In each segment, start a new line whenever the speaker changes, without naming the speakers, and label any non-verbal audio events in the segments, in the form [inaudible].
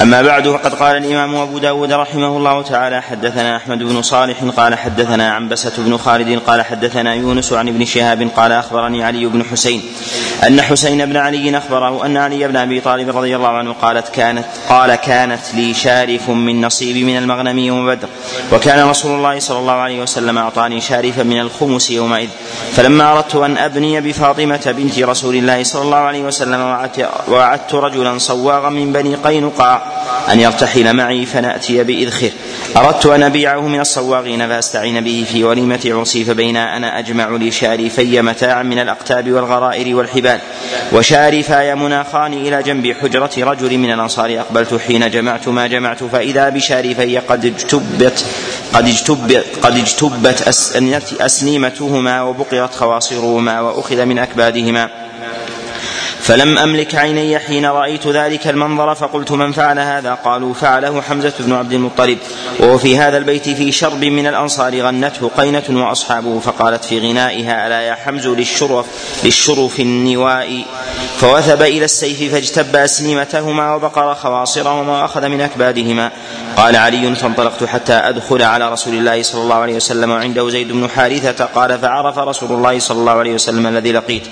أما بعد فقد قال الإمام أبو داود رحمه الله تعالى حدثنا أحمد بن صالح قال حدثنا عنبسة بن خالد قال حدثنا يونس عن ابن شهاب قال أخبرني علي بن حسين أن حسين بن علي أخبره أن علي بن أبي طالب رضي الله عنه قالت كانت قال كانت لي شارف من نصيبي من المغنم يوم بدر وكان رسول الله صلى الله عليه وسلم أعطاني شارفا من الخمس يومئذ فلما أردت أن أبني بفاطمة بنت رسول الله صلى الله عليه وسلم وعدت رجلا صواغا من بني قينقاع أن يرتحل معي فنأتي بإذخر أردت أن أبيعه من الصواغين فأستعين به في وليمة عرسي فبين أنا أجمع لشارفي متاعا من الأقتاب والغرائر والحبال. وشارفاي مناخان إلى جنب حجرة رجل من الأنصار أقبلت حين جمعت ما جمعت فإذا بشارفي قد اجتبت قد اجتبت قد اجتبت أسنيمتهما وبقيت خواصرهما وأخذ من أكبادهما. فلم أملك عيني حين رأيت ذلك المنظر فقلت من فعل هذا؟ قالوا فعله حمزة بن عبد المطلب. وهو في هذا البيت في شرب من الأنصار غنته قينة وأصحابه فقالت في غنائها ألا يا حمز للشرف للشرف النواء. فوثب إلى السيف فاجتب أسنمتهما وبقر خواصرهما وأخذ من أكبادهما. قال علي فانطلقت حتى أدخل على رسول الله صلى الله عليه وسلم وعنده زيد بن حارثة قال فعرف رسول الله صلى الله عليه وسلم الذي لقيت.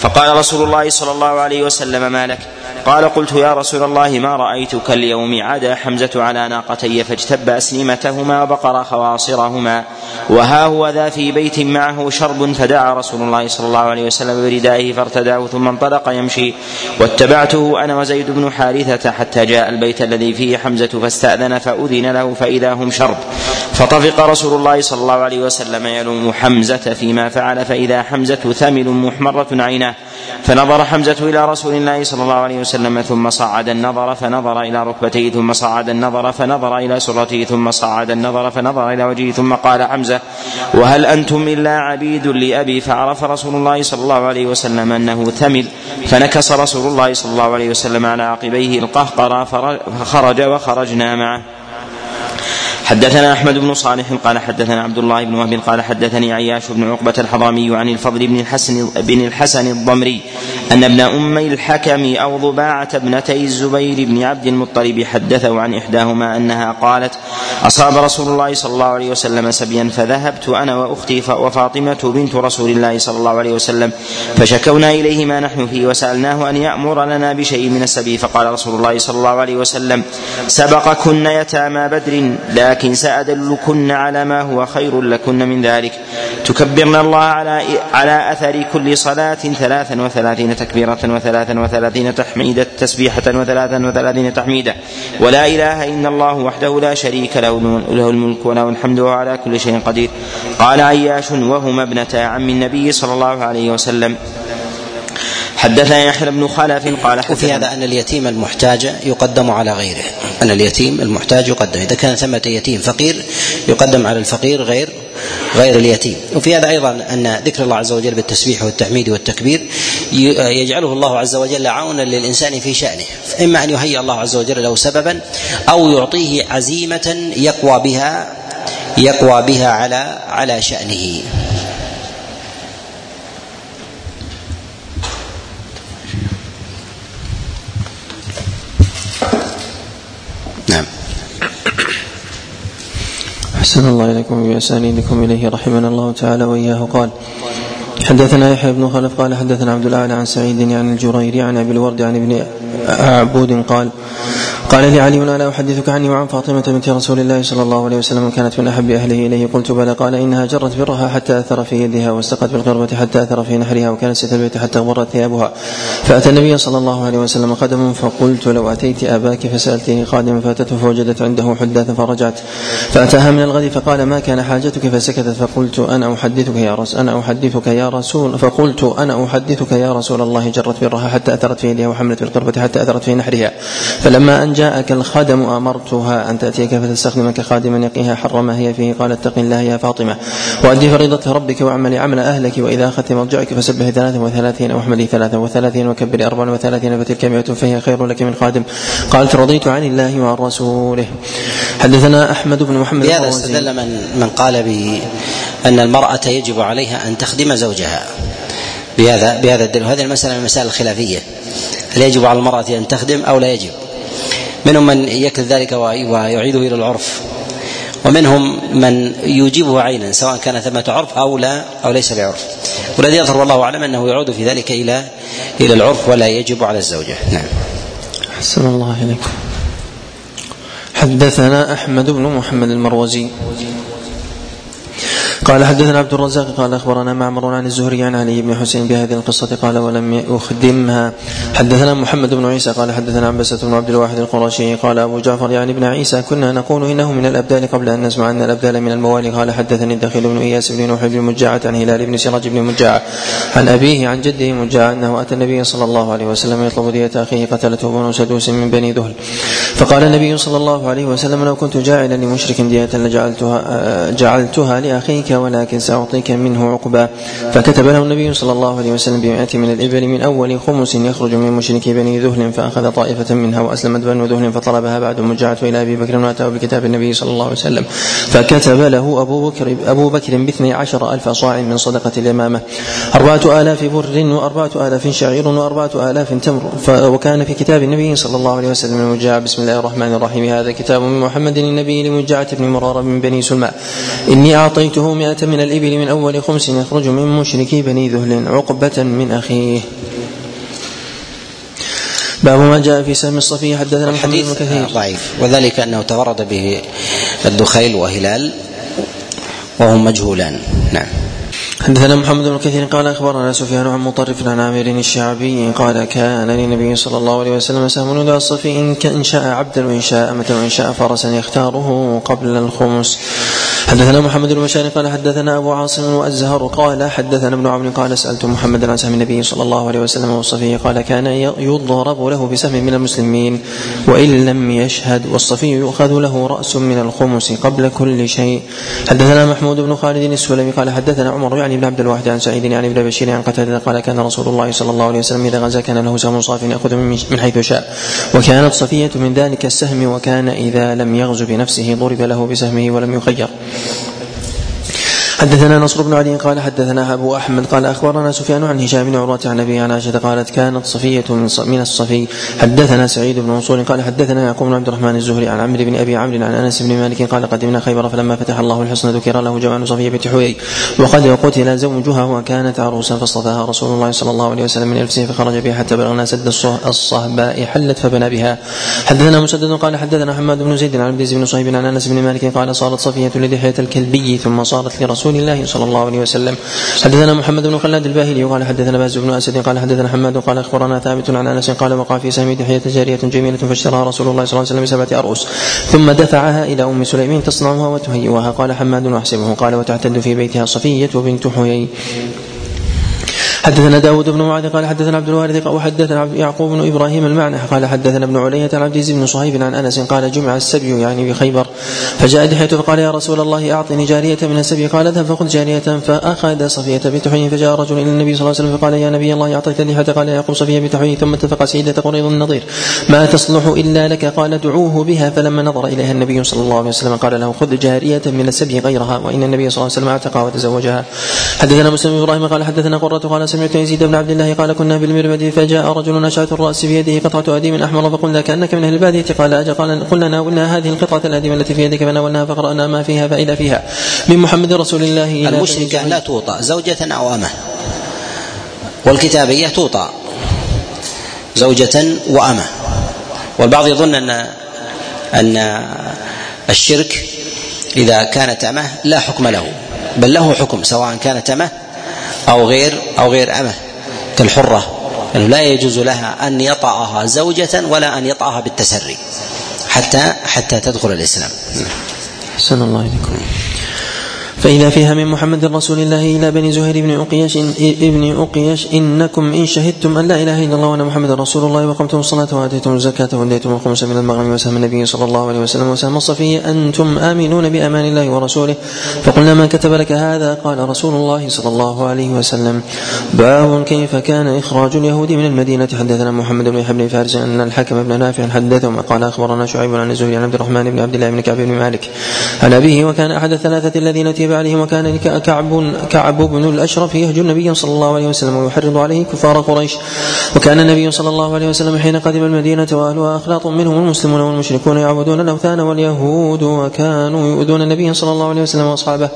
فقال رسول الله صلى الله عليه وسلم ما لك؟ قال قلت يا رسول الله ما رأيتك اليوم عدا حمزة على ناقتي فاجتب أسنمتهما وبقر خواصرهما. وها هو ذا في بيت معه شرب فدعا رسول الله صلى الله عليه وسلم بردائه فارتداه ثم انطلق يمشي. واتبعته أنا وزيد بن حارثة حتى جاء البيت الذي فيه حمزة فاستأذن فأذن له فإذا هم شرب. فطفق رسول الله صلى الله عليه وسلم يلوم حمزة فيما فعل فإذا حمزة ثمل محمرة عيناه. فنظر حمزة إلى رسول الله صلى الله عليه وسلم ثم صعد النظر فنظر إلى ركبتيه ثم صعد النظر فنظر إلى سرته ثم صعد النظر فنظر إلى وجهه ثم قال حمزة وهل أنتم إلا عبيد لأبي؟ فعرف رسول الله صلى الله عليه وسلم أنه ثمل فنكص رسول الله صلى الله عليه وسلم على عقبيه القهقرى فخرج وخرجنا معه. حدثنا أحمد بن صالح قال حدثنا عبد الله بن وهب قال حدثني عياش بن عقبة الحضرمي عن الفضل بن الحسن بن الحسن الضمري أن ابن أمي الحكم أو ضباعة ابنتي الزبير بن عبد المطلب حدثه عن إحداهما أنها قالت أصاب رسول الله صلى الله عليه وسلم سبيا فذهبت أنا وأختي وفاطمة بنت رسول الله صلى الله عليه وسلم فشكونا إليه ما نحن فيه وسألناه أن يأمر لنا بشيء من السبي فقال رسول الله صلى الله عليه وسلم سبقكن يتامى بدر لكن سأدلكن على ما هو خير لكن من ذلك. تكبرن الله على على أثر كل صلاة ثلاثا وثلاثين تكبيرة وثلاثا وثلاثين تحميدة تسبيحة وثلاثا وثلاثين تحميدة ولا إله إلا الله وحده لا شريك له له الملك وله الحمد وهو على كل شيء قدير. قال عياش وهما ابنتا عم النبي صلى الله عليه وسلم. حدثنا يحيى بن خلف قال
وفي هذا أن اليتيم المحتاج يقدم على غيره. أن اليتيم المحتاج يقدم. إذا كان ثمة يتيم فقير يقدم على الفقير غير غير اليتيم. وفي هذا أيضا أن ذكر الله عز وجل بالتسبيح والتحميد والتكبير يجعله الله عز وجل عونا للإنسان في شأنه. إما أن يهيئ الله عز وجل له سببا أو يعطيه عزيمة يقوى بها يقوى بها على على شأنه.
أحسن الله إليكم بأسانيدكم إليه رحمنا الله تعالى وإياه. قال حدثنا يحيى بن خلف قال حدثنا عبد الأعلى عن سعيد عن الجريري عن أبي الورد عن ابن عبود قال قال لي علي الا أحدثك عني وعن فاطمة بنت رسول الله صلى الله عليه وسلم كانت من أحب أهله إليه. قلت بلى قال إنها جرت برها حتى أثر في يدها واستقت بالقربة حتى أثر في نحرها وكانت ست البيت حتى غرت ثيابها. فأتى النبي صلى الله عليه وسلم قدم فقلت لو أتيت أباك فسألته خادما فأتته فوجدت عنده حداثا فرجعت. فأتاها من الغد فقال ما كان حاجتك؟ فسكتت فقلت أنا أحدثك يا رسول أنا أحدثك يا رسول فقلت أنا أحدثك يا رسول الله. جرت برها حتى أثرت في يدها وحملت بالقربة حتى أثرت في نحرها. فلما ان جاءك الخدم أمرتها أن تأتيك فتستخدمك خادما يقيها حر ما هي فيه. قال اتق الله يا فاطمة. وأدي فريضة ربك واعملي عمل أهلك وإذا أخذت مرجعك فسبح ثلاثا وثلاثين واحمدي ثلاثا وثلاثين وكبري أربعا وثلاثين فتلك مئة فهي خير لك من خادم. قالت رضيت عن الله وعن رسوله. حدثنا أحمد بن محمد
بهذا استدل من من قال بان المرأة يجب عليها أن تخدم زوجها. بهذا بهذا الدليل. وهذه المسألة من المسائل الخلافية. هل يجب على المرأة أن تخدم أو لا يجب؟ منهم من يكذب ذلك ويعيده إلى العرف. ومنهم من يوجبه عينا سواء كان ثمة عرف أو لا أو ليس بعرف. والذي يظهر والله أعلم أنه يعود في ذلك إلى إلى العرف ولا يجب على الزوجة. نعم.
أحسن الله إليكم حدثنا أحمد بن محمد المروزي. قال حدثنا عبد الرزاق قال أخبرنا معمر عن الزهري عن علي بن حسين بهذه القصة قال ولم يخدمها. حدثنا محمد بن عيسى قال حدثنا عبسة بن عبد الواحد القرشي قال أبو جعفر يعني ابن عيسى كنا نقول إنه من الأبدال قبل أن نسمع أن الأبدال من الموالي. قال حدثني الدخيل بن إياس بن نوح بن مجاعة عن هلال بن سراج بن مجاعة عن أبيه عن جده مجاعة أنه أتى النبي صلى الله عليه وسلم يطلب دية أخيه قتلته بنو سدوس من بني ذهل. فقال النبي صلى الله عليه وسلم لو كنت جاعلا لمشرك دية لجعلتها جعلتها لأخيك ولكن سأعطيك منه عقبا فكتب له النبي صلى الله عليه وسلم بمئة من الإبل من أول خمس يخرج من مشركي بني ذهل فأخذ طائفة منها وأسلمت بنو ذهل فطلبها بعد مجعت إلى أبي بكر وأتاه بكتاب النبي صلى الله عليه وسلم. فكتب له أبو بكر أبو بكر باثني عشر ألف صاع من صدقة اليمامة. أربعة آلاف بر وأربعة آلاف شعير وأربعة آلاف تمر. وكان في كتاب النبي صلى الله عليه وسلم المجاع بسم الله الرحمن الرحيم. هذا كتاب من محمد النبي لمجاعة بن مرارة من بني سلماء إني أعطيته مئة من الإبل من أول خمس يخرج من مشركي بني ذهل عقبة من أخيه. باب ما جاء في سهم الصفي. حدثنا محمد بن كثير.
ضعيف. وذلك أنه تفرد به الدخيل وهلال وهم مجهولان. نعم.
حدثنا محمد بن كثير. قال أخبرنا سفيان عن مطرف عن عامر الشعبي قال كان للنبي صلى الله عليه وسلم سهم يدعى الصفي إن شاء عبدا وإن شاء أمة وإن شاء فرسا يختاره قبل الخمس. حدثنا محمد بن بشار قال حدثنا أبو عاصم والزهر قال حدثنا ابن عمرو قال سألت محمدا عن سهم النبي صلى الله عليه وسلم والصفي قال كان يضرب له بسهم من المسلمين وإن لم يشهد والصفي يؤخذ له رأس من الخمس قبل كل شيء. حدثنا محمود بن خالد السلمي قال حدثنا عمر يعني بن عبد الواحد عن سعيد يعني ابن بشير عن قتادة قال كان رسول الله صلى الله عليه وسلم إذا غزا كان له سهم صاف يأخذ من حيث شاء. وكانت صفية من ذلك السهم وكان إذا لم يغزو بنفسه ضرب له بسهمه ولم يخير. Thank you. حدثنا نصر بن علي قال حدثنا أبو أحمد قال أخبرنا سفيان عن هشام بن عروة عن أبي عائشة قالت كانت صفية من الصفي. حدثنا سعيد بن منصور قال حدثنا يعقوب بن عبد الرحمن الزهري عن عمرو بن أبي عمرو عن أنس بن مالك قال قدمنا خيبر فلما فتح الله الحصن ذكر له جمال صفية بنت حوي وقد قتل زوجها وكانت عروسا فاصطفاها رسول الله صلى الله عليه وسلم من نفسه فخرج بها حتى بلغنا سد الصهباء حلت فبنى بها. حدثنا مسدد قال حدثنا حماد بن زيد عن عبد العزيز بن صهيب عن أنس بن مالك قال صارت صفية لدحيه الكلبي ثم صارت لرسول رسول الله صلى الله عليه وسلم. حدثنا محمد بن خلاد الباهلي قال حدثنا بهز بن أسد قال حدثنا حماد قال أخبرنا ثابت عن أنس قال وقع في سهم دحيه جارية جميلة فاشتراها رسول الله صلى الله عليه وسلم بسبعة ارؤس ثم دفعها إلى أم سليم تصنعها وتهيئها. قال حماد واحسبه قال وتعتد في بيتها صفية بنت حيي. حدثنا داود بن معاذ قال حدثنا عبد الوارث وحدثنا يعقوب بن إبراهيم المعنى قال حدثنا ابن علية عن عبد العزيز بن صهيب عن أنس قال جمع السبي يعني بخيبر. فجاء دحية فقال يا رسول الله أعطني جارية من السبي. قال اذهب. فخذ جارية فأخذ صفية بنت فجاء رجل إلى النبي صلى الله عليه وسلم فقال يا نبي الله أعطيت دحية قال يعقوب صفية بنت ثم اتفق سيدة قريض النظير. ما تصلح إلا لك. قال دعوه بها. فلما نظر إليها النبي صلى الله عليه وسلم قال له خذ جارية من السبي غيرها. وإن النبي صلى الله عليه وسلم اعتقها وتزوجها. حدثنا مسلم إبراهيم قال حدثنا قرة قال سمعت يزيد بن عبد الله قال كنا بالمربد فجاء رجل نشأة الرأس بيده قطعة أديم أحمر فقلنا كأنك من أهل البادية. قال أجل قال قلنا ناولنا هذه القطعة الأديم التي في يدك فناولناها فقرأنا ما فيها فإذا فيها. من محمد رسول الله إلى
المشركة لا توطأ زوجة أو أمة والكتابية توطأ زوجة وأمة. والبعض يظن أن أن الشرك إذا كانت أمة لا حكم له بل له حكم سواء كانت أمة أو غير أو غير أمة كالحرة أنه لا يجوز لها أن يطأها زوجة ولا أن يطأها بالتسري حتى حتى تدخل الإسلام.
أحسن الله إليكم. فإذا فيها من محمد رسول الله إلى بني زهير بن أقيش ابن أقيش إنكم إن شهدتم أن لا إله إلا الله وأن محمد رسول الله وقمتم الصلاة وآتيتم الزكاة وأديتم الخمس من المغنم وسهم النبي صلى الله عليه وسلم وسهم الصفي أنتم آمنون بأمان الله ورسوله. فقلنا من كتب لك هذا؟ قال رسول الله صلى الله عليه وسلم. باب كيف كان إخراج اليهود من المدينة. حدثنا محمد بن بن فارس أن الحكم بن نافع حدثهم قال أخبرنا شعيب عن الزهري عن عبد الرحمن بن عبد الله بن كعب بن مالك. عن أبيه وكان أحد الثلاثة الذين تبع عليهم وكان كعب كعب بن الأشرف يهجو النبي صلى الله عليه وسلم ويحرض عليه كفار قريش. وكان النبي صلى الله عليه وسلم حين قدم المدينة وأهلها أخلاط منهم المسلمون والمشركون يعبدون الأوثان واليهود وكانوا يؤذون النبي صلى الله عليه وسلم وأصحابه.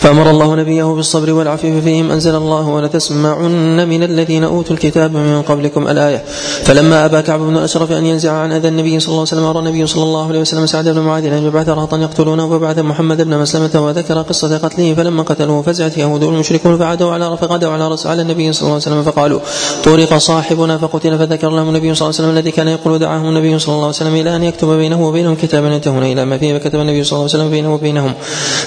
فأمر الله نبيه بالصبر والعفو فيهم. أنزل الله ولتسمعن من الذين أوتوا الكتاب من قبلكم الآية. فلما أبى كعب بن أشرف أن ينزع عن أذى النبي صلى الله عليه وسلم أمر النبي صلى الله عليه وسلم سعد بن معاذ أن يبعث رهطا يقتلونه فبعث محمد بن مسلمة وذكر قصة قتله فلما قتلوه فزعت يهود المشركون فعادوا على فغدوا على رسول على النبي صلى الله عليه وسلم فقالوا طرق صاحبنا. فقتل فذكر لهم النبي صلى الله عليه وسلم الذي كان يقول دعاهم النبي صلى الله عليه وسلم إلى أن يكتب بينه وبينهم كتابا ينتهون إلى ما فيه. فكتب النبي صلى الله عليه وسلم بينه وبينهم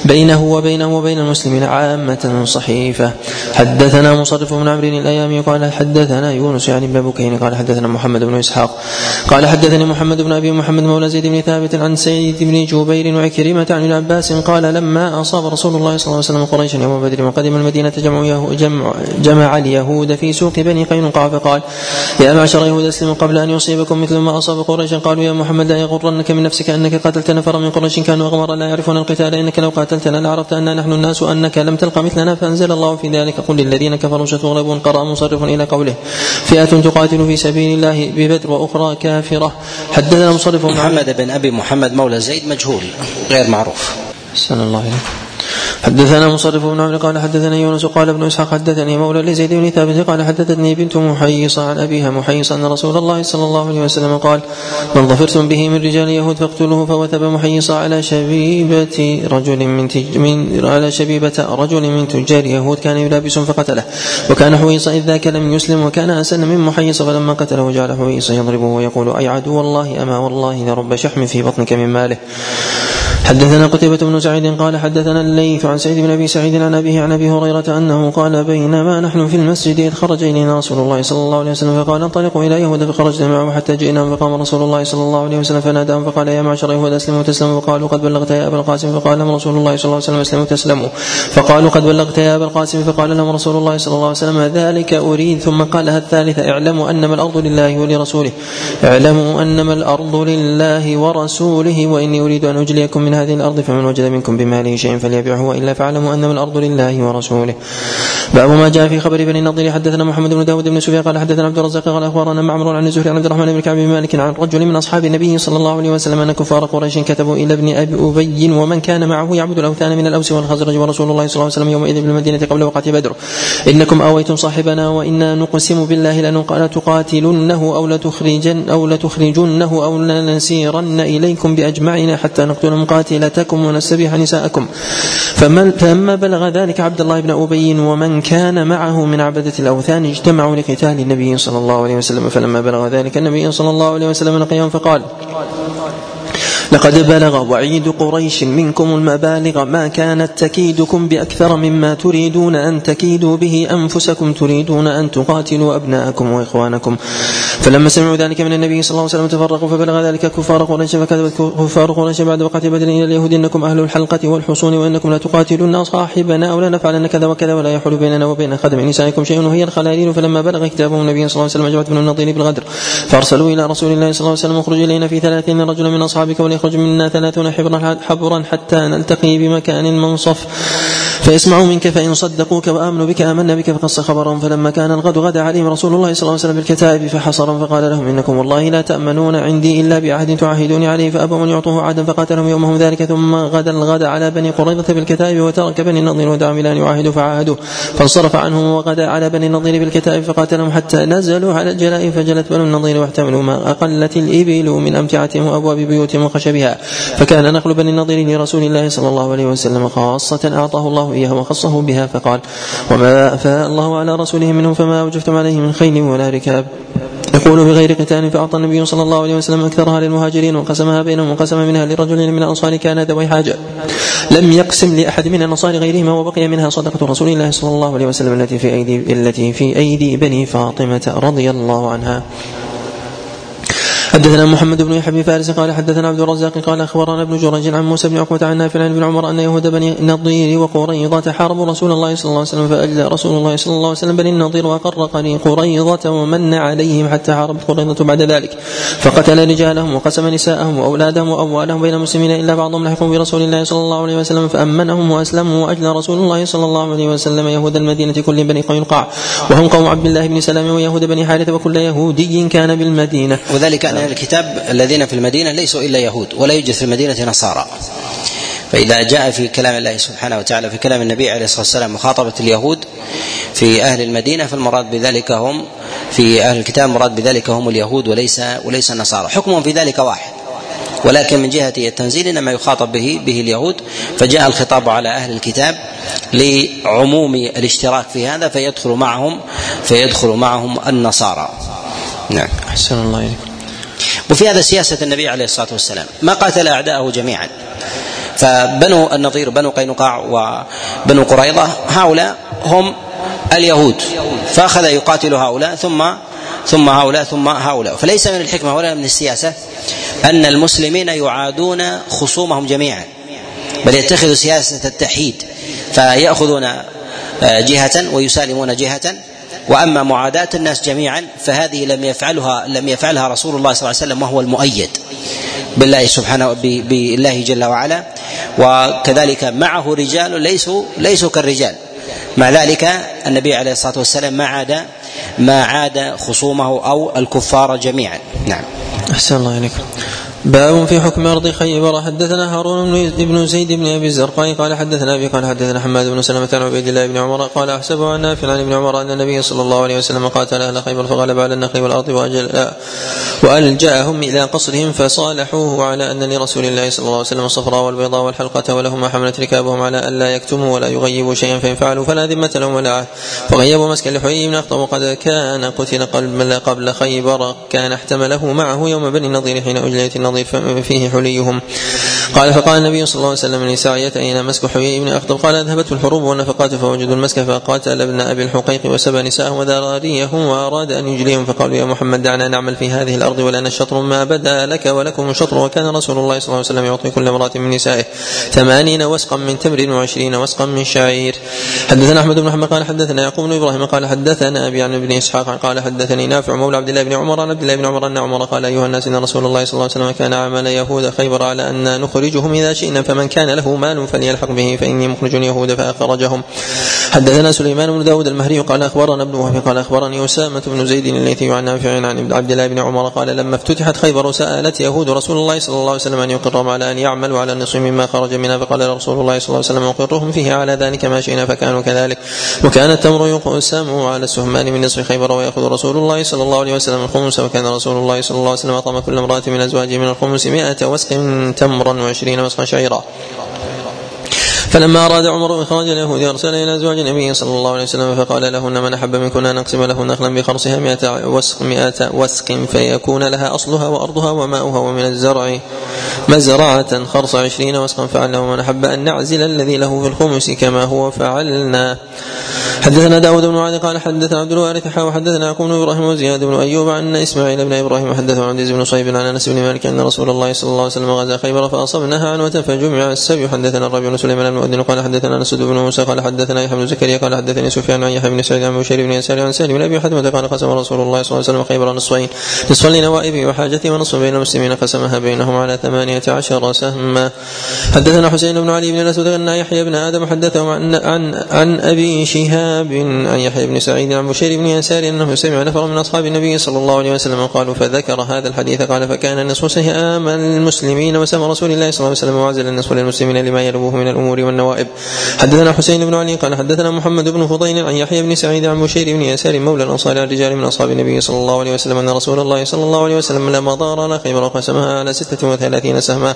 بينه وبينه وبين المسلمين عام عامة صحيفة. حدثنا مصرف بن عمرو الأيامي قال حدثنا يونس يعني بن بكين قال حدثنا محمد بن إسحاق قال حدثني محمد بن أبي محمد مولى زيد بن ثابت عن سيد بن جبير وعكرمة عن العباس قال لما أصاب رسول الله صلى الله عليه وسلم قريشا يوم بدر وقدم المدينة جمع, جمع, جمع اليهود في سوق بني قينقاع فقال يا معشر يهود أسلموا قبل أن يصيبكم مثل ما أصاب قريشا. قالوا يا محمد لا يغرنك من نفسك أنك قتلت نفرا من قريش كانوا أغمر لا يعرفون القتال إنك لو قاتلتنا لعرفت أننا نحن الناس وأنك لم تلقى مثلنا فأنزل الله في ذلك. قل للذين كفروا ستغلبون قرأ مصرف إلى قوله. فئة تقاتل في سبيل الله ببدر وأخرى كافرة. حدثنا مصرف
محمد بن أبي محمد مولى زيد مجهول غير معروف.
سن الله عليكم حدثنا مصرف بن عمرو قال حدثنا يونس قال ابن إسحاق حدثني مولى لزيد بن ثابت قال حدثتني بنت محيصة عن أبيها محيصة أن رسول الله صلى الله عليه وسلم قال من ظفرتم به من رجال يهود فاقتلوه فوثب محيصة على شبيبة رجل من, تج من على شبيبة رجل من تجار يهود كان يلابس فقتله وكان حويصة إذ ذاك لم يسلم وكان أسن من محيصة فلما قتله جعل حويصة يضربه ويقول أي عدو الله أما والله لرب شحم في بطنك من ماله؟ حدثنا قتيبة بن سعيد قال حدثنا الليث عن سعيد بن أبي سعيد عن أبيه عن أبي هريرة أنه قال بينما نحن في المسجد إذ خرج الينا رسول الله صلى الله عليه وسلم فقال انطلقوا إلى يهود فخرجنا معه حتى جئنا فقام رسول الله صلى الله عليه وسلم فناداهم فقال يا معشر يهود أسلموا تسلموا فقالوا قد بلغت يا أبا القاسم فقال لهم رسول الله صلى الله عليه وسلم أسلموا تسلموا فقالوا قد بلغت يا أبا القاسم فقال لهم رسول الله صلى الله عليه وسلم ذلك أريد ثم قالها الثالثة اعلموا أنما الأرض لله ولرسوله اعلموا أنما الأرض لله ورسوله وإني أريد أن أجليكم من هذه الأرض فمن وجد منكم بماله شيئا فليبيعه وإلا فاعلموا أنما الأرض لله ورسوله. باب ما جاء في خبر بني النضير. حدثنا محمد بن داود بن سفيان قال حدثنا عبد الرزاق قال أخبرنا معمر عن الزهري عن عبد الرحمن بن كعب بن مالك عن رجل من أصحاب النبي صلى الله عليه وسلم أن كفار قريش كتبوا إلى ابن أبي أبي ومن كان معه يعبد الأوثان من الأوس والخزرج ورسول الله صلى الله عليه وسلم يومئذ بالمدينة قبل وقعة بدر. إنكم أويتم صاحبنا وإنا نقسم بالله لتقاتلنه أو لتخرجن أو لتخرجنه أو لنسيرن إليكم بأجمعنا حتى نقتل مقاتلتكم ونستبيح نساءكم. فمن فلما بلغ ذلك عبد الله بن أبي ومن كان معه من عبدة الأوثان اجتمعوا لقتال النبي صلى الله عليه وسلم. فلما بلغ ذلك النبي صلى الله عليه وسلم لقيهم فقال لقد بلغ وعيد قريش منكم المبالغ ما كانت تكيدكم بأكثر مما تريدون أن تكيدوا به أنفسكم تريدون أن تقاتلوا أبناءكم وإخوانكم. فلما سمعوا ذلك من النبي صلى الله عليه وسلم تفرقوا فبلغ ذلك كفار قريش فكذبت كفار قريش بعد وقت بدر إلى اليهود إنكم أهل الحلقة والحصون وإنكم لا تقاتلون صاحبنا أو لا نفعلن كذا وكذا ولا يحول بيننا وبين خدم نسائكم شيء وهي الخلالين فلما بلغ كتابهم النبي صلى الله عليه وسلم أجمعت بن النضير بالغدر فأرسلوا إلى رسول الله صلى الله عليه وسلم اخرج إلينا في ثلاثين رجلا من أصحابك وليخرج منا ثلاثون حبرا حبرا حتى نلتقي بمكان منصف. فيسمعوا منك فإن صدقوك وآمنوا بك آمنا بك فقص خبرهم. فلما كان الغد غدا عليهم رسول الله صلى الله عليه وسلم بالكتائب فحصرهم فقال لهم إنكم والله لا تأمنون عندي إلا بعهد تعاهدون عليه فأبوا أن يعطوه عهدا فقاتلهم يومهم ذلك. ثم غدا الغد على بني قريظة بالكتائب وترك بني النضير إلى أن يعاهدوا فعاهدوا. فانصرف عنهم وغدا على بني النضير بالكتائب فقاتلهم حتى نزلوا على الجلاء فجلت بنو النضير واحتملوا ما أقلت الإبل من أمتعتهم وأبواب بيوتهم وخشبها فكان نخل بني النضير لرسول الله صلى الله عليه وسلم خاصة أعطاه الله إياه وخصه بها فقال وما أفاء الله على رسوله منهم فما أوجفتم عليه من خيل ولا ركاب. يقول بغير قتال فأعطى النبي صلى الله عليه وسلم أكثرها للمهاجرين وقسمها بينهم وقسم منها لرجل من الأنصار كان ذوي حاجة. لم يقسم لأحد من الأنصار غيرهما وبقي منها صدقة رسول الله صلى الله عليه وسلم التي في أيدي التي في أيدي بني فاطمة رضي الله عنها. حدثنا محمد بن يحيى بن فارس قال حدثنا عبد الرزاق قال أخبرنا ابن جريج عن موسى بن عقبة عن نافع ابن عمر أن يهود بني النضير وقريضه حاربوا رسول الله صلى الله عليه وسلم فاجلى رسول الله صلى الله عليه وسلم بني النضير وقر قريضه ومن عليهم حتى حاربت قريضه بعد ذلك. فقتل رجالهم وقسم نساءهم وأولادهم وأموالهم بين المسلمين إلا بعضهم لحقوا برسول الله صلى الله عليه وسلم فأمنهم وأسلموا واجلى رسول الله صلى الله عليه وسلم يهود المدينة كل بني قينقاع. وهم قوم عبد الله بن سلام ويهود بني حارثة وكل يهودي كان بالمدينة.
وذلك ان الكتاب الذين في المدينة ليسوا إلا يهود ولا يوجد في المدينة نصارى. فإذا جاء في كلام الله سبحانه وتعالى في كلام النبي عليه الصلاة والسلام مخاطبة اليهود في أهل المدينة فالمراد بذلك هم في أهل الكتاب المراد بذلك هم اليهود وليس وليس النصارى. حكمهم في ذلك واحد ولكن من جهة التنزيل إنما يخاطب به به اليهود. فجاء الخطاب على أهل الكتاب لعموم الاشتراك في هذا فيدخل معهم فيدخل معهم النصارى.
نعم. أحسن الله إليكم.
وفي هذا سياسة النبي عليه الصلاة والسلام ما قاتل أعداءه جميعا. فبنو النضير بنو قينقاع وبنو قريضة هؤلاء هم اليهود. فأخذ يقاتل هؤلاء ثم ثم هؤلاء ثم هؤلاء. فليس من الحكمة ولا من السياسة أن المسلمين يعادون خصومهم جميعا بل يتخذوا سياسة التحييد فيأخذون جهة ويسالمون جهة. وأما معاداة الناس جميعا فهذه لم يفعلها لم يفعلها رسول الله صلى الله عليه وسلم وهو المؤيد بالله سبحانه بالله جل وعلا. وكذلك معه رجال ليسوا ليسوا كالرجال. مع ذلك النبي عليه الصلاة والسلام ما عاد ما عاد خصومه أو الكفار جميعا. نعم.
أحسن الله إليكم. باب في حكم أرض خيبر حدثنا هارون بن زيد بن أبي الزرقاء قال حدثنا أبي قال حدثنا حماد بن سلمة عن عبيد الله بن عمر. قال أحسب عن نافع عن ابن عمر أن النبي صلى الله عليه وسلم قاتل أهل خيبر فغلب على النخل والأرض واجل وألجأهم إلى قصرهم فصالحوه على أن لرسول الله صلى الله عليه وسلم الصفراء والبيضاء والحلقة ولهم ما حملت ركابهم على أن لا يكتموا ولا يغيبوا شيئا فإن فعلوا فلا ذمة لهم ولا عهد. فغيبوا مسكا لحيي بن أخطب. وقد كان قتل قبل خيبر. كان احتمله معه يوم بني النضير حين أجليت النضير فيه حليهم. قال فقال النبي صلى الله عليه وسلم لساعية أين مسك حيي بن أخطب. قال أذهبته الحروب والنفقات فوجدوا المسك فقاتل ابن أبي الحقيق وسبى نساءه وذراريه وأراد أن يجليهم فقالوا يا محمد دعنا نعمل في هذه الأرض ولنا الشطر ما بدا لك ولكم الشطر وكان رسول الله صلى الله عليه وسلم يعطي كل امرأة من نسائه ثمانين وسقا من تمر وعشرين وسقا من شعير. حدثنا أحمد بن محمد قال حدثنا يعقوب بن إبراهيم قال حدثنا أبي عن ابن إسحاق قال حدثني نافع مولى عبد الله بن عمر عن عبد الله بن عمر أن عمر قال أيها الناس إن رسول الله صلى الله عليه وسلم كان عمل يهود خيبر على أن نخرجهم إذا شئنا فمن كان له مال فليلحق به فإني مخرج اليهود فأخرجهم. حدثنا سليمان بن داود المهري قال أخبرنا ابن وهب قال أخبرني أسامة بن زيد الليثي عن نافع عن عبد الله بن عمر قال لما افتتحت خيبر سألت يهود رسول الله صلى الله عليه وسلم أن يقرهم على أن يعملوا على النصف مما خرج منها فقال رسول الله صلى الله عليه وسلم أقرهم فيه على ذلك ما شئنا فكانوا كذلك. وكان التمر يقسم على السهمان من نصف خيبر ويأخذ رسول الله صلى الله عليه وسلم الخمس وكان رسول الله صلى الله عليه وسلم أطعم كل امرأة من أزواجه من الخمس مائة وسق تمرا وعشرين وسقا شعيرا. فلما أراد عمر إخراج اليهود أرسل إلى أزواج النبي صلى الله عليه وسلم فقال لهن من أحب منكن أن نقسم له نخلا بخرصها مئة وسق مئة وسق فيكون لها أصلها وأرضها وماؤها ومن الزرع مزرعة خرص عشرين وسقا فعله من أحب أن نعزل الذي له في الخمس كما هو فعلنا. حدثنا داود بن معاذ قال حدثنا عبد الوارث حا وحدثنا يعقوب إبراهيم وزياد بن أيوب عن إسماعيل بن إبراهيم حدثنا عن بن صيب عن أنس بن مالك أن رسول الله صلى الله عليه وسلم غزا خيبر فأصبناها عنوة فجمع السبي حدثنا الربيع بن سليمان المؤذن قال حدثنا أنس بن موسى قال حدثنا يحيى بن زكريا قال حدثني سفيان عن يحيى بن سعيد عن بشير بن يسار عن سالم بن أبي حاتم قال قسم رسول الله صلى الله عليه وسلم خيبر نصفين نصفا لنوائبه وحاجته ونصفا بين المسلمين قسمها بينهم على ثمانية عشر سهما. حدثنا حسين بن علي بن الاسود ان يحيى بن آدم حدثه عن عن, عن أبي شهاب عن يحيى بن سعيد عن بشير بن يسار أنه سمع نفر من أصحاب النبي صلى الله عليه وسلم قالوا فذكر هذا الحديث قال فكان النصف سهام المسلمين وسهم رسول الله صلى الله عليه وسلم وعزل النصف للمسلمين لما يلوه من الأمور والنوائب. حدثنا حسين بن علي قال حدثنا محمد بن فضيل عن يحيى بن سعيد عن بشير بن يسار مولى الأنصار الرجال من أصحاب النبي صلى الله عليه وسلم أن رسول الله صلى الله عليه وسلم لما ضار على خيبر قسمها على ستة وثلاثين سهما.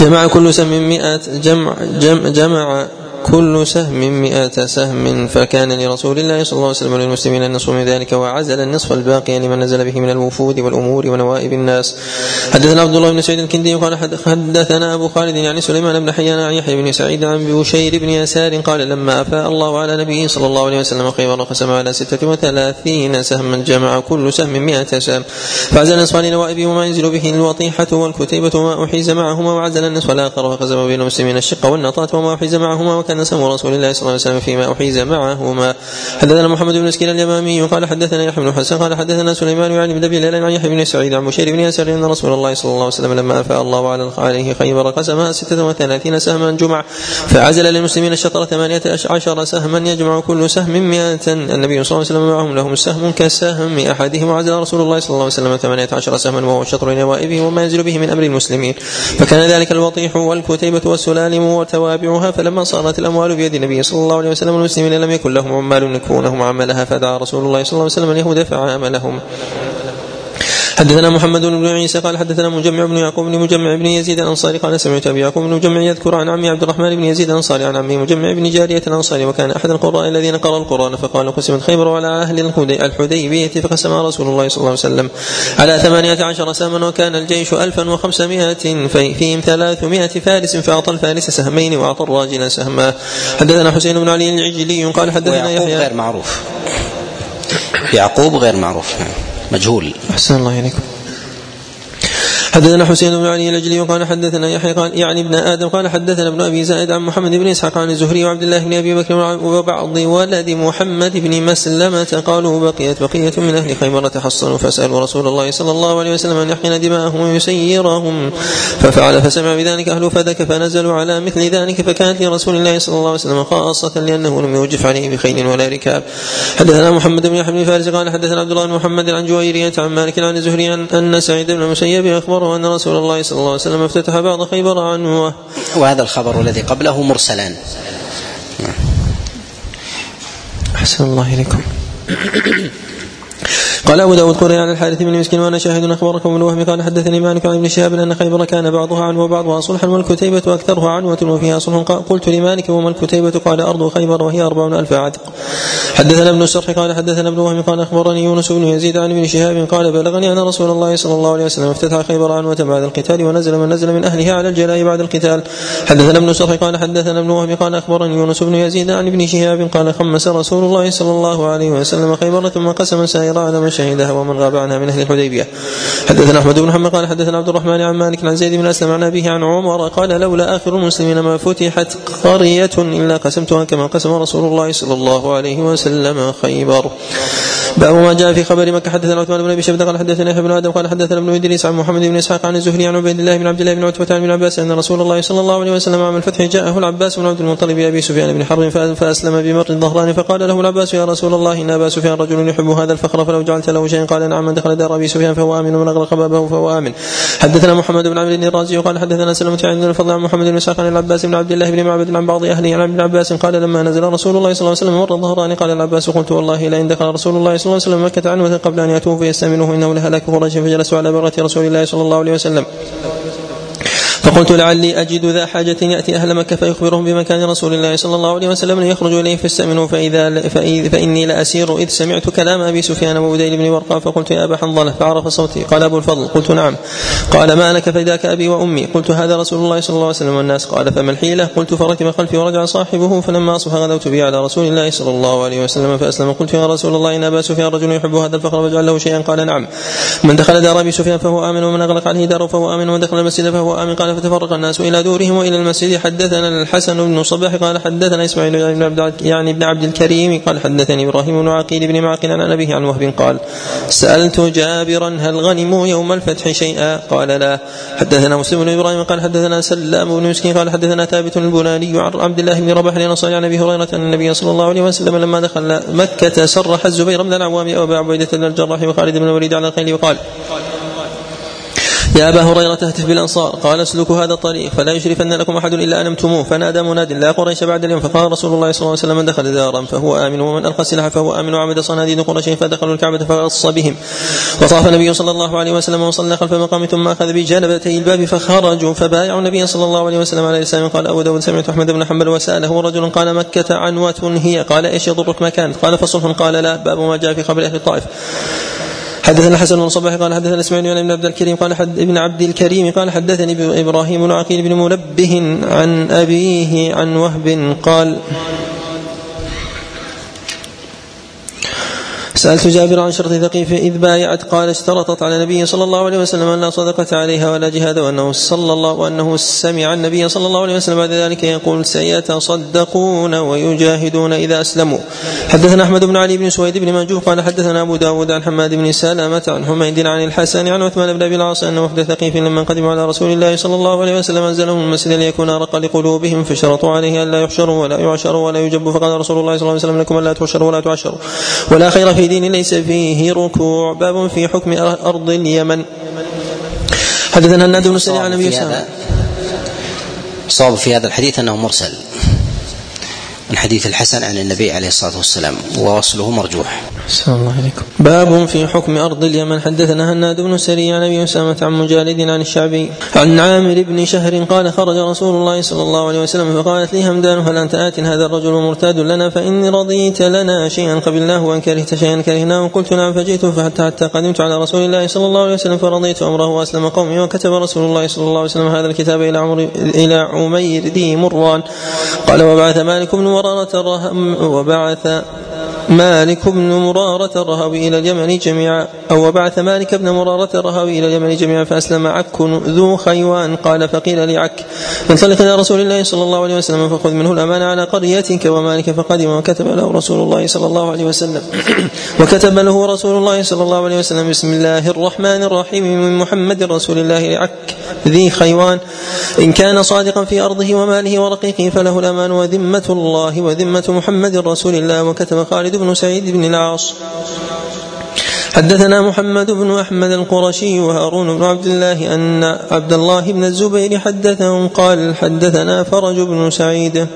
جمع كل سهم مئة جمع جمع, جمع كل سهم مئة سهم فكان لرسول الله صلى الله عليه وسلم وللمسلمين النصف من ذلك وعزل النصف الباقي لمن نزل به من الوفود والأمور ونوائب الناس. حدثنا عبد الله بن سعيد الكندي قال حدثنا أبو خالد يعني سليمان بن حيان عن يحيى بن سعيد عن بشير بن يسار قال لما أفاء الله على نبيه صلى الله عليه وسلم خيبر قسم على ستة وثلاثين سهما جمع كل سهم مئة سهم. فعزل النصف لنوائب وما ينزل به الوطيحة والكتيبة وما أحيز معهما وعزل النصف الآخر وقسم بين المسلمين الشق والنطاة وما أحيز معهما وكان سم رسول الله صلى الله عليه وسلم فيما أحيز معهما. حدثنا محمد بن مسكين اليمامي قال حدثنا يحيى بن حسن قال حدثنا سليمان يعني بن بلال عن يحيى بن سعيد عن بشير بن يسار أن رسول الله صلى الله عليه وسلم لما أفاء الله على عليه خيبر قسمها ستة وثلاثين سهما جمع فعزل للمسلمين الشطر ثمانية عشر سهما يجمع كل سهم مئة. النبي صلى الله عليه وسلم معهم لهم سهم كسهم أحدهم وعزل رسول الله صلى الله عليه وسلم ثمانية عشر سهما وهو شطر نوائبه وما ينزل به من أمر المسلمين. فكان ذلك الوطيح والكتيبة والسلالم وتوابعها فلما صارت الأموال بيد النبي صلى الله عليه وسلم المسلمين لم يكن لهم عمال يكونهم عملها فدعا رسول الله صلى الله عليه وسلم اليهود فعاملهم حدثنا محمد بن عيسى قال حدثنا مجمع بن يعقوب بن مجمع بن يزيد الأنصاري قال سمعت أبي يعقوب بن مجمع يذكر عن عمي عبد الرحمن بن يزيد الأنصاري عن عمي مجمع بن جارية الأنصاري وكان أحد القراء الذين قرأوا القرآن فقال قسمت خيبر على أهل الحديبية فقسم رسول الله صلى الله عليه وسلم على ثمانية عشر سهما وكان الجيش ألفا وخمسمائة فيهم ثلاثمائة فارس فأعطى الفارس سهمين وأعطى الراجل سهما. حدثنا حسين بن علي العجلي قال حدثنا
يحيى غير معروف. يعقوب غير معروف. مجهول.
أحسن الله إليكم. حدثنا حسين بن علي الأجلي وقال حدثنا يحيى قال يعني ابن آدم قال حدثنا ابن أبي زائد عن محمد بن إسحاق عن الزهري وعبد الله بن أبي بكر وبعض ولد محمد بن مسلمة قالوا بقيت بقية من أهل خيبر تحصنوا فسالوا رسول الله صلى الله عليه وسلم أن يحقن دماءهم ويسيرهم ففعل فسمع بذلك أهل فدك فنزلوا على مثل ذلك فكانت لرسول الله صلى الله عليه وسلم خاصة لأنه لم يوجف عليه بخيل ولا ركاب. حدثنا محمد بن يحيى بن فارس قال حدثنا عبد الله بن محمد عن جويرية عن مالك عن الزهري أن سعيد بن المسيب أخبر أخبره أن رسول الله صلى الله عليه وسلم افتتح بعض خيبر عنه.
وهذا الخبر الذي قبله مرسلان.
أحسن الله إليكم. [coughs] قال أبو داود قرئ عن الحارث بن مسكين وأنا شاهد أخبركم من وهم قال حدثني مالك عن ابن شهاب أن خيبر كان بعضها عنوة وبعضها صلحا والكتيبة أكثرها عنوة وفيها صلح قلت لمالك وما الكتيبة قال أرض خيبر وهي أربعون ألف عاتق. حدثنا ابن السرح قال حدثنا ابن وهم قال أخبرني يونس بن يزيد عن ابن شهاب قال بلغني أن رسول الله صلى الله عليه وسلم افتتح خيبر عنوة بعد القتال ونزل من نزل من أهلها على الجلاء بعد القتال. حدثنا ابن السرح قال حدثنا ابن وهم قال أخبرني يونس بن يزيد عن ابن شهاب قال خمس رسول الله صلى الله عليه وسلم خيبر ثم قسم سائر على من شهدها ومن غاب عنها من أهل الحديبية. حدثنا أحمد بن محمد قال حدثنا عبد الرحمن عن مالك عن زيد بن أسلم عن أبيه عن عمر قال لولا آخر المسلمين ما فتحت قرية إلا قسمتها كما قسم رسول الله صلى الله عليه وسلم خيبر. باب ما جاء في خبر مكة حدثنا عثمان بن أبي شبه قال حدثنا يحيى بن آدم قال حدثنا ابن إدريس عن محمد بن إسحاق عن الزهري عن عبيد الله بن عبد الله بن عتبة عن ابن عباس أن رسول الله صلى الله عليه وسلم عام الفتح جاءه العباس بن عبد المطلب أبي سفيان بن حرب فأسلم بمر الظهران فقال له العباس يا رسول الله إن أبا سفيان رجل يحب هذا الفخر فلو جعلت له شيئا قال نعم من دخل دار أبي سفيان فهو آمن ومن اغلق بابه فهو آمن. حدثنا محمد بن عمرو الرازي وقال حدثنا سلمة عن الفضل عن محمد بن إسحاق عن العباس بن عبد الله بن معبد عن بعض أهله عن ابن عباس قال لما نزل رسول الله صلى الله عليه وسلم مر الظهران قال العباس قلت والله لئن دخل رسول الله صلى الله عليه وسلم مكة عنوه قبل أن يأتوه فيستأمنه إنه لهلاك قريش فجلسوا على بره رسول الله صلى الله عليه وسلم فقلت لعلي أجد ذا حاجة يأتي أهل مكة فيخبرهم بمكان رسول الله صلى الله عليه وسلم ليخرجوا إليه فاستأمنوا فإذا فإني لأسير إذ سمعت كلام أبي سفيان وبديل بن ورقاء فقلت يا أبا حنظلة فعرف صوتي قال أبو الفضل قلت نعم قال ما لك فإذاك أبي وأمي قلت هذا رسول الله صلى الله عليه وسلم والناس قال فما الحيلة قلت فركب خلفي ورجع صاحبه فلما أصبح غدوت به على رسول الله صلى الله عليه وسلم فأسلم قلت يا رسول الله إن أبا سفيان رجل يحب هذا الفخر فاجعل له شيئا قال نعم من دخل دار أبي سفيان فهو آمن ومن أغلق عليه داره فهو آمن ومن دخل المسجد فهو آمن قال فتفرق الناس إلى دورهم وإلى المسجد. حدثنا الحسن بن صباح قال حدثنا إسماعيل بن عبد يعني ابن عبد الكريم قال حدثني إبراهيم بن عقيل بن معقل عن أبيه عن وهب قال سألت جابرا هل غنموا يوم الفتح شيئا؟ قال لا. حدثنا مسلم بن إبراهيم قال حدثنا سلام بن مسكين قال حدثنا ثابت البناني عن عبد الله بن رباح الانصاري عن أبي هريرة ان النبي صلى الله عليه وسلم لما دخل مكة سرح الزبير بن العوام وأبا عبيدة الجراح وخالد بن الوليد على الخيل وقال يا أبا هريرة اهتف بالأنصار. قال اسلكوا هذا الطريق فلا يشرفن لكم أحد إلا انمتموه فنادى مناد لا قريش بعد اليوم. فقال رسول الله صلى الله عليه وسلم من دخل دارا فهو آمن ومن ألقى السلاح فهو آمن وعمد صناديد قريش فدخلوا الكعبة فقص بهم. وطاف النبي صلى الله عليه وسلم وصلى خلف المقام ثم أخذ بجانبتي الباب فخرجوا. فبايعوا النبي صلى الله عليه وسلم على الاسلام قال أبو داود سمعت أحمد بن حنبل وسأله رجل قال مكة عنوة هي؟ قال إيش يضرك ما كانت قال فصلح. قال لا باب ما جاء في خبر أهل الطائف. حدثنا حسن بن صباح قال حدثنا إسماعيل بن عبد الكريم قال حد ابن عبد الكريم قال حدثني إبراهيم بن عقيل بن منبه عن أبيه عن وهب قال سألت جابر عن شرط ثقيف إذ بايعت قال اشترطت على النبي صلى الله عليه وسلم أن لا صدقة عليها ولا جهاد وأنه صلى الله وأنه سمع النبي صلى الله عليه وسلم بعد ذلك يقول سيتصدقون ويجاهدون إذا أسلموا. حدثنا أحمد بن علي بن سويد بن منجوف قال حدثنا أبو داود عن حماد بن سلامة عن حميد عن الحسن عن عثمان بن أبي العاص أن وفد ثقيف لما قدموا على رسول الله صلى الله عليه وسلم أنزلهم المسجد ليكون أرق لقلوبهم فشرطوا عليه أن لا يحشروا ولا يعشروا ولا يجبوا فقال رسول الله صلى الله عليه وسلم لكم أن لا تحشروا ولا تعشروا. ولا خير في دين ليس فيه ركوع. باب في حكم أرض اليمن. حدثنا النادي بن سريع عن النبي صلى الله عليه وسلم
صواب في هذا الحديث أنه مرسل. من حديث الحسن عن النبي عليه الصلاة والسلام. ووصله مرجوح.
الله عليكم. باب في حكم أرض اليمن حدثنا هناد بن سري عن أبي أسامة عن مجالد عن الشعبي عن عامر بن شهر قال خرج رسول الله صلى الله عليه وسلم فقالت لي همدان هل أنت آت هذا الرجل مرتاد لنا فإني رضيت لنا شيئا قبلناه وإن كرهت شيئا كرهناه قلت نعم فجئت فحتى حتى قدمت على رسول الله صلى الله عليه وسلم فرضيت أمره وأسلم قومي وكتب رسول الله صلى الله عليه وسلم هذا الكتاب إلى عمر إلى عمير ذي مران قال وبعث مالك بن مرارة وبعث مالك بن مرارة الرهوي إلى اليمن جميعا أو وبعث مالك بن مرارة الرهوي إلى اليمن جميعا فأسلم عك ذو خيوان. قال فقيل لعك انطلق إلى رسول الله صلى الله عليه وسلم فخذ منه الأمانة على قريتك. ومالك فقدم وكتب له رسول الله صلى الله عليه وسلم. [clears throat] وكتب له رسول الله صلى الله عليه وسلم بسم الله الرحمن الرحيم من محمد رسول الله لعك ذي خيوان. إن كان صادقا في أرضه وماله ورقيقه فله الأمان وذمة الله وذمة محمد رسول الله. وكتب خالد بن سعيد بن العاص. حدثنا محمد بن أحمد القرشي وهارون بن عبد الله أن عبد الله بن الزبير حدثهم قال حدثنا فرج بن سعيد.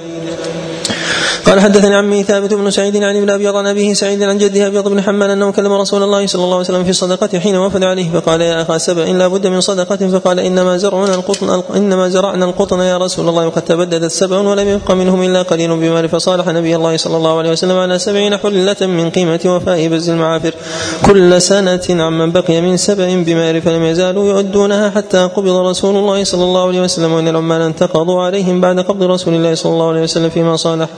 قال حدثني عمي ثابت بن سعيد عن ابن ابيض عن أبيه سعيد عن جده ابيض بن حمال أنه كلم رسول الله صلى الله عليه وسلم في الصدقه حين وفد عليه فقال يا أخا سبع لا بد من صدقة فقال إنما زرعنا القطن إنما زرعنا القطن يا رسول الله وقد تبددت سبع ولم يبق منهم إلا قليل بمال فصالح نبي الله صلى الله عليه وسلم على سبعين حلة من قيمة وفاء بز المعافر. كل سنة عمن بقي من سبع بمال فلم يزالوا يؤدونها حتى قبض رسول الله صلى الله عليه وسلم وإن العمال انتقضوا عليهم بعد قبض رسول الله صلى الله عليه وسلم فيما صالح.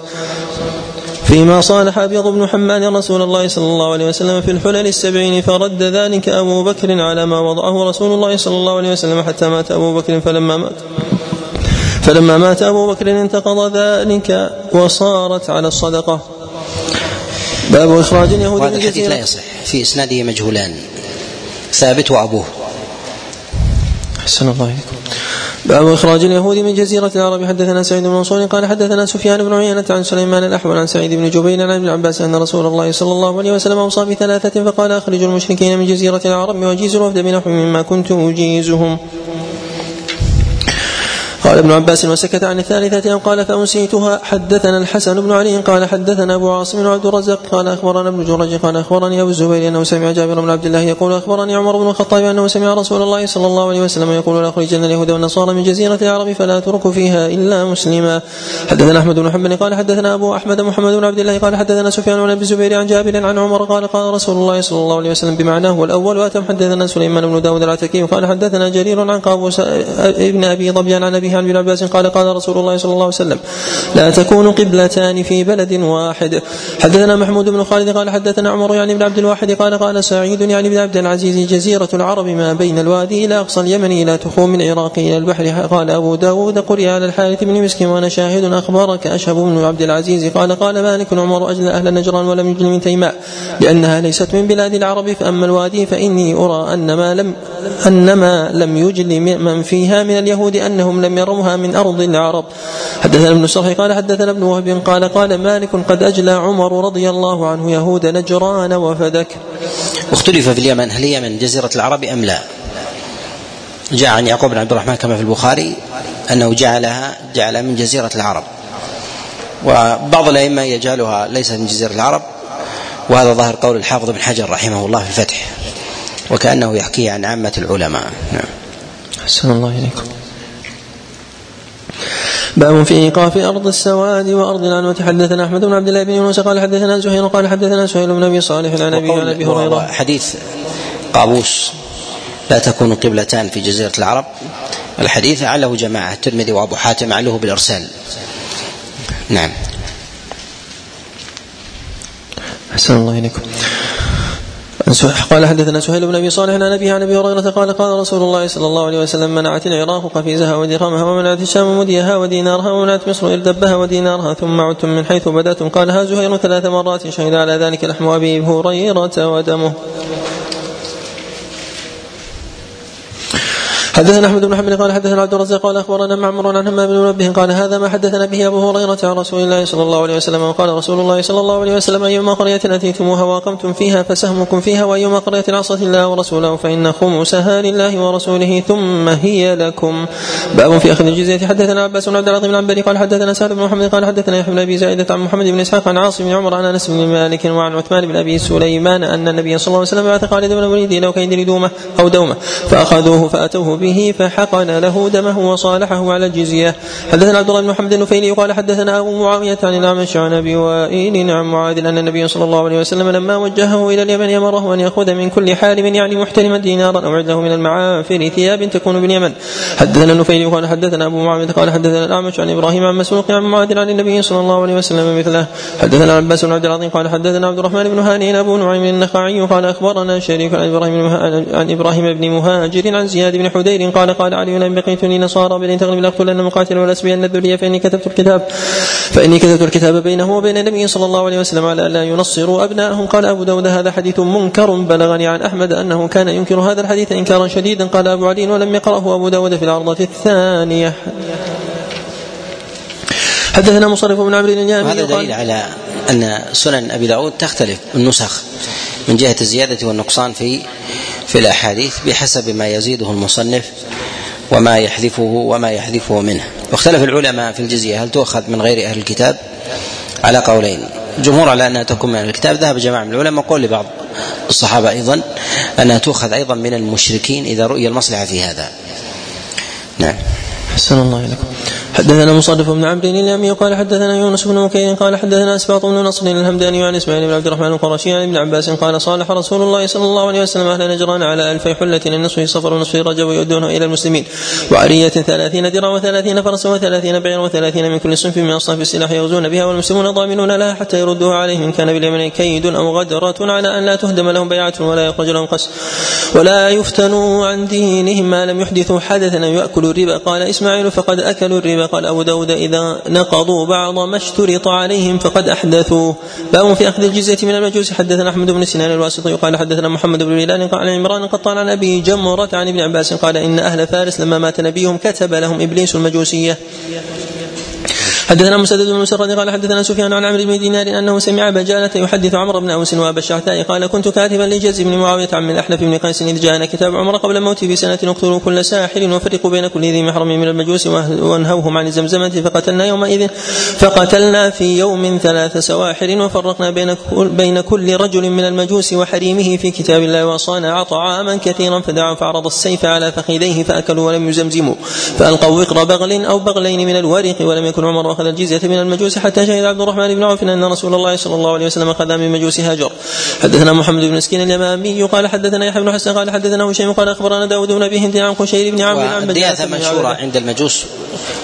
فيما صالح أبيض بن حمال رسول الله صلى الله عليه وسلم في الحلل السبعين فرد ذلك أبو بكر على ما وضعه رسول الله صلى الله عليه وسلم حتى مات أبو بكر فلما مات. فلما مات أبو بكر انتقض ذلك وصارت على الصدقة. باب إخراج اليهود
وهذا الحديث لا يصح في إسناده مجهولان. ثابت وأبوه.
أحسن الله إليكم. باب إخراج اليهود من جزيرة العرب. حدثنا سعيد بن منصور قال حدثنا سفيان بن عيينة عن سليمان الأحول عن سعيد بن جبير عن ابن عباس أن رسول الله صلى الله عليه وسلم أوصى بثلاثة فقال أخرجوا المشركين من جزيرة العرب واجيزوا الوفد بنحو مما كنت أجيزهم. قال ابن عباس وسكت عن الثالثة أو قال فأنسيتها. حدثنا الحسن بن علي قال حدثنا أبو عاصم وعبد الرزاق قال أخبرنا ابن جريج قال أخبرني أبو الزبير أنه سمع جابر بن عبد الله يقول أخبرني عمر بن الخطاب أنه سمع رسول الله صلى الله عليه وسلم يقول لأخرجن اليهود والنصارى من جزيرة العرب فلا أترك فيها إلا مسلما. حدثنا أحمد بن حنبل قال حدثنا أبو أحمد محمد بن عبد الله قال حدثنا سفيان بن أبي الزبير عن جابر عن عمر قال قال رسول الله صلى الله عليه وسلم بمعناه والأول وأتم حدثنا سليمان بن داود العتكي قال حدثنا جرير عن قابوس ابن أبي ظبيان عن أبيه عن ابن عباس قال قال رسول الله صلى الله عليه وسلم لا تكون قبلتان في بلد واحد. حدثنا محمود بن خالد قال حدثنا عمر يعني بن عبد الواحد قال قال سعيد يعني بن عبد العزيز جزيرة العرب ما بين الوادي إلى أقصى اليمن إلى تخوم العراق إلى البحر. قال أبو داود قرئ على الحارث بن مسكين وأنا شاهد أخبرك أشهب بن عبد العزيز قال قال مالك عمر أجل أهل نجران ولم يجل من تيماء لأنها ليست من بلاد العرب فأما الوادي فإني أرى أن ما لم أن ما لم يجل من فيها من اليهود أنهم لم يروها من أرض العرب. حدثنا ابن الصرح قال حدثنا ابن وهب قال قال مالك قد أجلى عمر رضي الله عنه يهود نجران وفدك.
واختلف في اليمن هل اليمن جزيرة العرب أم لا؟ جاء عن يعقوب بن عبد الرحمن كما في البخاري أنه جعلها جعل من جزيرة العرب. وبعض الأئمة يجعلها ليست من جزيرة العرب وهذا ظاهر قول الحافظ بن حجر رحمه الله في الفتح وكأنه يحكي عن عامة العلماء. نعم.
أحسن الله إليكم. باب في إيقاف أرض السواد وأرض العنوة حدثنا أحمد بن عبد الله بن يونس قال حدثنا زهير قال حدثنا سهيل بن أبي صالح عن ابي عن أبي هريرة.
حديث قابوس. لا تكون قبلتان في جزيرة العرب. الحديث عله جماعة الترمذي وأبو حاتم عله بالإرسال. نعم.
أحسن الله إليكم. قال حدثنا سهيل بن أبي صالح عن ابي عن أبي هريرة قال قال رسول الله صلى الله عليه وسلم منعت العراق قفيزها ودرهمها ومنعت الشام مديها ودينارها ومنعت مصر اردبها ودينارها ثم عدتم من حيث بدأتم. قالها زهير ثلاث مرات شهد على ذلك لحم أبي هريرة ودمه. حدثنا أحمد بن محمد قال حدثنا عبد الرزاق قال أخبرنا معمر عن همام بن منبه قال هذا ما حدثنا به أبو هريرة عن رسول الله صلى الله عليه وسلم وقال رسول الله صلى الله عليه وسلم أيما قرية أتيتموها وأقمتم فيها فسهمكم فيها وأيما قرية عصت الله ورسوله فإن خمسها لله ورسوله ثم هي لكم. باب في أخذ الجزية. حدثنا عباس بن عبد العظيم العنبري قال حدثنا سعد بن محمد قال حدثنا يحيى بن أبي زائده عن محمد بن إسحاق عن عاصم بن عمر عن أنس بن مالك وعن عثمان بن أبي سليمان أن النبي صلى الله عليه وسلم بعث خالد بن الوليد إلى كيد دومه أو دومة فأخذوه فأتوه به فحقن له دمه وصالحه على الجزية. حدثنا عبد الله بن محمد النفيلي قال حدثنا أبو معاوية عن الأعمش عن أبي وائل عن معاذ أن النبي صلى الله عليه وسلم لما وجهه إلى اليمن أمره أن يأخذ من كل حالم يعني محترما دينارا أو عدله من المعافر ثياب تكون باليمن. حدثنا النفيلي قال حدثنا أبو معاوية قال حدثنا الأعمش عن إبراهيم عن مسروق عن معاذ عن النبي صلى الله عليه وسلم مثله. حدثنا عباس بن عبد العظيم قال حدثنا عبد الرحمن بن هاني أبو نعيم النخعي قال أخبرنا شريك عن إبراهيم عن إبراهيم بن مهاجر عن زياد بن حدير قال قال علي لم بقيت لنصارى بل تغلب لاقتلن مقاتلا والاسبين الذرية فإني كتبت الكتاب فإني كتبت الكتاب بينه وبين النبي صلى الله عليه وسلم على ألا ينصروا ابنائهم قال أبو داود هذا حديث منكر بلغني عن أحمد أنه كان ينكر هذا الحديث إنكارا شديدا. قال أبو علي ولم يقرأه أبو داود في العرضة الثانية. حدثنا مصرف بن عمرو الجامعي
هذا دليل على أن سنن أبي داود تختلف النسخ من جهة الزيادة والنقصان في في الأحاديث بحسب ما يزيده المصنف وما يحذفه وما يحذفه منه. واختلف العلماء في الجزية هل تؤخذ من غير أهل الكتاب؟ على قولين. الجمهور على أنها تكون من أهل الكتاب. ذهب جماعة من العلماء قول لبعض الصحابة أيضا أنها تؤخذ أيضا من المشركين إذا رؤي المصلحة في هذا. نعم.
أحسن الله إليكم. حدثنا مصرف بن عمرو اليامي قال حدثنا يونس بن وكيل قال حدثنا اسباط بن نصر الهمداني عن إسماعيل بن عبد الرحمن القرشي عن ابن عباس قال صالح رسول الله صلى الله عليه وسلم أهل نجران على الفي حلة النصف صفر ونصف رجب يؤدونه إلى المسلمين. وعرية ثلاثين درع وثلاثين فرسا وثلاثين بعيرا وثلاثين من كل صنف من أصناف السلاح يغزون بها والمسلمون ضامنون لها حتى يردوها عليهم. ان كان باليمن كيد أو غدرة على أن لا تهدم لهم بيعة ولا يخرج لهم قس ولا يفتنوا عن دينهم ما لم يحدثوا حدثا أو يأكلوا الربا. قال إسماعيل فقد أكلوا الربا. قال أبو داود إذا نقضوا بعض ما اشترط عليهم فقد أحدثوا. باب في أخذ الجزية من المجوس. حدثنا أحمد بن سنان الواسطي قال حدثنا محمد بن هلال قال عن عمران قطان عن أبي جمرة عن ابن عباس قال إن أهل فارس لما مات نبيهم كتب لهم إبليس المجوسية. حدثنا مسدد بن مسرد قال حدثنا سفيان عن عمرو بن دينار أنه سمع بجالة يحدث عمرو بن أوس وابا الشعثاء قال كنت كاتبا لجز بن معاوية عم الاحنف بن قيس إذ جاءنا كتاب عمر قبل موته بسنة اقتلوا كل ساحر وفرقوا بين كل ذي محرم من المجوس وأنهوهم عن الزمزمة فقتلنا يومئذ فقتلنا في يوم ثلاث سواحر وفرقنا بين بين كل رجل من المجوس وحريمه في كتاب الله وصانع طعاما كثيرا فدعا فعرض السيف على فخذيه فأكلوا ولم يزمزموا فألقوا وقر بغل أو بغلين من الورق ولم يكن عمر اخذ الجزية من المجوس حتى شهد عبد الرحمن بن عوف أن رسول الله صلى الله عليه وسلم اخذ من مجوس هاجر. حدثنا محمد بن مسكين اليمامي قال حدثنا يحيى بن حسن قال حدثنا هشيم قال أخبرنا داود بن أبي هند عن قشير بن عمرو عن
الدياثة مشهورة عند المجوس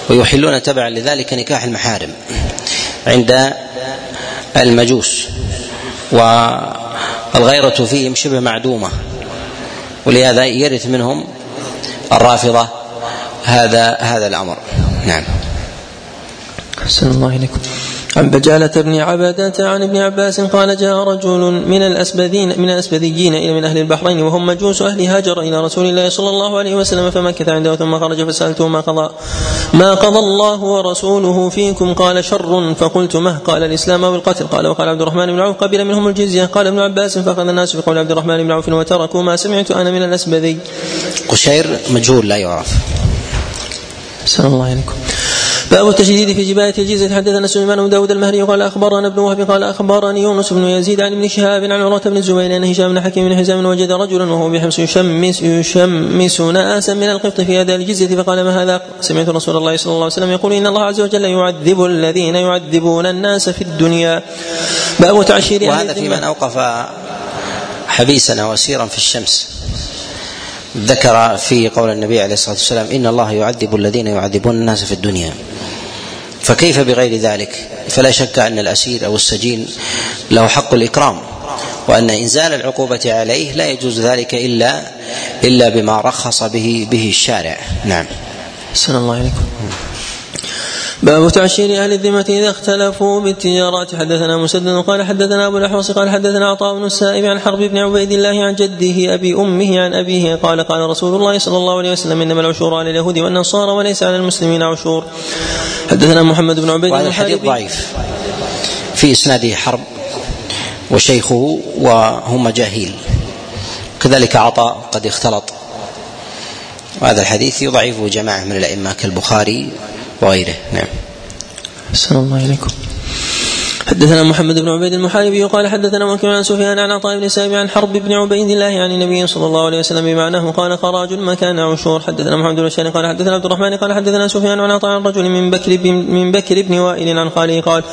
ويحلون تبعا لذلك نكاح المحارم عند المجوس. والغيرة فيهم شبه معدومة ولهذا يرث منهم الرافضة هذا هذا الأمر. نعم.
أحسن الله إليكم. عن بجالة بن عبدة عن ابن عباس قال جاء رجل من الأسبذين من الأسبذيين إلى من أهل البحرين وهم مجوس أهل هاجر إلى رسول الله صلى الله عليه وسلم فمكث عنده ثم خرج فسألته ما قضى ما قضى الله ورسوله فيكم؟ قال شر. فقلت مه؟ قال الإسلام أو القتل قال وقال عبد الرحمن بن عوف قبل منهم الجزية. قال ابن عباس فأخذ الناس بقول عبد الرحمن بن عوف وتركوا ما سمعت أنا من الأسبذي
قشير مجهول لا يعرف.
أحسن الله عليكم باب التشديد في جباية الجزية حدثنا سليمان بن داود المهري قال أخبرنا ابن وهب قال أخبرني يونس بن يزيد عن ابن شهاب عن عروة بن الزبير أن هشام بن حكيم بن حزام وجد رجلا وهو بحمص يشمس يشمس ناسا من القبط في أداء الجزية. فقال ما هذا؟ سمعت رسول الله صلى الله عليه وسلم يقول إن الله عز وجل يعذب الذين يعذبون الناس في الدنيا. باب تعشير
وهذا في من أوقف حبيسا وسيرا في الشمس. ذكر في قول النبي عليه الصلاة والسلام إن الله يعذب الذين يعذبون الناس في الدنيا. فكيف بغير ذلك فلا شك أن الأسير أو السجين له حق الإكرام وأن إنزال العقوبة عليه لا يجوز ذلك إلا إلا بما رخص به به الشارع نعم.
السلام الله عليكم. باب تعشير أهل الذمة إذا اختلفوا بالتجارات حدثنا مسدد قال حدثنا أبو الأحوص قال حدثنا عطاء بن السائب عن حرب بن عبيد الله عن جده أبي أمه عن أبيه قال قال رسول الله صلى الله عليه وسلم إنما العشور على اليهود والنصارى وليس على المسلمين عشور حدثنا محمد بن عبيد
وهذا الحديث ضعيف. في اسناده حرب وشيخه وهم مجاهيل كذلك عطاء قد اختلط. وهذا الحديث يضعفه جماعة من الأئمة كالبخاري وغيره. نعم.
السلام الله عليكم حدثنا محمد بن عبيد المحاربي قال حدثنا وكيع عن سفيان عن عطاء بن سامي عن حرب بن عبيد الله عن النبي صلى الله عليه وسلم بمعناه قال خراج مكان عشور. حدثنا محمد بن الشاري قال حدثنا عبد الرحمن قال حدثنا سفيان عن عطاء رجل من بكر من بكر بن وائل عن خاله قال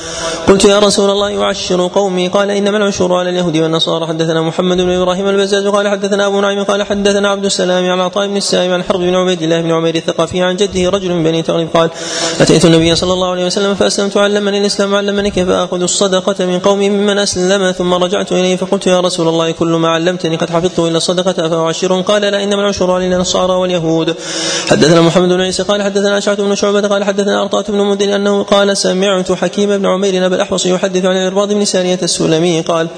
قلت يا رسول الله يعشر قومي. قال إنما العشور على اليهود والنصارى. حدثنا محمد بن إبراهيم البزاز قال حدثنا أبو نعيم قال حدثنا عبد السلام عن عطاء بن السائب عن حرب بن عبيد الله بن عمير الثقفي عن جده رجل من بني تغلب قال أتيت النبي صلى الله عليه وسلم فأسلمت علمني الإسلام علمني كيف آخذ الصدقة من قومي ممن أسلم ثم رجعت إليه فقلت يا رسول الله كل ما علمتني قد حفظته إلا الصدقة أفأعشر؟ قال لا إنما العشر على النصارى واليهود. حدثنا محمد بن عيسى قال حدثنا أشعث بن شعبة قال حدثنا أرطاة بن مدن أنه قال سمعت حكيم بن عمير أبا الأحوص يحدث عن الإرباض بن سارية السلمي قال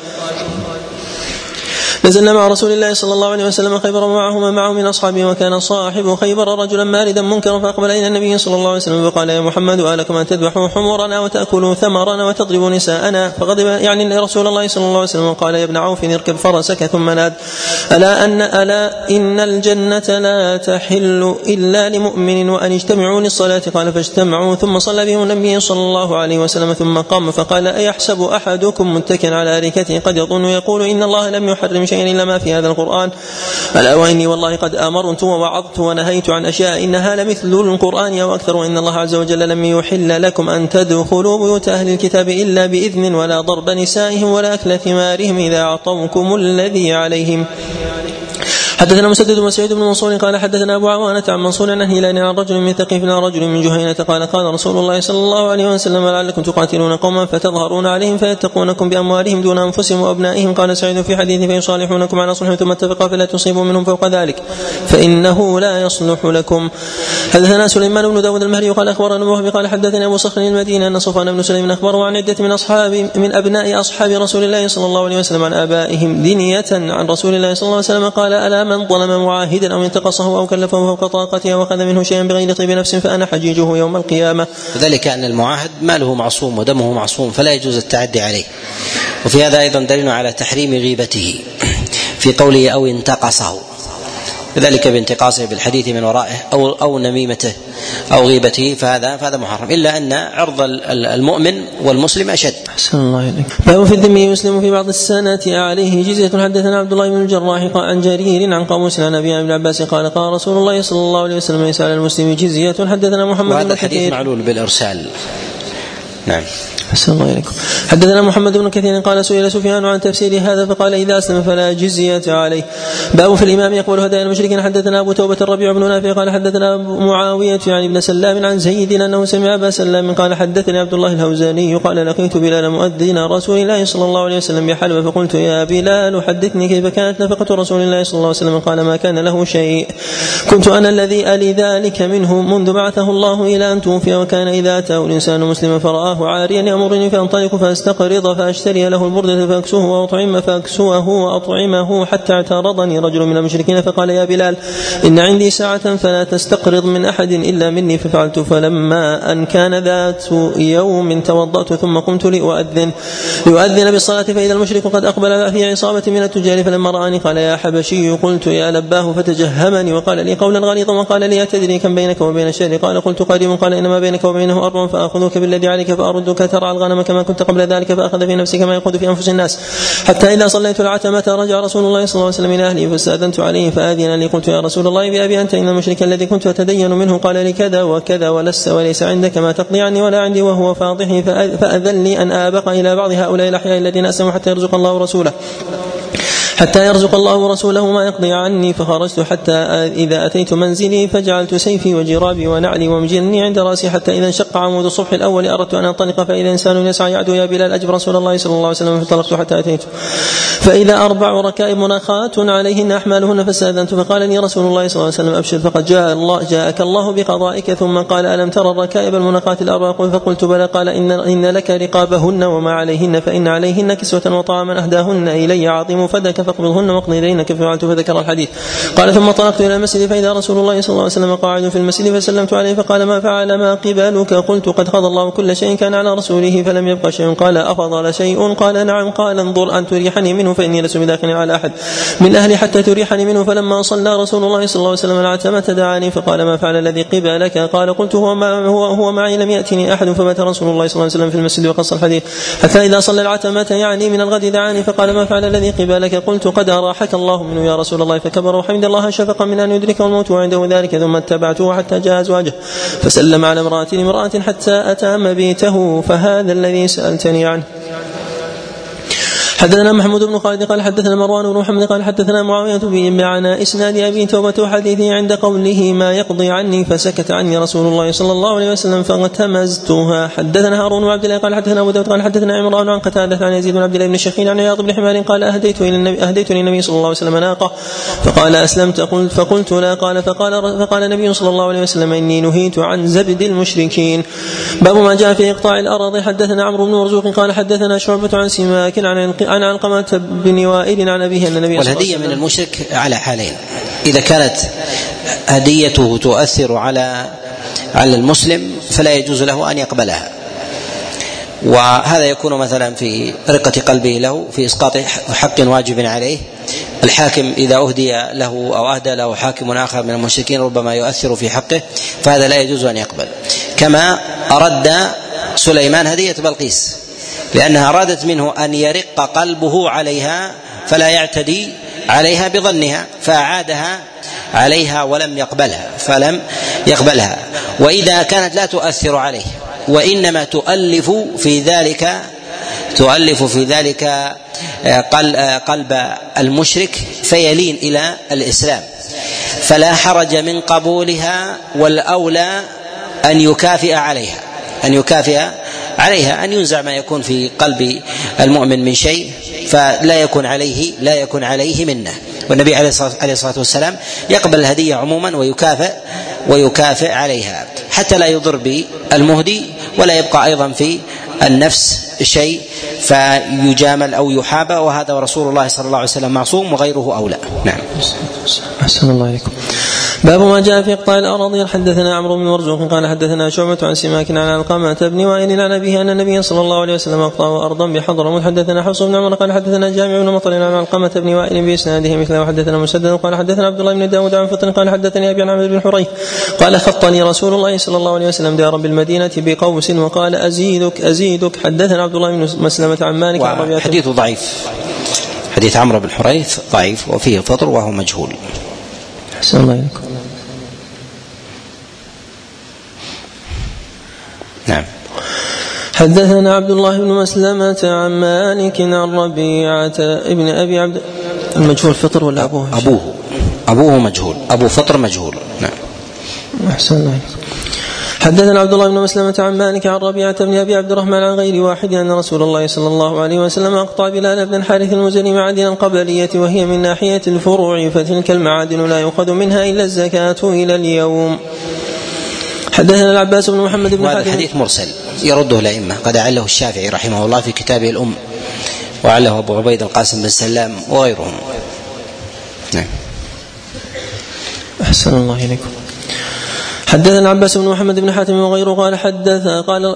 نزلنا مع رسول الله صلى الله عليه وسلم خيبر ومعهما معه من أصحابه وكان صاحب خيبر رجلا ماردا منكرا فأقبل إلى النبي صلى الله عليه وسلم فقال يا محمد الكم ان تذبحوا حمرنا وتاكلوا ثمرنا وتضربوا نساءنا. فغضب يعني رسول الله صلى الله عليه وسلم قال يا ابن عوف اركب فرسك ثم ناد. ألا أن ألا إن الجنة لا تحل إلا لمؤمن وأن اجتمعوا للصلاة. قال فاجتمعوا. ثم صلى بهم النبي صلى الله عليه وسلم ثم قام فقال أيحسب أحدكم متكئا على اريكته قد يظن يقول إن الله لم يحرم شيئا. إلا ما في هذا القرآن. ألا وإني والله قد أمرت ووعظت ونهيت عن أشياء إنها لمثل القرآن أو أكثر وإن الله عز وجل لم يحل لكم أن تدخلوا بيوت أهل الكتاب إلا بإذن ولا ضرب نسائهم ولا أكل ثمارهم إذا أعطوكم الذي عليهم. حدثنا مسدد وسعيد بن منصور قال حدثنا أبو عوانة عن منصور عن هلال عن رجل من ثقيف عن رجل من جهينة قال قال رسول الله صلى الله عليه وسلم لعلكم تقاتلون قوما فتظهرون عليهم فيتقونكم بأموالهم دون أنفسهم وأبنائهم. قال سعيد في حديث فيصالحونكم على صلح ثم اتفقا فلا تصيبوا منهم فوق ذلك فإنه لا يصلح لكم. حدثنا سليمان بن داود المهري قال أخبرنا أبو قال حدثني أبو صخر المدينة أن صفوان بن سليم أخبره عن عدة من أصحاب من أبناء أصحاب رسول الله صلى الله عليه وسلم عن آبائهم دنية عن رسول الله صلى الله عليه وسلم قال ألا من ظلم معاهدا أو انتقصه أو كلفه فوق طاقته أو أخذ منه شيئا بغير طيب نفس فأنا حجيجه يوم القيامة.
وذلك أن المعاهد ماله معصوم ودمه معصوم فلا يجوز التعدي عليه. وفي هذا أيضا دليل على تحريم غيبته [clears throat] في قوله أو انتقصه ذلك بانتقاصه بالحديث من ورائه أو أو نميمته أو غيبته فهذا فهذا محرم إلا أن عرض المؤمن والمسلم أشد.
أحسن الله إليك. باب في الذم يسلم في بعض السنة عليه جزية حدثنا عبد الله بن الجراح عن جرير عن قاموس عن أبي بن عباس قال قال رسول الله صلى الله عليه وسلم ليس على المسلم جزية حدثنا محمد
وهذا الحديث معلول بالإرسال. نعم.
الله إليكم حدثنا محمد بن كثير قال سئل سفيان عن تفسير هذا فقال إذا أسلم فلا جزية عليه. باب في الإمام يقبل هدايا المشركين. حدثنا أبو توبة الربيع بن نافع قال حدثنا معاوية يعني ابن سلام عن زيد أنه سمع أبا سلام قال حدثني عبد الله الهوزاني قال لقيت بلال مؤذن رسول الله صلى الله عليه وسلم بحلب فقلت يا بلال حدثني كيف كانت نفقة رسول الله صلى الله عليه وسلم؟ قال ما كان له شيء. كنت أنا الذي ألي ذلك منه منذ بعثه الله إلى أن توفي وكان إذا أتاه الإنسان مسلما فرآه أراه عاريا يأمرني فأنطلق فأستقرض فأشتري له البردة فأكسوه وأطعم فأكسوه وأطعمه حتى اعترضني رجل من المشركين فقال يا بلال إن عندي ساعة فلا تستقرض من أحد إلا مني ففعلت فلما أن كان ذات يوم توضأت ثم قمت لأؤذن لأؤذن بالصلاة فإذا المشرك قد أقبل في عصابة من التجار فلما رآني قال يا حبشي قلت يا لباه فتجهمني وقال لي قولا غليظا وقال لي أتدري كم بينك وبين الشهر قال قلت قريب قال إنما بينك وبينه أرض فآخذك بالذي عليك فأردك ترعى الغنم كما كنت قبل ذلك فأخذ في نفسك ما يأخذ في أنفس الناس. حتى إذا صليت العتمة رجع رسول الله صلى الله عليه وسلم إلى أهله فاستأذنت عليه فآذن لي. قلت يا رسول الله بأبي أنت إن المشرك الذي كنت أتدين منه قال لي كذا وكذا ولست وليس عندك ما تقضي عني ولا عندي وهو فاضحي. فأذن لي أن آبق إلى بعض هؤلاء الأحياء الذين أسلموا حتى يرزق الله ورسوله. حتى يرزق الله ورسوله ما يقضي عني فخرجت حتى إذا أتيت منزلي فجعلت سيفي وجرابي ونعلي ومجني عند رأسي حتى إذا انشق عمود الصبح الأول أردت أن أنطلق فإذا إنسان يسعى يعدو يا بلال أجب رسول الله صلى الله عليه وسلم فانطلقت حتى أتيت. فإذا أربع ركائب مناخات عليهن أحمالهن فاستأذنت فقال لي رسول الله صلى الله عليه وسلم أبشر فقد جاء الله جاءك الله بقضائك ثم قال ألم ترى الركائب المناخات الأربع فقلت بلى قال إن, إن لك رقابهن وما عليهن فإن عليهن كسوة وطعاما أهداهن إلي عظيم فدك فاقبضهن واقضي إلينك ففعلت فذكر الحديث. قال ثم طلقت إلى المسجد فإذا رسول الله صلى الله عليه وسلم قاعد في المسجد فسلمت عليه فقال ما فعل ما قبلك؟ قلت قد قضى الله كل شيء كان على رسوله فلم يبق شيء. قال أفضل شيء؟ قال نعم قال انظر أن تريحني منه فإني لست بداخل على أحد. من أهلي حتى تريحني منه فلما صلى رسول الله صلى الله عليه وسلم العتمة دعاني فقال ما فعل الذي قبلك قال قلت هو ما هو هو معي لم يأتني أحد فمات رسول الله صلى الله عليه وسلم في المسجد وقص الحديث. حتى إذا صلى العتمة يعني من الغد دعاني فقال ما فعل الذي قبلك قلت قد أراحك الله منه يا رسول الله فكبر وحمد الله شفقا من أن يدركه الموت وعنده ذلك ثم اتبعته حتى جاء أزواجه. فسلم على امرأة امرأة حتى أتى مبيته فهذا الذي سألتني عنه. حدثنا محمود بن خالد قال حدثنا مروان بن محمد قال حدثنا معاوية بمعنى إسناد أبي توبة وحديثه عند قوله ما يقضي عني فسكت عني رسول الله صلى الله عليه وسلم فاغتمزتها. حدثنا هارون بن عبد الله قال حدثنا أبو داود قال حدثنا عمران عن قتادة عن يزيد بن عبد الله بن الشخين عن عياض بن حمار قال أهديت إلى النبي أهديت للنبي صلى الله عليه وسلم ناقة. فقال أسلمت. قلت فقلت لا. قال فقال فقال النبي صلى الله عليه وسلم إني نهيت عن زبد المشركين. باب ما جاء في إقطاع الأراضي. حدثنا عمرو بن مرزوق قال حدثنا شعبة عن سماك عن عن علقمة بن وائل عن أبيه أن النبي
والهدية من المشرك على حالين. إذا كانت هديته تؤثر على على المسلم فلا يجوز له أن يقبلها. وهذا يكون مثلا في رقة قلبه له في إسقاط حق واجب عليه. الحاكم إذا أهدي له أو أهدى له حاكم آخر من المشركين ربما يؤثر في حقه فهذا لا يجوز أن يقبل. كما أرد سليمان هدية بلقيس. لأنها أرادت منه أن يرق قلبه عليها فلا يعتدي عليها بظنها فأعادها عليها ولم يقبلها فلم يقبلها. وإذا كانت لا تؤثر عليه وإنما تؤلف في ذلك تؤلف في ذلك آه، آه، قلب المشرك فيلين إلى الإسلام. فلا حرج من قبولها والأولى أن يكافئ عليها أن يكافئ عليها أن ينزع ما يكون في قلب المؤمن من شيء فلا يكون عليه لا يكون عليه منة. والنبي عليه الصلاة والسلام يقبل الهدية عموما ويكافئ ويكافئ عليها. حتى لا يضر بالمهدي ولا يبقى أيضا في النفس شيء فيجامل أو يحابى وهذا ورسول الله صلى الله عليه وسلم معصوم وغيره أولى. نعم.
أحسن الله عليكم باب ما جاء في اقطاع الأراضي. حدثنا عمرو بن مرزوق قال حدثنا شعبة عن سماك عن علقمة بن وائل عن أبيه أن النبي صلى الله عليه وسلم أقطع أرضا بحضرموت حدثنا حفص بن عمر قال حدثنا جامع بن مطر عن علقمة بن وائل بإسناده مثله. وحدثنا مسدد قال حدثنا عبد الله بن داود عن فطن قال حدثني أبي عن عمرو بن حريث قال خطني رسول الله صلى الله عليه وسلم دارا بالمدينة بقوس وقال ازيدك أزيدك. حدثنا عبد الله بن مسلمة عن مالك
عن حديث ضعيف. حديث عمرو بن حريث ضعيف وفيه فطر وهو مجهول.
أحسن الله إليكم.
نعم.
حدثنا عبد الله بن مسلمة عن مالك عن ربيعة ابن أبي عبد المجهول فطر ولا أبوه؟
أبوه. أبوه مجهول. أبو فطر مجهول. نعم.
أحسن الله حدثنا عبد الله بن مسلمة عن مالك عن ربيعة بن أبي عبد الرحمن عن غير واحد أن رسول الله صلى الله عليه وسلم أقطع بلال بن الحارث المزني معادن القبلية وهي من ناحية الفروع فتلك المعادن لا يؤخذ منها إلا الزكاة إلى اليوم. حدثنا العباس بن محمد بن
هذا الحديث مرسل يرده الأئمة قد أعله الشافعي رحمه الله في كتابه الأم وعله أبو عبيد القاسم بن سلام وغيرهم. نعم.
أحسن الله إليكم. حدثنا العباس بن محمد بن حاتم وغيره قال حدث قال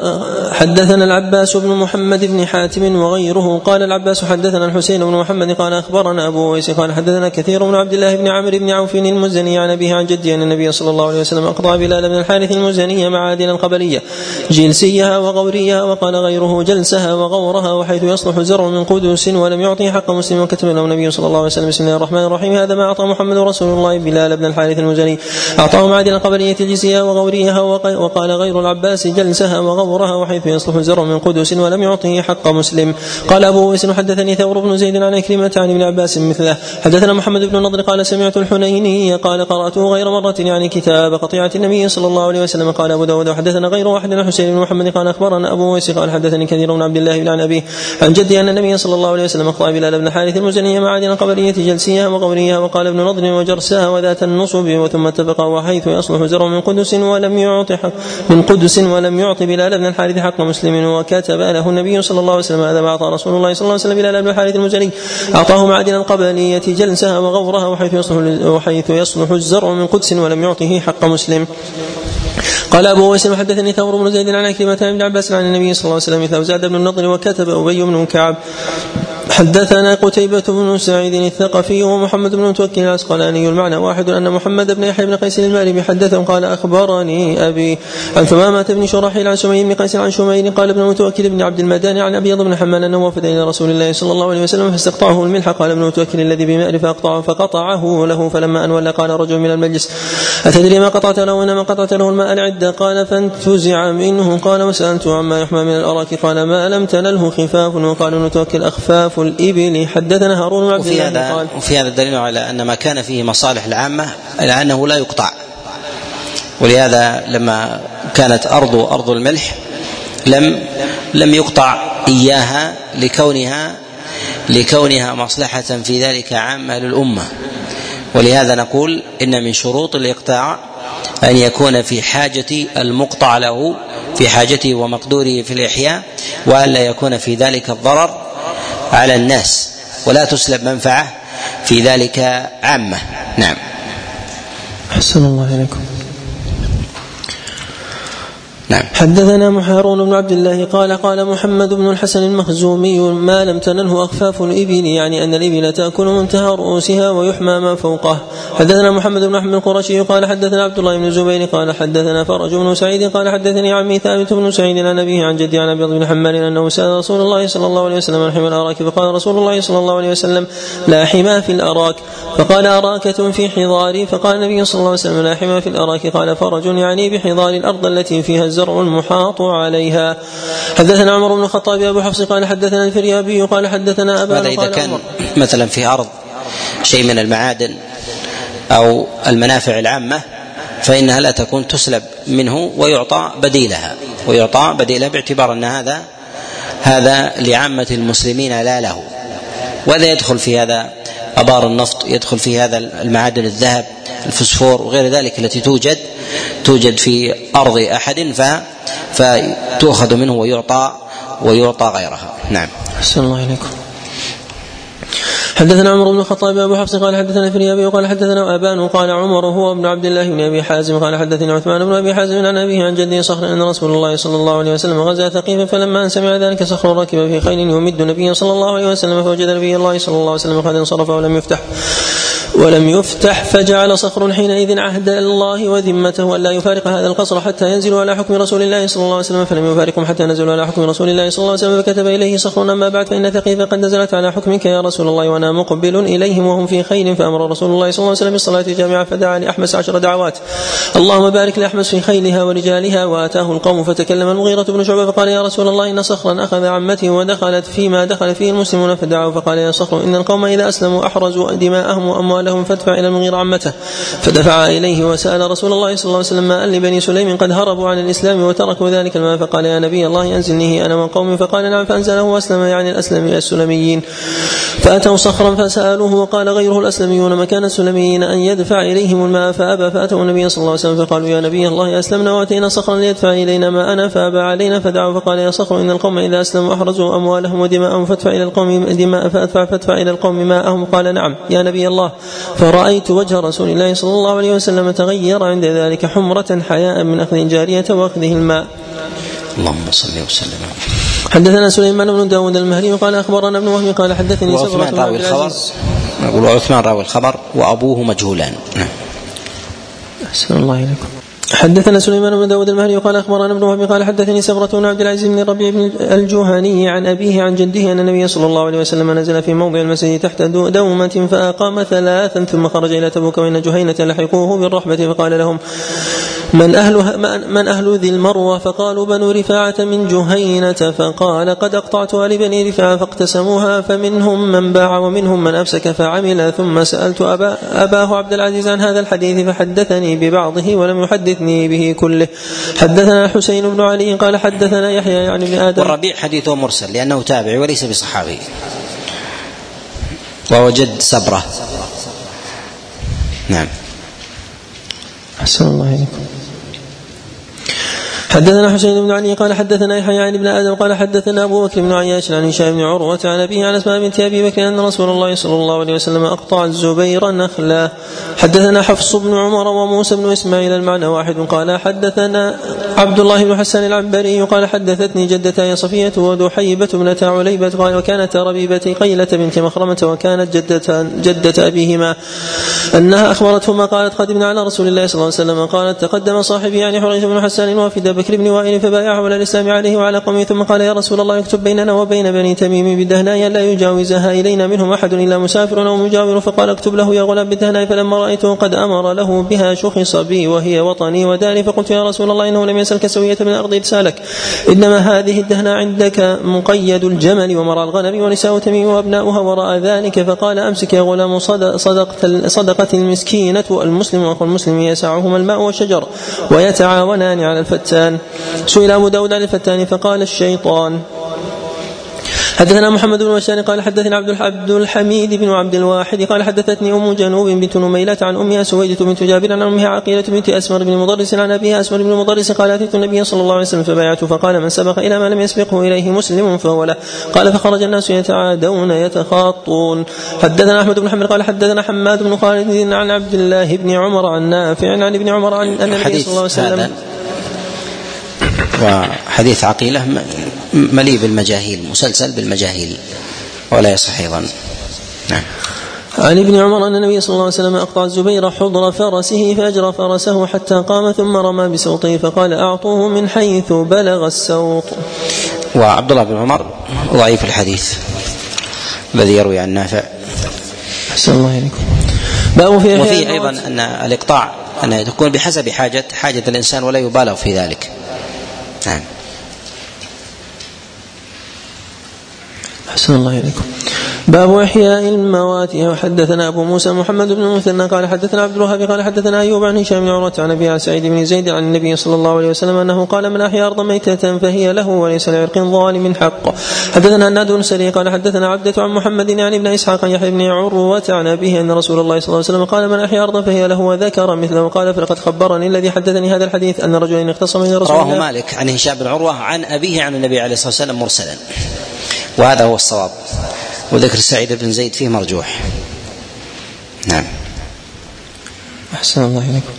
حدثنا العباس بن محمد بن حاتم وغيره. قال العباس حدثنا الحسين بن محمد قال أخبرنا أبو ويس قال حدثنا كثير بن عبد الله بن عمرو بن عوف المزني عن أبيه عن جدي أن النبي صلى الله عليه وسلم اقطع بلال بن الحارث المزني معادن القبليه جلسيها وغوريها وقال غيره جلسها وغورها وحيث يصلح الزرع من قدس ولم يعطه حق مسلم وكتب له النبي صلى الله عليه وسلم بسم الله الرحمن الرحيم هذا ما أعطى محمد رسول الله بلال بن الحارث المزني. أعطاه معادن القبليه جلسيها وغوريها وقال غير العباس جلسها وغورها وحيث يصلح الزرع من قدس ولم يعطه حق مسلم. قال أبو ويس حدثني ثور بن زيد عن كلمة عن ابن عباس مثله. حدثنا محمد بن النضر قال سمعت الحنيني قال قراته غير مرة يعني كتاب قطيعة النبي صلى الله عليه وسلم. قال أبو داود وحدثنا غير واحد عن حسين بن محمد قال أخبرنا أبو ويس قال حدثني كثير بن عبد الله بن عن ابيه عن جدي أن النبي صلى الله عليه وسلم اقطع بلال بن حارث المزني معادن قبرية جلسيها وغوريها وقال ابن نضر وجرسها وذات النصب وثم اتفقا وحيث يصلح زرع من قدس ولم يعط حق من قدس ولم يعط بلال بن الحارث حق مسلم وكتب له النبي صلى الله عليه وسلم هذا ما أعطى رسول الله صلى الله عليه وسلم بلال بن الحارث المزني أعطاه معادن القبلية جلسها وغورها وحيث يصلح وحيث يصلح الزرع من قدس ولم يعطه حق مسلم. قال أبو ويس حدثني ثور بن زيد عن كلمة بن عباس عن النبي صلى الله عليه وسلم مثله زاد بن النضر وكتب أبي بن كعب. حدثنا قتيبة بن سعيد الثقفي ومحمد بن متوكل العسقلاني المعنى واحد أن محمد بن يحيى بن قيس المالي حدثه قال أخبرني أبي عن ثمامة بن شرحيل عن سمي بن قيس عن شمير قال ابن متوكل بن عبد المداني عن أبيض بن حمال أنه وفد إلى رسول الله صلى الله عليه وسلم فاستقطعه الملح. قال ابن متوكل الذي بمأر فأقطعه فقطعه له فلما أن ولى قال رجل من المجلس. أتدري ما قطعت له؟ إنما قطعت له الماء العدة. قال فانتزع منه. قال وسألته عما يحمى من الأراك. قال ما لم تنله خفاف. وقال متوكل أخفاف. الإبل. حدثنا هارون بن عبد
وفي هذا وفي هذا دليل على أن ما كان فيه مصالح العامة الا أنه لا يقطع. ولهذا لما كانت أرض أرض الملح لم لم يقطع إياها لكونها لكونها مصلحة في ذلك عامه للامه ولهذا نقول إن من شروط الإقطاع أن يكون في حاجة المقطع له في حاجته ومقدوره في الإحياء والا يكون في ذلك الضرر على الناس ولا تسلب منفعة في ذلك عامة. نعم.
أحسن الله إليكم
نعم
حدثنا هارون بن عبد الله قال قال محمد بن الحسن المخزومي ما لم تنله أخفاف الإبل يعني أن الإبل تأكل منتهى رؤوسها ويحمى ما فوقه. حدثنا محمد بن أحمد القرشي قال حدثنا عبد الله بن الزبير قال حدثنا فرج بن سعيد قال حدثني عمي ثابت بن سعيد عن أبيه عن جدي عن أبي بن حمال أنه سأل رسول الله صلى الله عليه وسلم عن حمى الأراك فقال رسول الله صلى الله عليه وسلم لا حمى في الأراك. فقال أراكة في حضاري. فقال النبي صلى الله عليه وسلم لا حمى في الأراك. قال فرج يعني بحضار الأرض التي فيها الزرع المحاط عليها. حدثنا عمر بن الخطاب أبو حفص قال حدثنا الفريابي قال حدثنا أبا
هذا إذا
قال
كان
عمر.
مثلا في أرض شيء من المعادن أو المنافع العامة فإنها لا تكون تسلب منه ويعطى بديلها. ويعطى بديلها باعتبار أن هذا هذا لعامة المسلمين لا له. وهذا يدخل في هذا أبار النفط يدخل في هذا المعادن الذهب الفسفور وغير ذلك التي توجد توجد في أرض أحد ف فتؤخذ منه ويعطى ويعطى غيرها. نعم.
أحسن الله إليكم. حدثنا عمر بن الخطاب أبو حفص قال حدثنا فريابي وقال حدثنا ابان قال عمر هو ابن عبد الله بن أبي حازم قال حدثني عثمان بن أبي حازم عن أبيه عن جده صخر أن رسول الله صلى الله عليه وسلم غزا ثقيفا فلما أن سمع ذلك صخر ركب في خيل يمد النبي صلى الله عليه وسلم فوجد نبي الله صلى الله عليه وسلم قد انصرف ولم يفتح. ولم يفتح فجعل صخر حينئذ عهد الله وذمته الا يفارق هذا القصر حتى ينزلوا على حكم رسول الله صلى الله عليه وسلم فلم يفارقهم حتى نزلوا على حكم رسول الله صلى الله عليه وسلم فكتب إليه صخر. أما بعد فإن ثقيف قد نزلت على حكمك يا رسول الله وأنا مقبل إليهم وهم في خيل فأمر رسول الله صلى الله عليه وسلم بالصلاة جامعة فدعا لأحمس عشر دعوات. اللهم بارك لأحمس في خيلها ورجالها وآتاه القوم فتكلم المغيرة بن شعبة فقال يا رسول الله إن صخرا أخذ عمتي ودخلت فيما دخل فيه المسلمون فدعوا فقال يا صخر إن القوم إذا أسلموا أحرزوا دماءهم وأموالهم أموالهم فادفع إلى المغيرة عمته. فدفع إليه وسأل رسول الله صلى الله عليه وسلم ما أن لبني سليم قد هربوا عن الإسلام وتركوا ذلك المال فقال يا نبي الله أنزلنيه أنا وقومي فقال نعم فأنزله وأسلم يعني الأسلم السلميين. فأتوا صخرا فسألوه وقال غيره الأسلميون مكان السلميين أن يدفع إليهم الماء. فأبى فأتوا النبي صلى الله عليه وسلم فقالوا يا نبي الله أسلمنا وأتينا صخرا ليدفع إلينا ماءنا. فأبى علينا فدعوا فقال يا صخر إن القوم إذا أسلموا أحرزوا أموالهم ودماءهم. فادفع إلى القوم دماء فأدفع فادفع إلى القوم ماءهم. قال نعم يا نبي الله. فرأيت وجه رسول الله صلى الله عليه وسلم تغير عند ذلك حمرة حياء من أخذ الجارية وأخذه الماء.
اللهم صل وسلم.
حدثنا سليمان بن داود المهري قال أخبرنا ابن وهب قال حدثني
وعثمان راوي الخبر. وعثمان راوي الخبر وأبوه مجهولان. نعم.
أحسن الله إليكم. حدثنا سليمان بن داود المهري قال أخبرنا ابن وهب قال حدثني سبرة بن عبد العزيز بن ربيع بن الجهني عن أبيه عن جده أن النبي صلى الله عليه وسلم نزل في موضع المسجد تحت دومة فأقام ثلاثا ثم خرج إلى تبوك وإن جهينة لحقوه بالرحبة فقال لهم من أهل من أهل ذي المروة فقالوا بنو رفاعة من جهينة فقال قد أقطعتها لبني رفاعة فاقتسموها فمنهم من باع ومنهم من أفسك فعمل ثم سألت أبا أباه عبد العزيز عن هذا الحديث فحدثني ببعضه ولم يحدثني به كله. حدثنا الحسين بن علي قال حدثنا يحيى يعني بن آدم.
والربيع حديثه مرسل لأنه تابعي وليس بصحابي. وهو جد سبرة نعم.
أحسن الله إليكم. حدثنا حسين بن علي قال حدثنا يحيى عن ابن آدم قال حدثنا أبو بكر بن عياش عن هشام بن عروة عن أبيه عن أسماء بنت أبي بكر أن رسول الله صلى الله عليه وسلم أقطع الزبير نخلا حدثنا حفص بن عمر وموسى بن إسماعيل المعنى واحد. قال حدثنا عبد الله بن حسان العنبري قال حدثتني جدتاي صفية ودحيبه ابنتا عليبة قال وكانت ربيبتي قيلة بنت مخرمة وكانت جدة جدة أبيهما أنها أخبرتهما قالت قدمنا على رسول الله صلى الله عليه وسلم قالت تقدم صاحبي يعني حريث بن حسان وافد بكر بن وائل فبايعه على الإسلام عليه وعلى قومه ثم قال يا رسول الله اكتب بيننا وبين بني تميم بالدهناء لا يجاوزها إلينا منهم أحد إلا مسافر أو مجاور. فقال اكتب له يا غلام بالدهناء فلما رأيته قد أمر له بها شخص بي وهي وطني وداري فقلت يا رسول الله إنه لم يسلك سوية من الأرض إرسالك إنما هذه الدهناء عندك مقيد الجمل ومرى الغنم ونساء تميم وأبناؤها وراء ذلك فقال أمسك يا غلام صدق صدقة صدقة المسكينة المسلم وأخو المسلم يسعهما الماء والشجر ويتعاونان على الفتان سئل أبو داود عن الفتان فقال الشيطان. حدثنا محمد بن بشار قال حدثنا عبد عبد الحميد بن عبد الواحد قال حدثتني أم جنوب بنت نميلة عن أمها سويدة بنت جابر عن أمها عقيلة بنت أسمر بن مضرس عن أبيها أسمر بن مضرس قال أتيت النبي صلى الله عليه وسلم فبايعته فقال من سبق إلى ما لم يسبقه إليه مسلم فهو له. قال فخرج الناس يتعادون يتخاطون. حدثنا أحمد بن حمد قال حدثنا حماد بن خالد عن عبد الله بن عمر عن نافع عن ابن عمر عن النبي صلى الله عليه وسلم.
وحديث عقيلة مليء بالمجاهيل مسلسل بالمجاهيل ولا يصح أيضا نعم
عن ابن عمر أن النبي صلى الله عليه وسلم أقطع الزبير حضر فرسه فاجرى فرسه حتى قام ثم رمى بسوطه فقال أعطوه من حيث بلغ السوط.
وعبد الله بن عمر ضعيف الحديث الذي يروي عن نافع.
أحسن الله اليكم. باب في
وفيه أيضا أن الإقطاع أن تكون بحسب حاجة حاجة الإنسان ولا يبالغ في ذلك. نعم
أحسن الله إليكم. باب إحياء الموات وحدثنا أبو موسى محمد بن المثنى قال حدثنا عبد الوهاب قال حدثنا أيوب عن هشام بن عروة عن أبي سعيد بن زيد عن النبي صلى الله عليه وسلم أنه قال من أحيا أرضا ميتة فهي له وليس لعرق ظالم حق. حدثنا الناد بن سري قال حدثنا عبدة عن محمد يعني ابن إسحاق عن يحيى بن عروة عن أبيه أن رسول الله صلى الله عليه وسلم قال من أحيا أرضا فهي له وذكر مثله. قال فلقد خبرني الذي حدثني هذا الحديث أن رجلا اختصم من رسول
رواه الله. مالك عن هشام بن عروة عن أبيه عن النبي عليه الصلاة والسلام مرسلا. وهذا هو الصواب. وذكر سعيد بن زيد فيه مرجوح. نعم.
أحسن الله إليكم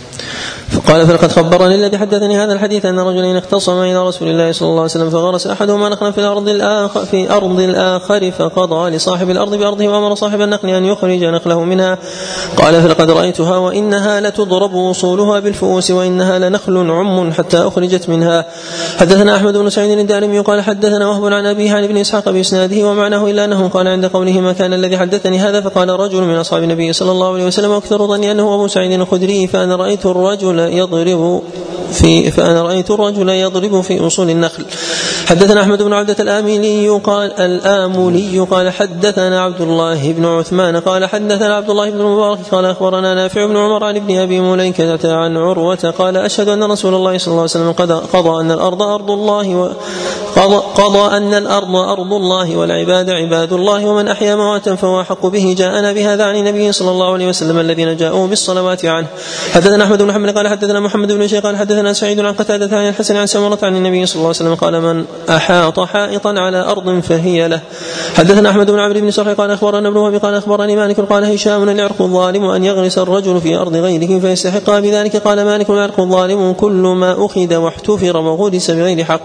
فقال فلقد خبرني الذي حدثني هذا الحديث أن رجلين اختصم إلى رسول الله صلى الله عليه وسلم فغرس أحدهما نخلا في الأرض الآخر في أرض الآخر فقضى لصاحب الأرض بأرضه وأمر صاحب النخل أن يخرج نخله منها. قال فلقد رأيتها وإنها لتضرب وصولها بالفؤوس وإنها لنخل عم حتى أخرجت منها. حدثنا أحمد بن سعيد الدارمي قال حدثنا وهب عن ابيه عن ابن إسحاق بإسناده ومعناه إلا انه قال عند قوله ما كان الذي حدثني هذا فقال رجل من أصحاب النبي صلى الله عليه وسلم وأكثر ظني أنه أبو سعيد الخدري فأنا رأيت الرجل يضرب في فأنا رأيت الرجل يضرب في أصول النخل. حدثنا أحمد بن عبدة الآملي قال الآملي قال حدثنا عبد الله بن عثمان قال حدثنا عبد الله بن المبارك قال أخبرنا نافع بن عمر عن ابن أبي مليكة عن عروة قال أشهد أن رسول الله صلى الله عليه وسلم قضى أن الأرض أرض الله قضى, قضى أن الأرض أرض الله والعباد عباد الله ومن أحيا مواتا فهو أحق به. جاءنا بهذا عن النبي صلى الله عليه وسلم الذين جاءوا بالصلوات عنه. حدثنا أحمد بن محمد قال حدثنا محمد بن شيخ قال حدثنا سعيد عن قتادة عن الحسن عن سمرة عن النبي صلى الله عليه وسلم قال من أحاط حائطا على أرض فهي له. حدثنا أحمد بن عمرو بن سرح قال أخبرنا ابن وهب قال أخبرني مالك قال هشام العرق الظالم أن يغرس الرجل في أرض غيره فيستحق بذلك. قال مالك العرق الظالم كل ما أخذ واحتفر وغرس بغير حق.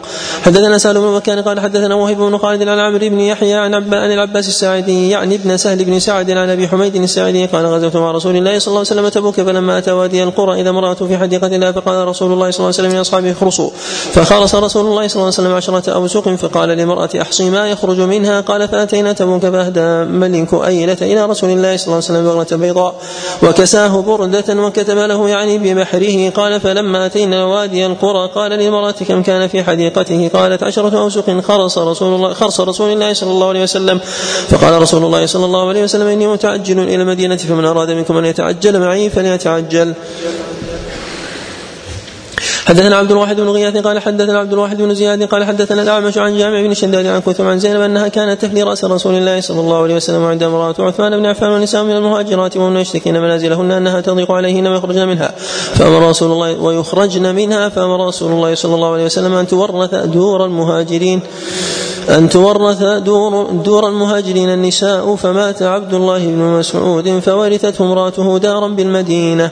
حدثنا سالم بن مكان قال حدثنا وهب بن خالد عن عمرو بن يحيى عن عن العباس الساعدي يعني ابن سهل بن سعد عن أبي حميد الساعدي قال غزوت مع رسول الله صلى الله عليه وسلم تبوك فلما أتى وادي القرى إذا امراه في حديقة الله فقال رسول الله صلى الله عليه وسلم لاصحابه اخرصوا. فخرص رسول الله صلى الله عليه وسلم عشرة اوسق فقال لامرأة أحصي ما يخرج منها قال فأتينا تبوك فأهدى ملك أيلة إلى رسول الله صلى الله عليه وسلم بغله بيضاء وكساه بردة وكتب له يعني ببحره قال فلما أتينا وادي القرى قال للمرأة كم كان في حديقته؟ قالت عشره أوسق خرص رسول الله خرص رسول الله صلى الله عليه وسلم. فقال رسول الله صلى الله عليه وسلم إني متعجل إلى المدينة فمن أراد منكم أن يتعجل معي فليتعجل. حدثنا عبد الواحد بن غياث قال حدثنا عبد الواحد بن زياد قال حدثنا الأعمش عن جامع بن شداد عن كثم عن زينب أنها كانت تفلي رأس رسول الله صلى الله عليه وسلم وعند امرأة عثمان بن عفان والنساء من المهاجرات وهن يشتكين منازلهن أنها تضيق عليهن ويخرجن منها. فأمر رسول الله ويخرجن منها فأمر رسول الله صلى الله عليه وسلم أن تورث دور المهاجرين. أن تورث دور, دور المهاجرين النساء فمات عبد الله بن مسعود فورثته امرأته دارا بالمدينة.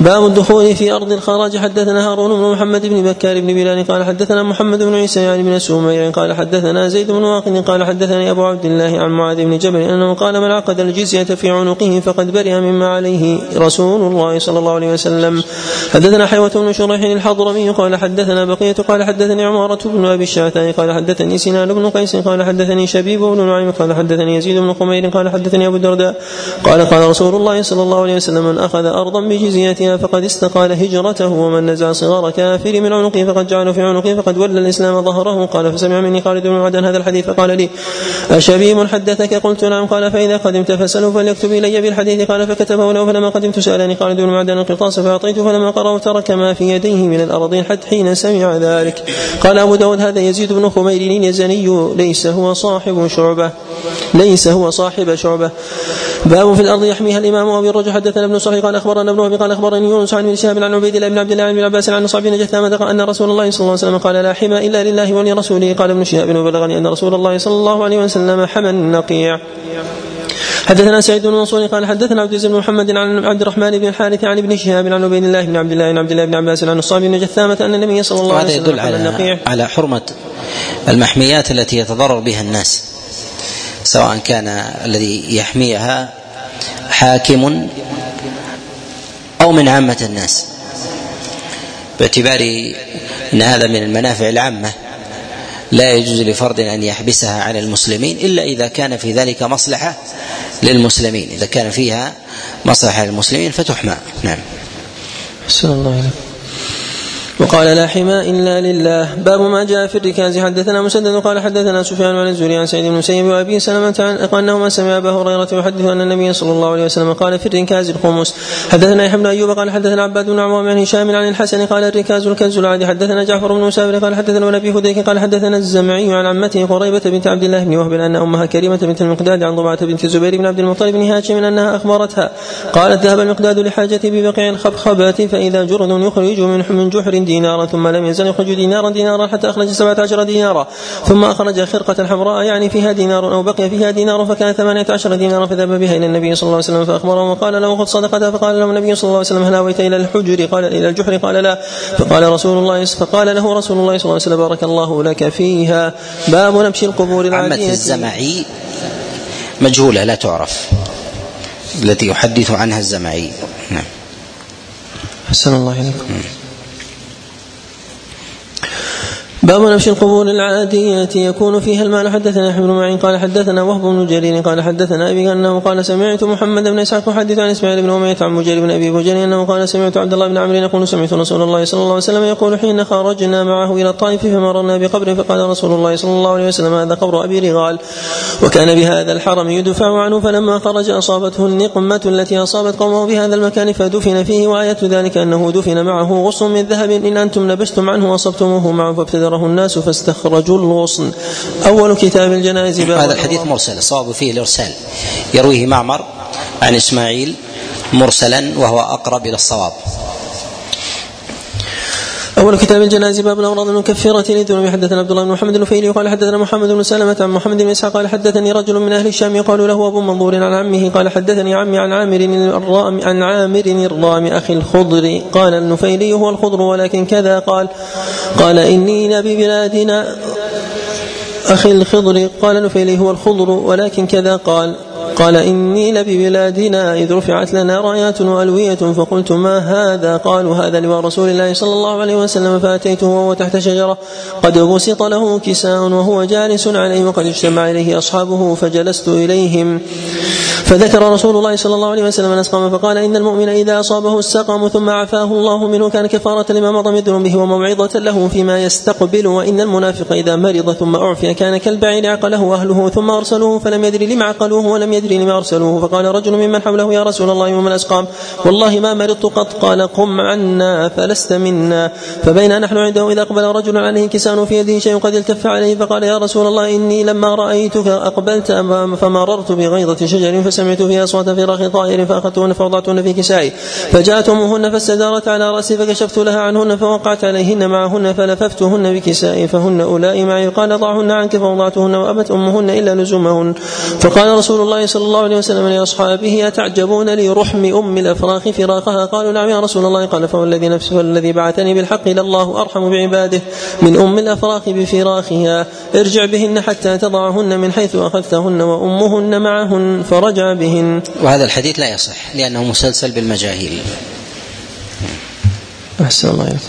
باب الدخول في أرض الخراج. حدثنا هارون بن محمد بن بكار بن بلال قال حدثنا محمد بن عيسى يعني بن سومير قال حدثنا زيد بن واقد قال حدثني أبو عبد الله عن معاذ بن جبل أنه قال من عقد الجزية في عنقه فقد برئ مما عليه رسول الله صلى الله عليه وسلم. حدثنا حيوة بن شريح الحضرمي قال حدثنا بقية قال حدثني عمارة بن أبي الشعثاء قال حدثني سنان بن قيس قال حدثني شبيب بن نعيم قال حدثني يزيد بن خمير قال حدثني أبو الدرداء قال قال رسول الله صلى الله عليه وسلم من أخذ أرضا بجزيتها فقد استقال هجرته ومن نزع صغار كافر من عنقه فقد جعل في عنقه فقد ولى الإسلام ظهره قال فسمع مني خالد بن معدن هذا الحديث فقال لي أشبيب حدثك قلت نعم قال فإذا قدمت فاسأله فليكتب إلي بالحديث قال فكتبه له فلما قدمت سألني خالد بن معدن القرطاس فأعطيته فلما قرأه ترك ما في يديه من الأرضين حتى حين سمع ذلك قال أبو داود هذا يزيد بن خمير اليزني ليس هو صاحب شعبة ليس هو صاحب شعبة. باب في الأرض يحميها الإمام أبي الرجل حدثنا ابن صحيح قال أخبرنا ابن أبي قال أخبرني يونس عن ابن شهاب عن عبيد الله بن عبد الله بن عباس عن صعب بن جثامة أن رسول الله صلى الله عليه وسلم قال لا حمى إلا لله ولرسوله قال ابن شهاب وبلغني أن رسول الله صلى الله عليه وسلم حمى النقيع حدثنا سعيد بن منصور قال حدثنا عبد بن محمد عن عبد الرحمن بن الحارث عن ابن شهاب عن عبيد الله بن عبد الله بن عبد الله بن عباس عن الصعب بن جثامة أن النبي صلى الله عليه وسلم
هذا يدل على على حرمة المحميات التي يتضرر بها الناس سواء كان الذي يحميها حاكم أو من عامة الناس باعتبار إن هذا من المنافع العامة لا يجوز لفرد أن يحبسها على المسلمين إلا إذا كان في ذلك مصلحة للمسلمين إذا كان فيها مصلحة للمسلمين فتحمى نعم.
أحسن الله إليك. وقال لا حماء إلا لله. باب ما جاء في الركاز. حدثنا مسدد قال حدثنا سفيان عن الزهري عن سعيد بن المسيب وأبي سلمة عن أنه ما سمع أبا هريرة يحدث أن النبي صلى الله عليه وسلم قال في الركاز الخمس. حدثنا يحيى بن أيوب قال حدثنا عباد بن عوام عن هشام عن الحسن قال الركاز الكنز العادي. حدثنا جعفر بن مسافر قال حدثنا ابي هديك قال حدثنا الزمعي عن عمته قريبة بنت عبد الله بن وهب أن أمها كريمة بنت المقداد عن ضبعة بنت الزبير بن عبد المطلب بن هاشم أنها أخبرتها. قالت ذهب المقداد لحاجتي ببقيع الخبخبه فإذا جرد يخرج من جحر دينارا ثم لم يزل يخرج دينارا دينارا حتى أخرج سبعة عشر دينارا. ثم أخرج خرقة حمراء يعني فيها دينار أو بقي فيها دينار فكان ثمانية عشر دينارا فذهب بها إلى النبي صلى الله عليه وسلم فأخبره وقال له خذ صدقتها فقال له النبي صلى الله عليه وسلم هل أويت إلى الحجر؟ قال إلى الجحر؟ قال لا. فقال رسول الله فقال له رسول الله صلى الله عليه وسلم بارك الله لك فيها. باب نبش القبور العادية.
عمة الزمعي مجهولة لا تعرف. التي يحدث عنها الزمعي. نعم.
حسن الله إليكم. باب نفش القبور العادية يكون فيها المال. حدثنا يحيى بن معين قال حدثنا وهب بن جرير قال حدثنا أبي أنه قال سمعت محمد بن إسحاق يحدث عن إسماعيل بن أمية عن مجري بن أبي بجري أنه قال سمعت عبد الله بن عمرو يقول سمعت رسول الله صلى الله عليه وسلم يقول حين خرجنا معه إلى الطائف فمررنا بقبر فقال رسول الله صلى الله عليه وسلم هذا قبر أبي رغال. وكان بهذا الحرم يدفع عنه فلما خرج أصابته النقمة التي أصابت قومه بهذا المكان فدفن فيه وآية ذلك أنه دفن معه غصن من ذهب. إن أنتم لبستم عنه وأصبتموه معه فابتدره الناس فاست استخرجوا الغصن. أول كتاب الجنائز
هذا الحديث مرسل الصواب فيه الإرسال. يرويه معمر عن إسماعيل مرسلا وهو أقرب إلى الصواب.
أول كتاب الجنائز باب الأمراض المكفرة للذنوب. حدثنا عبد الله بن محمد النفيلي قال حدثنا محمد بن سلمة عن محمد بن إسحاق قال حدثني رجل من أهل الشام يقال له أبو منظور عن عمه قال حدثني عمي عن عامر الرام عن عامر الرام أخي الخضر. قال النفيلي هو الخضر ولكن كذا قال قال إني نبي بلادنا أخي الخضر. قال نفيلي هو الخضر ولكن كذا قال قال إني لببلادنا إذ رفعت لنا رايات وألوية فقلت ما هذا؟ قالوا هذا لواء رسول الله صلى الله عليه وسلم فأتيته وهو تحت شجرة قد بسط له كساء وهو جالس عليه وقد اجتمع إليه أصحابه فجلست إليهم فذكر رسول الله صلى الله عليه وسلم الأسقام فقال إن المؤمن إذا أصابه السقم ثم عفاه الله منه كان كفارة لما مضى من ذنوبه وموعظة له فيما يستقبل وإن المنافق إذا مرض ثم أعفي كان كالبعير عقله أهله ثم أرسلوه فلم يدري لما عقلوه ولم يدري لما أرسلوه فقال رجل ممن حوله يا رسول الله ومن الأسقام والله ما مرضت قط قال قم عنا فلست منا فبين نحن عنده إذا أقبل رجل عليه كسان في يده شيء قد التف عليه فقال يا رسول الله إني لما رأيتك أقبلت فمررت بغيضة شجر فسمعت فيها أصوات فراخ طائر فأخذتهن فوضعتهن في كسائي. فجاءت أمهن فاستدارت على رأسي فكشفت لها عنهن فوقعت عليهن معهن فلففتهن بكسائي. فهن أولئي معي. قال ضعهن عنك فوضعتهن وأبت أمهن إلا لزومهن فقال رسول الله صلى الله عليه وسلم لأصحابه أتعجبون لرحم أم الأفراخ فراقها؟ قالوا نعم يا رسول الله. قال فوالذي نفسه الذي بعثني بالحق لله أرحم بعباده من أم الأفراخ بفراخها. ارجع بهن حتى تضعهن من حيث أخذتهن وأمهن معهن. فرجع بهن
وهذا الحديث لا يصح لأنه مسلسل بالمجاهيل.
أحسن الله إليك.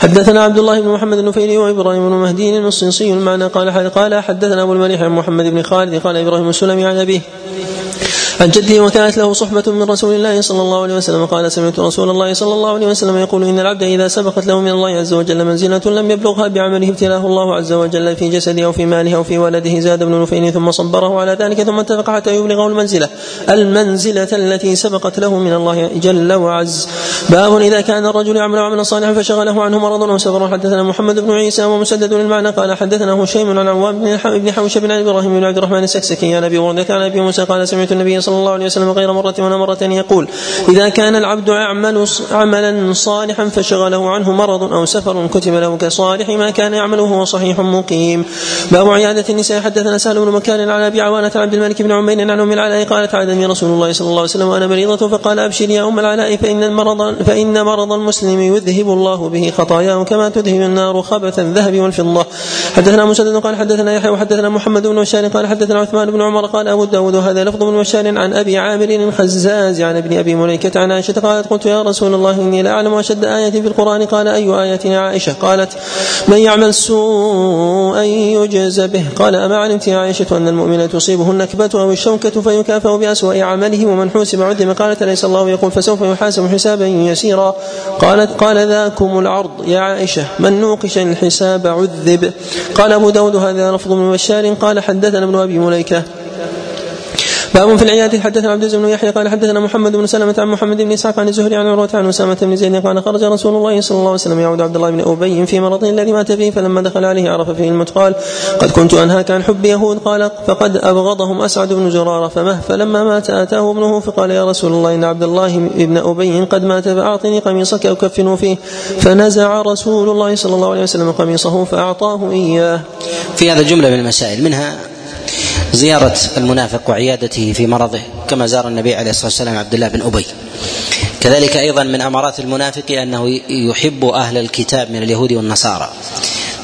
حدثنا عبد الله بن محمد النفيلي وإبراهيم بن مهدي المصنصي المعنى قال قال حدثنا أبو المليح عن محمد بن خالد قال إبراهيم السلمي عن أبيه. عن جده وكانت له صحبة من رسول الله صلى الله عليه وسلم. قال سمعت رسول الله صلى الله عليه وسلم يقول إن العبد إذا سبقت له من الله عز وجل منزلة لم يبلغها بعمله ابتلاه الله عز وجل في جسده أو في ماله أو في ولده زاد ابن نفيل ثم صبره على ذلك ثم اتفق حتى يبلغه المنزلة. المنزلة التي سبقت له من الله جل وعز. باب إذا كان الرجل يعمل عملا صالحا فشغله عنه مرض أو سفر. حدثنا محمد بن عيسى ومسدد المعنى. قال حدثنا هشيم عن عوام بن حوشب بن إبراهيم بن عبد الرحمن السكسكي عن أبي وردة عن أبي موسى قال سمعت النبي صلى الله عليه وسلم غير مرة ولا مرتين يقول إذا كان العبد يعمل عملا صالحا فشغله عنه مرض أو سفر كتب له كصالح ما كان يعمله وهو صحيح مقيم. باب عيادة النساء. حدثنا سهل بن مكان عن أبي عوانة عبد الملك بن عمير عن أم العلاء قالت عادني رسول الله صلى الله عليه وسلم وأنا مريضة فقال أبشري يا أم العلاء فإن المرض فإن مرض المسلم يذهب الله به خطاياه كما تذهب النار خبث الذهب والفضة. حدثنا مسدد قال حدثنا يحيى وحدثنا محمد بن بشار قال حدثنا عثمان بن عمر قال أبو داود وهذا لفظ بن بشار عن أبي عامر الخزاز عن ابن أبي مليكة عن عائشة قالت قلت يا رسول الله إني لاعلم أشد آية في القرآن. قال أي آية؟ يا عائشة قالت من يعمل سوءا يجز به. قال أما علمت يا عائشة أن المؤمن تصيبه النكبه أو الشوكة فيكافئ بأسوأ عمله ومن حوسب عذب قالت أليس الله يقول فسوف يحاسب حسابا يسيرا. قالت قال ذاكم العرض يا عائشة من نوقش الحساب عذب؟ قال أبو داود هذا لفظ من بشار. قال حدثنا ابن أبي مليكة باب في العيادة حدثنا عبد العزيز بن يحيى قال حدثنا محمد بن سلمة عن محمد بن إسحاق عن الزهري عن عروة عن أسامة بن زيد قال خرج رسول الله صلى الله عليه وسلم يعود عبد الله بن أبي في مرضه الذي مات فيه فلما دخل عليه عرف فيه الموت قال قد كنت أنهاك عن حب يهود قال فقد أبغضهم أسعد بن زرارة فمه فلما مات آتاه ابنه فقال يا رسول الله إن عبد الله بن أبي قد مات فأعطني قميصك أكفنه فيه. فنزع رسول الله صلى الله عليه وسلم قميصه فأعطاه إياه.
في هذا جملة من المسائل منها زيارة المنافق وعيادته في مرضه كما زار النبي عليه الصلاة والسلام عبد الله بن أبي. كذلك أيضا من أمارات المنافق أنه يحب أهل الكتاب من اليهود والنصارى.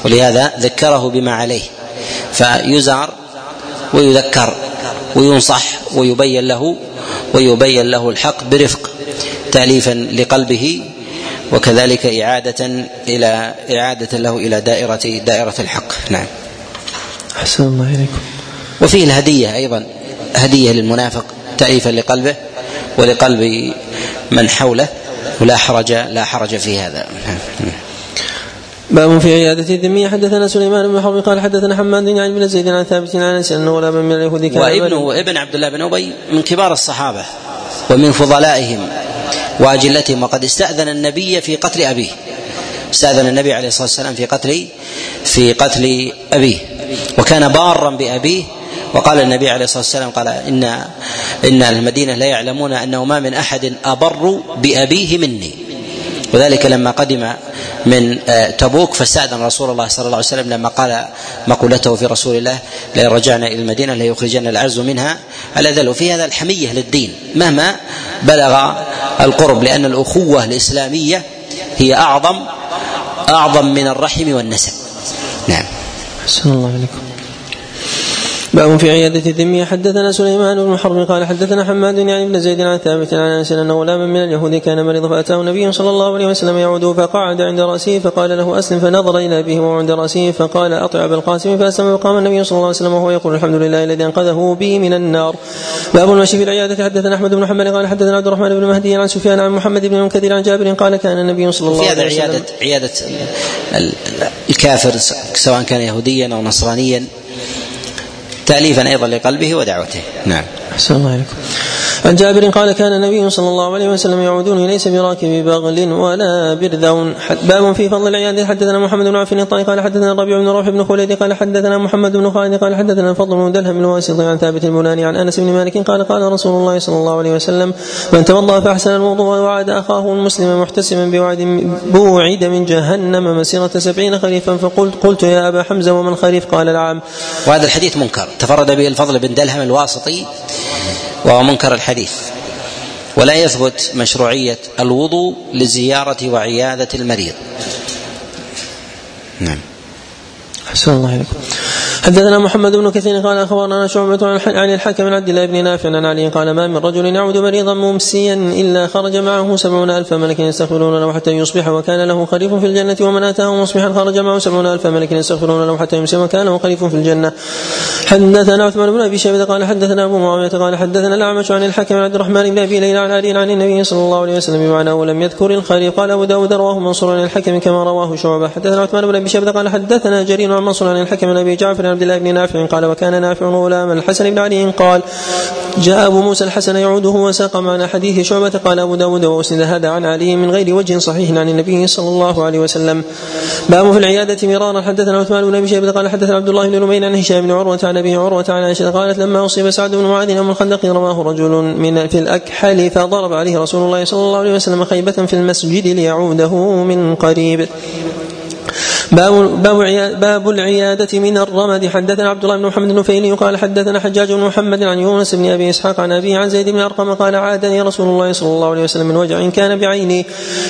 ولهذا ذكره بما عليه. فيزار ويذكر وينصح ويبين له ويبين له الحق برفق تأليفا لقلبه وكذلك إعادة إلى إعادة له إلى دائرة دائرة الحق. نعم.
أحسن الله إليكم.
وفيه الهدية أيضا هدية للمنافق تأليفا لقلبه ولقلب من حوله ولا حرج لا حرج في هذا.
باب في عيادة الذمية حدثنا سليمان بن حرب قال حدثنا حماد يعني بن زيد عن ثابت عن أنس أنه ولا من اليهود
كان وابنه ابن عبد الله بن أبي من كبار الصحابة ومن فضلائهم وأجلتهم وقد استأذن النبي في قتل أبيه. استأذن النبي عليه الصلاة والسلام في قتل في قتل أبيه. وكان بارا بأبيه وقال النبي عليه الصلاة والسلام قال ان إن المدينة لا يعلمون أنه ما من أحد أبر بأبيه مني. وذلك لما قدم من آه، تبوك فاستأذن رسول الله صلى الله عليه وسلم لما قال مقولته في رسول الله لئن رجعنا إلى المدينة ليخرجن الأعز منها. الأذل وفي هذا الحمية للدين مهما بلغ القرب لأن الأخوة الإسلامية هي أعظم أعظم من الرحم والنسب. نعم.
أحسن الله عليكم باب في عيادة الذمية حدثنا سليمان بن حرب قال حدثنا حماد يعني بن زيد عن ثابت عن أنس أن غلاما من اليهود كان مريضا فأتاه النبي صلى الله عليه وسلم يعوده فقعد عند رأسه فقال له أسلم فنظر إلى أبيه وهو عند رأسه فقال أطع أبا القاسم فأسلم وقام النبي صلى الله عليه وسلم وهو يقول الحمد لله الذي أنقذه بي من النار. باب المشي في العيادة. حدثنا أحمد بن محمد قال حدثنا عبد الرحمن بن مهدي عن سفيان عن محمد بن منكدر عن جابر قال كان النبي صلى الله عليه وسلم
عيادة عيادة الكافر سواء كان يهوديا أو نصرانيا تأليفا أيضا لقلبه ودعوته. نعم.
أحسن الله عليكم عن جابر قال كان النبي صلى الله عليه وسلم يعودون ليس براكب بغل ولا برذون باب في فضل العياد حدثنا محمد بن عفان الطائي قال حدثنا الربيع بن روح بن خليد قال حدثنا محمد بن خالد قال حدثنا الفضل بن دلهم بن واسط عن ثابت البناني عن أنس بن مالك قال قال رسول الله صلى الله عليه وسلم من توضا فأحسن الوضوء ووعد أخاه المسلم محتسما بوعد بوعد من جهنم مسيرة سبعين خريفا فقلت قلت يا أبا حمزة ومن خريف؟ قال العام.
وهذا الحديث منكر. تفرد به الفضل بن دلهم الواسطي وهو منكر الحديث. ولا يثبت مشروعية الوضوء لزيارة وعيادة المريض.
نعم. أحسن الله إليكم. حدثنا محمد بن كثير قال أخبرنا شعبة عن الحكم عبد الله بن نافع عن علي قال ما من رجل يعود مريضا ممسيا إلا خرج معه سبعون ألف ملك يستغفرون له حتى يصبح وكان له خريف في الجنة ومن آتاه مصبحا خرج معه سبعون ألف ملك يستغفرون له حتى يمسي وكان له خريف في الجنة. حدثنا عثمان بن أبي شيبة قال حدثنا أبو معاوية قال حدثنا الأعمش عن الحكم عبد الرحمن بن أبي ليلى عن علي عن النبي صلى الله عليه وسلم بمعنى ولم يذكر الخريف قال أبو داود رواه منصور عن الحكم كما رواه شعبة. حدثنا عثمان بن أبي شيبة قال حدثنا جرير عن منصور عن الحكم عن أبي جعفر عبد الله بن نافع قال وكان نافع غلاما الحسن بن علي. قال جاء أبو موسى الحسن يعوده وساق معنا حديث شعبة. قال أبو داود وأسند هذا عن علي من غير وجه صحيح عن النبي صلى الله عليه وسلم. باب في العيادة مرارا. حدثنا عثمان بن أبي شيبة قال حدثنا عبد الله بن نمير عن هشام بن عروة عن أبي عروة عن عائشة قالت لما أصيب سعد بن معاذ يوم الخندق رماه رجل من في الأكحل فضرب عليه رسول الله صلى الله عليه وسلم خيبة في المسجد ليعوده من قريب. باب باب باب العيادة من الرمد. حدثنا عبد الله بن محمد النفيلي قال حدثنا حجاج بن محمد عن يونس بن أبي إسحاق عن أبي عن زيد بن أرقم قال عادني رسول الله صلى الله عليه وسلم من وجع كان بعيني.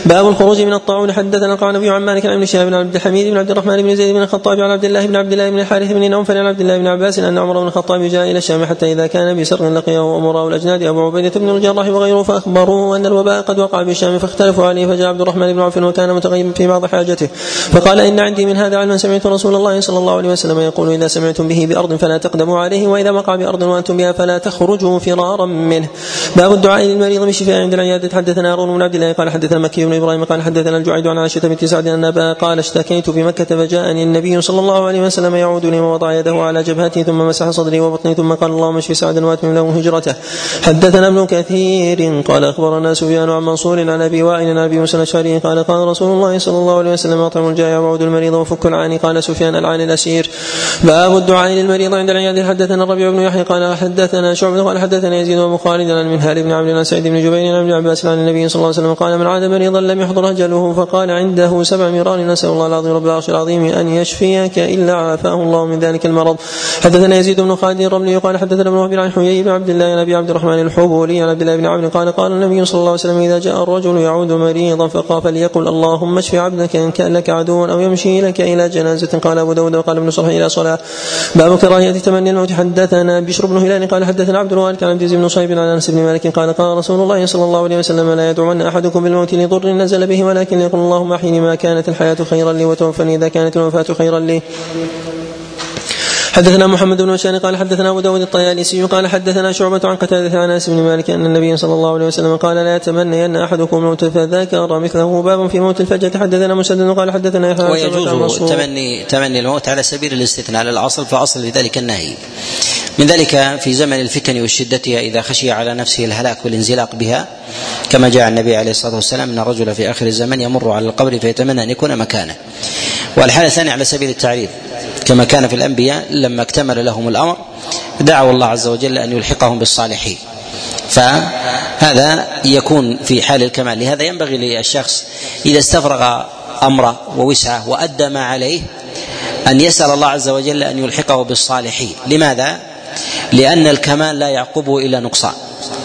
باب الخروج من الطاعون. حدثنا قال النبي عن مالك عن ابن شهاب بن عبد الحميد بن عبد الرحمن بن زيد بن الخطاب عن عبد الله بن عبد الله بن الحارث بن نوفل عن عبد الله بن عباس أن عمر بن الخطاب جاء إلى الشام حتى إذا كان بسر لقيه امراء الأجناد. أبو عبيدة بن الجراح وغيره فأخبروه أن الوباء قد وقع بالشام فاختلفوا عليه. فجاء عبد الرحمن بن عوف وكان متغيبا في بعض حاجته. فقال إن عندي من هذا علما سمعت رسول الله صلى الله عليه وسلم يقول إذا سمعتم به بأرض فلا تقدموا عليه وإذا وقع بأرض وأنتم بها فلا تخرجوا فرارا منه. باب الدعاء للمريض بالشفاء عند العيادة. حدثنا هارون بن عبد الله قال حدثنا مكي بن إبراهيم قال حدثنا الجعيد عن عائشة بنت سعد أن أبا قال اشتكيت بمكة فجاءني النبي صلى الله عليه وسلم يعودني ووضع يده على جبهتي ثم مسح صدري وبطني ثم قال اللهم اشف سعدا واتمم له هجرته. حدثنا ابن كثير قال أخبرنا سفيان عن منصور عن أبي وائل عن أبي موسى الأشعري قال قال رسول الله صلى الله عليه وسلم أطعم الجائع وعود المريض وفك العاني. قال سفيان العاني الأسير. باب الدعاء للمريض عند العيادة. حدثنا الربيع بن يحيى. قال حدثنا شعبة. قال حدثنا يزيد بن خالد عن منهال بن عبد سعيد بن جبير عن ابن عباس عن النبي صلى الله عليه وسلم. قال من عاد مريضا لم يحضر أجله فقال عنده سبع مرار. نسأل الله العظيم رب العرش العظيم أن يشفيك إلا عافاه الله من ذلك المرض. حدثنا يزيد بن خالد الرملي. قال حدثنا ابن وهب عن حيي بن عبد الله عن أبي عبد الرحمن الحبولي عن عبد الله بن عمرو. قال قال النبي صلى الله عليه وسلم إذا جاء الرجل يعود مريضا فقال فليقل اللهم اشف عبدك إن كان لك عدو أو يمشي وكيلك إلى جنازة. قال أبو داود وقال ابن صرح إلى صلاة. باب كراهية تمني الموت حدثنا بشر بن هلال قال حدثنا عبد الوارث عن عبد بن صيب عن أنس بن مالك قال قال رسول الله صلى الله عليه وسلم لا يدعون أحدكم بالموت لضر نزل به ولكن يقول اللهم أحيني ما كانت الحياة خيرا لي وتوفني إذا كانت الوفاة خيرا لي. حدثنا محمد بن بشار قال حدثنا أبو داود الطيالسي قال حدثنا شعبة عن قتادة عن أنس بن مالك أن النبي صلى الله عليه وسلم قال لا يتمنى ان أحدكم الموت فذكر مثله باب في موت الفجأة حدثنا مسدد قال حدثنا
يحيى ويجوز تمني تمني الموت على سبيل الاستثناء. للاصل فاصل لذلك النهي. من ذلك في زمن الفتن وشدتها إذا خشي على نفسه الهلاك والانزلاق بها. كما جاء النبي عليه الصلاة والسلام إن الرجل في آخر الزمن يمر على القبر فيتمنى أن يكون مكانه. والحاله الثانية على سبيل التعريض كما كان في الأنبياء لما اكتمل لهم الأمر دعوا الله عز وجل أن يلحقهم بالصالحين. فهذا يكون في حال الكمال. لهذا ينبغي للشخص إذا استفرغ أمره ووسعه وأدى ما عليه أن يسأل الله عز وجل أن يلحقه بالصالحين. لماذا؟ لأن الكمال لا يعقبه إلا نقصان.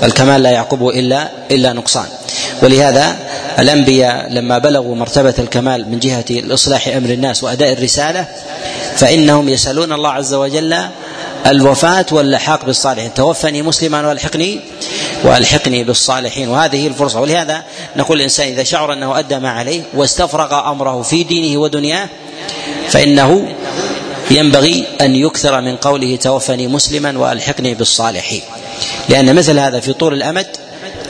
الكمال لا يعقبه الا إلا نقصان. ولهذا الأنبياء لما بلغوا مرتبة الكمال من جهة الاصلاح أمر الناس وأداء الرسالة فإنهم يسألون الله عز وجل الوفاة واللحاق بالصالحين. توفني مسلما والحقني والحقني بالصالحين. وهذه الفرصة. ولهذا نقول الإنسان إذا شعر أنه أدى ما عليه واستفرغ أمره في دينه ودنياه فإنه ينبغي أن يكثر من قوله توفني مسلما وألحقني بالصالحين. لأن مثل هذا في طول الأمد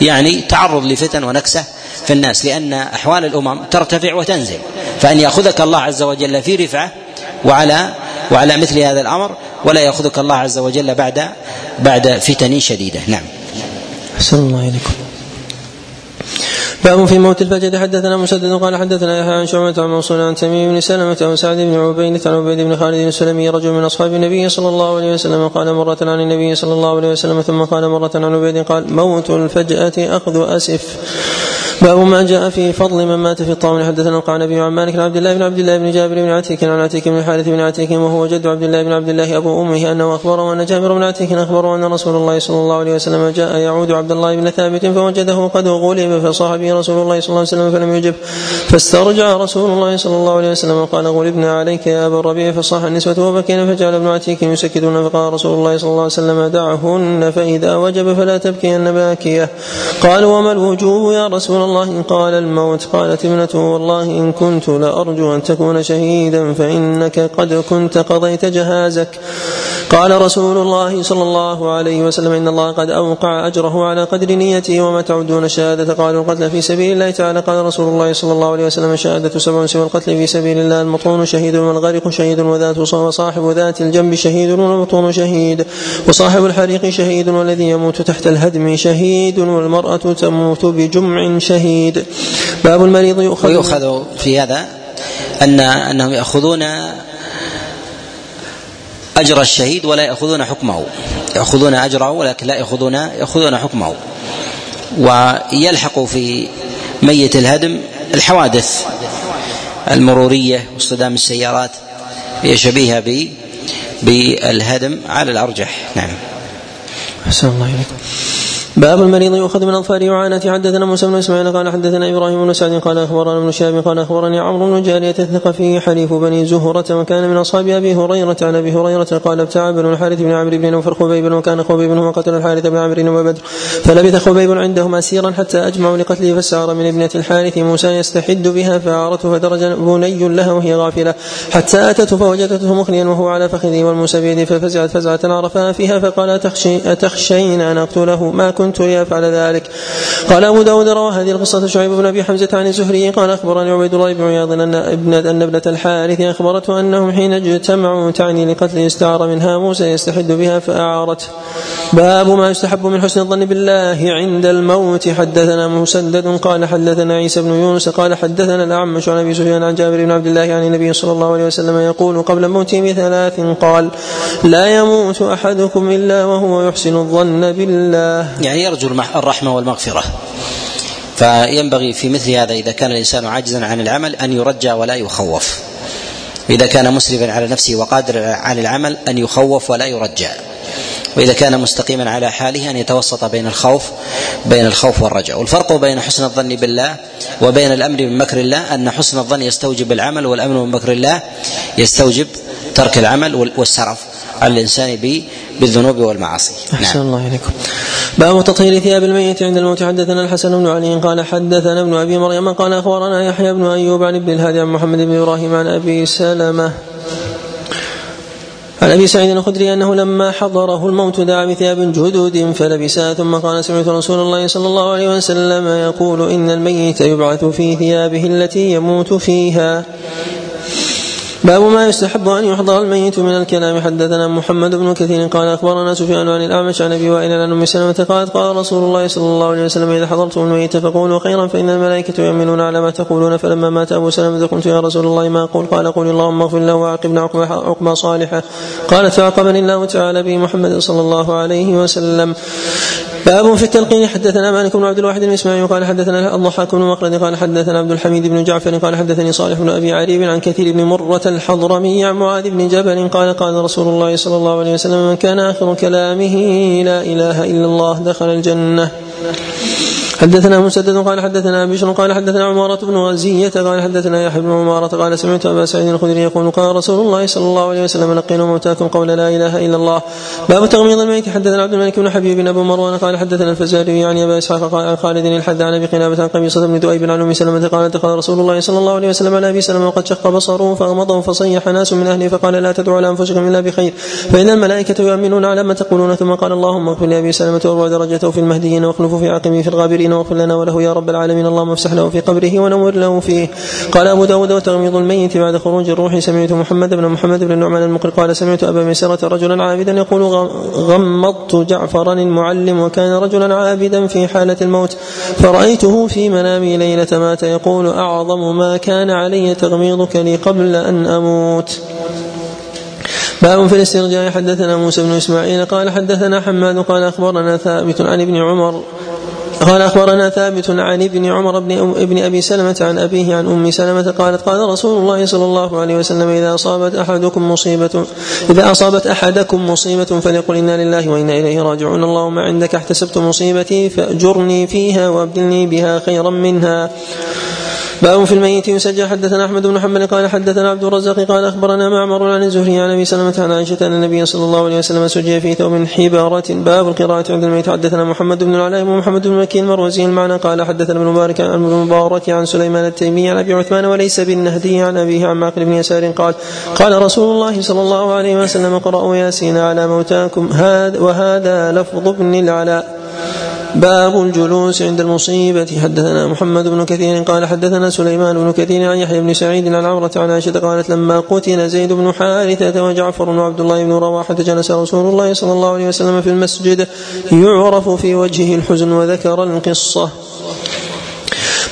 يعني تعرض لفتن ونكسة في الناس لأن أحوال الأمم ترتفع وتنزل. فأن يأخذك الله عز وجل في رفعة وعلى وعلى مثل هذا الأمر ولا يأخذك الله عز وجل بعد بعد فتن شديدة. نعم.
أحسن الله إليكم. باب في موت الفجر. حدثنا مسدد قال حدثنا يحيى عن شعبة عن منصور عن تميم بن سلمة عن سعد بن عبيد عن عبيد بن خالد السلمي رجل من أصحاب النبي صلى الله عليه وسلم قال مرة عن النبي صلى الله عليه وسلم ثم قال مرة عن عبيد قال موت الفجأة أخذ أسف. باب ما جاء في فضل من مات في الطاعون. حدثنا القعنبي عن مالك عبد الله بن عبد الله بن جابر بن عتيك عن عتيك بن الحارث بن عتيك وهو جد عبد الله بن عبد الله أبو أمه أنه اخبره ان جابر بن عتيك اخبره أن رسول الله صلى الله عليه وسلم جاء يعود عبد الله بن ثابت فوجده قد غلب فصاح به رسول الله صلى الله عليه وسلم فلم يجب فاسترجع رسول الله صلى الله عليه وسلم وقال غلبنا عليك يا أبا الربيع فصاح النسوة وبكينا فجعل ابن عتيك يسكتون فقال رسول الله صلى الله عليه وسلم دعهن فإذا وجب فلا تبكين باكية. قالوا وما الوجوب يا رسول الله قال الموت قالت ابنته والله إن كنت لأرجو أن تكون شهيدا فإنك قد كنت قضيت جهازك. قال رسول الله صلى الله عليه وسلم إن الله قد أوقع أجره على قدر نيته وما تعدون الشهادة قالوا القتل في سبيل الله تعالى. قال رسول الله صلى الله عليه وسلم الشهادة سبع سوى القتل في سبيل الله المطعون شهيد والغرق شهيد وذات وصاحب ذات الجنب شهيد والمطعون شهيد وصاحب الحريق شهيد والذي يموت تحت الهدم شهيد والمرأة تموت بجمع شهيد باب المريض
يؤخذ ويؤخذ في هذا أن أنهم يأخذون أجر الشهيد ولا يأخذون حكمه. يأخذون أجره ولكن لا يأخذون يأخذون حكمه. ويلحق في ميت الهدم الحوادث المرورية واصطدام السيارات هي شبيهة بالهدم على الأرجح. نعم.
أحسن الله إليكم باب المريض يؤخذ من اظفار وعانة حدثنا موسى بن إسماعيل قال حدثنا إبراهيم بن سعد قال أخبرنا ابن شهاب قال أخبرني عمرو بن جارية الثقفي حليف بني زهرة وكان من أصحاب أبي هريرة عن أبي هريرة قال ابتاع بن الحارث بن عمرو بن نوفل خبيب وكان خبيب هو قتل الحارث بن عمرو وبدر فلبث خبيب عندهم أسيرا حتى أجمعوا لقتله فسار من ابنة الحارث موسى يستحد بها فعارته فدرج بني لها وهي غافلة. حتى أتته فوجدته مخليا وهو على فخذه والموسى بيده ففزعت فزعة عرفها فيها فقال أتخشي أتخشين أن أقتله؟ ما كنت لأفعل ذلك ذلك. قال أبو داود روى هذه القصة شعيب بن أبي حمزة عن الزهري. قال أخبرني عبيد الله بن عياض أن ابن أن ابنة الحارث أخبرته أنهم حين اجتمعوا تعني لقتل استعار منها موسى يستحد بها فأعارته باب ما يستحب من حسن الظن بالله عند الموت. حدثنا مسدد قال حدثنا عيسى بن يونس قال حدثنا الأعمش عن أبي سفيان عن جابر بن عبد الله عن النبي صلى الله عليه وسلم يقول قبل موته بثلاث قال لا يموت أحدكم إلا وهو يحسن الظن بالله.
يعني يرجو الرحمة والمغفرة. فينبغي في مثل هذا إذا كان الإنسان عاجزا عن العمل أن يرجى ولا يخوف. إذا كان مسرفا على نفسه وقادرا على العمل أن يخوف ولا يرجى وإذا كان مستقيما على حاله أن يتوسط بين الخوف بين الخوف والرجاء والفرق بين حسن الظن بالله وبين الأمر بمكر الله أن حسن الظن يستوجب العمل والأمر بمكر الله يستوجب ترك العمل والسرف. على الإنسان بالذنوب والمعاصي.
أحسن نعم. الله إليكم. باب تطهير ثياب الميت عند الموت حدثنا الحسن بن علي قال حدثنا ابن أبي مريم قال أخبرنا يحيى بن أيوب عن ابن الهادي عن محمد بن إبراهيم عن أبي سلمة. عن أبي سعيد الخدري أنه لما حضره الموت دعا بثياب جدد فلبسها ثم قال سمعت رسول الله صلى الله عليه وسلم يقول إن الميت يبعث في ثيابه التي يموت فيها. باب ما يستحب أن يحضر الميت من الكلام. حدثنا محمد بن كثير قال أخبرنا سفيان عن الأعمش عن أبي وائل عن أم سلمة قالت قال رسول الله صلى الله عليه وسلم إذا حضرتم الميت فقولوا خيرا فإن الملائكة يؤمنون على ما تقولون. فلما مات أبو سلمة قلت يا رسول الله ما أقول؟ قال قل اللهم اغفر له وعاقبنا عقبى صالحة. قالت فعاقبني الله تعالى بمحمد صلى الله عليه وسلم. باب في التلقين. حدثنا مالك بن عبد الواحد بن إسماعيل قال حدثنا الضحاك بن مخلد قال حدثنا عبد الحميد بن جعفر قال حدثني صالح بن أبي عريب عن كثير بن مرة الحضرمي عن معاذ بن جبل قال قال رسول الله صلى الله عليه وسلم من كان آخر كلامه لا إله إلا الله دخل الجنة. حدثنا مسدد قال حدثنا بشر قال حدثنا عمارة بن غزية قال حدثنا يحيى بن عمارة قال سمعت أبا سعيد الخدري يقول قال رسول الله صلى الله عليه وسلم لقينا موتاكم قول لا إله إلا الله. باب تغميض الميت. حدثنا عبد الملك بن حبيب بن أبو مروان قال حدثنا الفزاري عن أبا إسحاق قال عن خالد الحد عن أبي قلابة عن قبيصة بن دؤيب عن أم سلمة قال دخل رسول الله صلى الله عليه وسلم على أبي سلمة وقد شق بصره فأغمضه فصيح ناس من أهله فقال لا تدعوا على أنفسكم إلا بخير. فإن الملائكة يؤمنون على ما تقولون. ثم قال اللهم اغفر لأبي سلمة وارفع درجته في المهديين واخلفه في عقبه في الغابرين. واغفر لنا وله يا رب العالمين. اللهم افسح له في قبره ونور له فيه. قال أبو داود وتغميض الميت بعد خروج الروح سمعت محمد بن محمد بن النعمان المقر قال سمعت أبا ميسرة رجلا عابدا يقول غمضت جعفرا المعلم وكان رجلا عابدا في حالة الموت. فرأيته في منامي ليلة مات يقول أعظم ما كان علي تغميضك لي قبل أن أموت. باب في الاسترجاع حدثنا موسى بن إسماعيل قال حدثنا حماد قال أخبرنا ثابت عن ابن عمر قال أخبرنا ثابت عن ابن عمر بن ابن أبي سلمة عن أبيه عن أم سلمة قالت قال رسول الله صلى الله عليه وسلم إذا أصابت أحدكم مصيبه إذا أصابت أحدكم مصيبة فليقل إنا لله وإنا إليه راجعون. اللهم عندك احتسبت مصيبتي فأجرني فيها وأبدلني بها خيرا منها. باب في الميت يسجى حدثنا أحمد بن محمد قال حدثنا عبد الرزاق قال أخبرنا معمر عن الزهري عن أبي سلمة عن عائشة أن النبي صلى الله عليه وسلم سجي في ثوب حبارة. باب القراءة عند الميت. حدثنا محمد بن العلاء ومحمد بن مكي المروزي المعنى. قال حدثنا ابن مبارك عن ابن مبارك عن سليمان التيمي عن أبي عثمان وليس بالنهدي عن أبيه عن معقل بن يسار قال قال رسول الله صلى الله عليه وسلم اقرأوا ياسين على موتاكم. هذا وهذا لفظ ابن العلاء. باب الجلوس عند المصيبة. حدثنا محمد بن كثير قال حدثنا سليمان بن كثير عن يحيى بن سعيد عن عمرة عن عائشة قالت لما قتل زيد بن حارثة وجعفر وعبد الله بن رواحة جلس رسول الله صلى الله عليه وسلم في المسجد يعرف في وجهه الحزن وذكر القصة.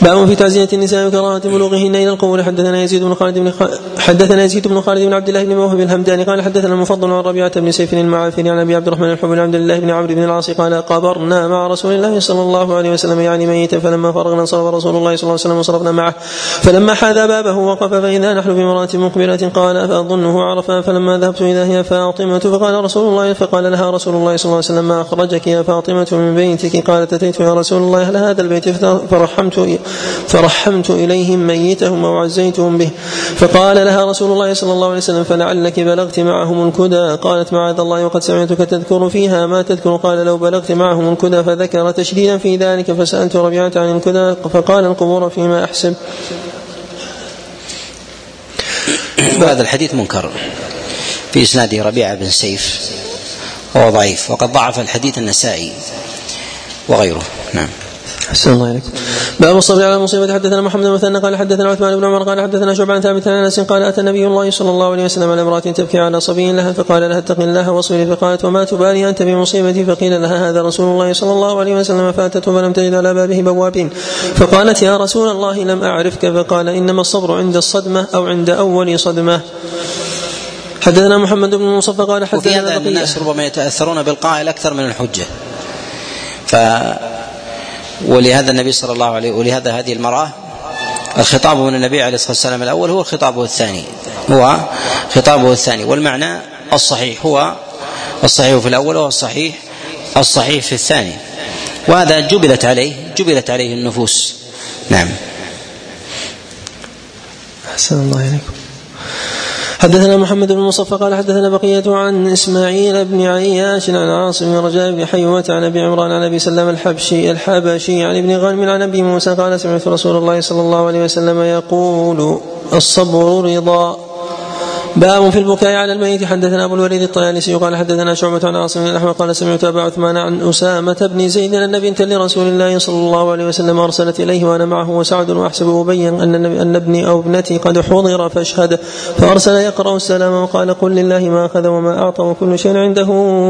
باب في تعزية النساء وكراهة بلوغهن إلى القبور. حدثنا يزيد بن خالد بن خ... حدثنا يزيد بن خالد بن عبد الله بن موهب الهمداني قال حدثنا المفضل عن ربيعة بن سيف المعافري عن أبي عبد الرحمن الحب بن عبد الله بن عمرو بن العاص قال قبرنا مع رسول الله صلى الله عليه وسلم يعني ميتا فلما فرغنا انصرف رسول الله صلى الله عليه وسلم وصرفنا معه فلما حاذا بابه وقف فإذا نحن بامرأة مقبلة قال فأظنه عرفا فلما ذهبت إذا هي فاطمة فقال رسول الله فقال لها رسول الله صلى الله عليه وسلم ما أخرجك يا فاطمة من بيتك؟ قالت أتيت يا رسول الله أهل هذا البيت فرحمت فرحمت إليهم ميتهم وعزيتهم به؟ فقال لها رسول الله صلى الله عليه وسلم فلعلك بلغت معهم الكدى. قالت معاذ الله وقد سمعتك تذكر فيها ما تذكر. قال لو بلغت معهم الكدى فذكر تشديدا في ذلك فسألت ربيعة عن الكدى فقال القبور فيما أحسب.
هذا الحديث منكر في إسناده ربيعة بن سيف وهو ضعيف وقد ضعف الحديث النسائي وغيره. نعم.
أحسن الله إليكم باب الصبر على المصيبة. حدثنا محمد بن قال حدثنا عثمان بن عمر قال حدثنا شعبان ثابت عن أنس قال أتى نبي الله صلى الله عليه وسلم على امرأة تبكي على صبي لها فقال لها اتق الله واصبري فقالت وما تبالي أنت بمصيبتي؟ فقيل لها هذا رسول الله صلى الله عليه وسلم. فاتته فلم تجد على بابه بوابين فقالت يا رسول الله لم أعرفك. فقال إنما الصبر عند الصدمة أو عند أول صدمة. حدثنا محمد بن مصطفى قال حدثنا
وفي هذا الناس ربما يتأثرون بالقائل أكثر من الحجة. ف ولهذا النبي صلى الله عليه ولهذا هذه المرأة الخطاب من النبي عليه الصلاة والسلام الأول هو خطابه الثاني. هو خطابه الثاني والمعنى الصحيح هو الصحيح في الأول والصحيح الصحيح في الثاني. وهذا جبلت عليه جبلت عليه النفوس. نعم.
أحسن الله إليكم. حدثنا محمد بن مصفى قال حدثنا بقية عن إسماعيل بن عياش عن عاصم بن رجاء بن حيوة عن أبي عمران عن أبي سلم الحبشي الحبشي عن ابن غانم عن أبي موسى قال سمعت رسول الله صلى الله عليه وسلم يقول الصبر رضا. باب في البكاء على الميت. حدثنا أبو الوليد الطيالسي قال حدثنا شعبة عن عاصم بن الاحمر قال سمعت أبا عثمان عن أسامة بن زيد ان بنت لرسول الله صلى الله عليه وسلم أرسلت إليه وأنا معه وسعد وأحسب ابي أن أن ابني أو ابنتي قد حضر فاشهد. فأرسل يقرأ السلام وقال قل لله ما أخذ وما أعطى وكل شيء عنده